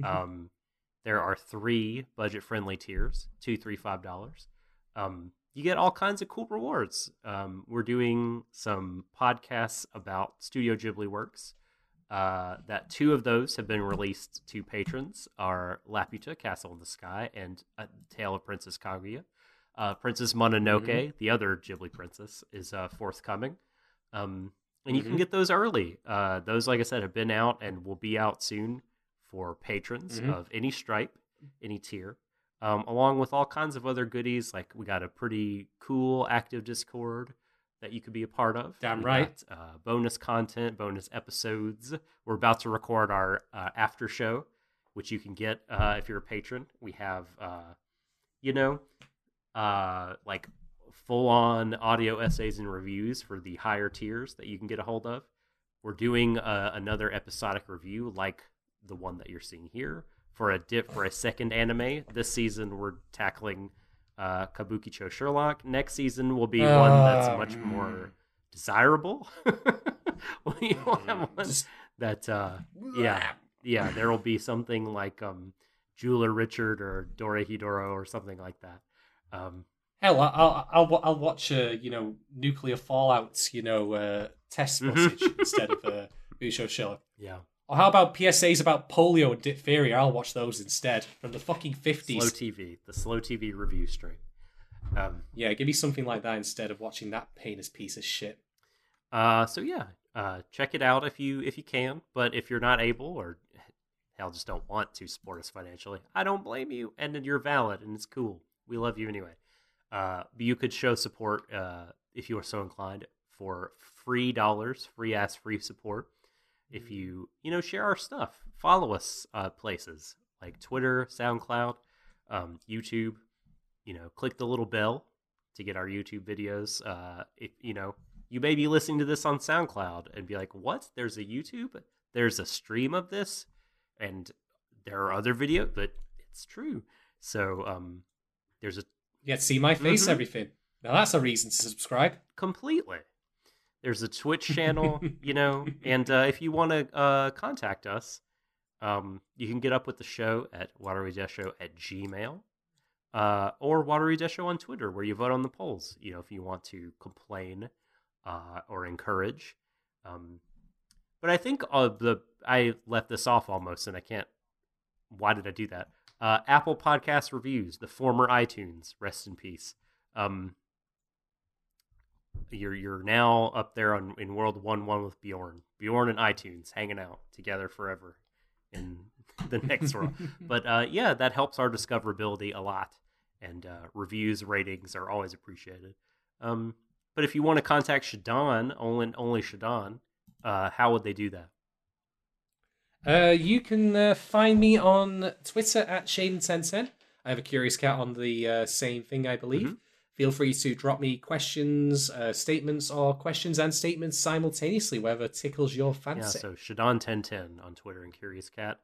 Mhm. Um, there are three budget friendly tiers, two, three, five dollars. Um, you get all kinds of cool rewards. Um, we're doing some podcasts about Studio Ghibli works. Uh, that two of those have been released to patrons are Laputa, Castle in the Sky, and A Tale of Princess Kaguya. Uh, princess Mononoke, the other Ghibli princess, is uh, forthcoming. Um, and you can Mhm. get those early. Uh, those, like I said, have been out and will be out soon for patrons Mhm. of any stripe, any tier, um, along with all kinds of other goodies. Like we got a pretty cool active Discord that you could be a part of. Damn We right. got, uh, bonus content, bonus episodes. We're about to record our uh, after show, which you can get uh, if you're a patron. We have, uh, you know, uh, like full on audio essays and reviews for the higher tiers that you can get a hold of. We're doing uh, another episodic review like the one that you're seeing here for a dip for a second anime. This season we're tackling uh, Kabukicho Sherlock. Next season will be one that's Uh, much more desirable. we will have one that uh, yeah yeah there will be something like um Jeweler Richard or Dorohedoro or something like that. Um, Hell, I'll I'll I'll watch uh, you know nuclear fallout, you know, uh, test footage instead of uh, Busho. Sherlock. Yeah. Or how about PSAs about polio and diphtheria? I'll watch those instead from the fucking 50s. Slow. TV, the slow TV review stream. Um, Yeah, give me something like that instead of watching that heinous piece of shit. uh, so yeah, uh, check it out if you if you can. But if you're not able or hell just don't want to support us financially, I don't blame you. And then you're valid and it's cool. We love you anyway. Uh, but you could show support uh, if you are so inclined for free dollars, free ass free support. If you you know share our stuff, follow us uh, places like Twitter, SoundCloud, um, YouTube. You know, click the little bell to get our YouTube videos. Uh, if you know you may be listening to this on SoundCloud and be like, "What? There's a YouTube? There's a stream of this?" And there are other videos, but it's true. So um, there's a You get to see my face, Mhm. everything. Now that's a reason to subscribe. completely. There's a Twitch channel, you know, and uh, if you want to uh, contact us, um, you can get up with the show at Watery Death Show at Gmail, uh, or Watery Death Show on Twitter, where you vote on the polls. You know, if you want to complain uh, or encourage. Um, but I think uh, the I left this off almost, and I can't. Why did I do that? Uh, Apple Podcast reviews, the former iTunes, rest in peace. Um, you're you're now up there on in World One One with Bjorn, Bjorn and iTunes hanging out together forever in the next world. But uh, yeah, that helps our discoverability a lot, and uh, reviews, ratings are always appreciated. Um, but if you want to contact Shadon, only only Shadon, uh, how would they do that? Uh, you can uh, find me on Twitter at Shaden1010. I have a curious cat on the uh, same thing, I believe. Mhm. Feel free to drop me questions, uh, statements, or questions and statements simultaneously, whatever tickles your fancy. Yeah, so Shadon1010 on Twitter and Curious Cat.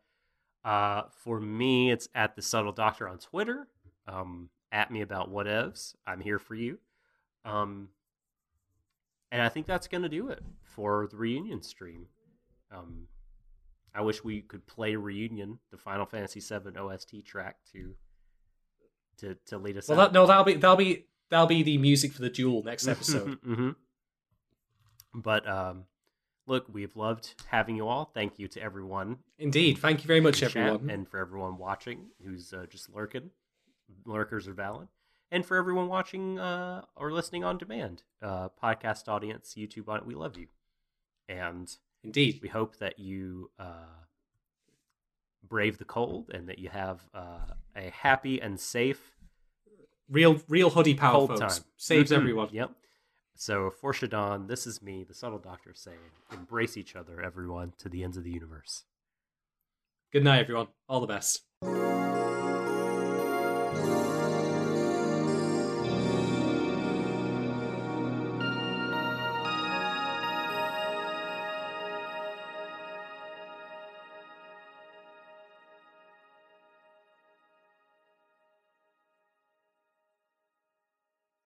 Uh, for me, it's at the Subtle Doctor on Twitter. Um, at me about whatevs. I'm here for you. Um, and I think that's going to do it for the reunion stream. Um, I wish we could play reunion, the Final Fantasy VII OST track to to to lead us well, out. that, no, that'll be that'll be that'll be the music for the duel next episode. hmm But um, look, we've loved having you all. Thank you to everyone Indeed, thank you very much, everyone. and for everyone watching who's uh, just lurking. Lurkers are valid. And for everyone watching uh, or listening on demand, uh, podcast audience, YouTube it, we love you. And Indeed, we hope that you uh, brave the cold and that you have uh, a happy and safe real real hoodie power, cold folks. time. Saves Mhm. everyone. Yep. So for Shadon, this is me, the subtle doctor, saying, embrace each other, everyone, to the ends of the universe. Good night, everyone. All the best.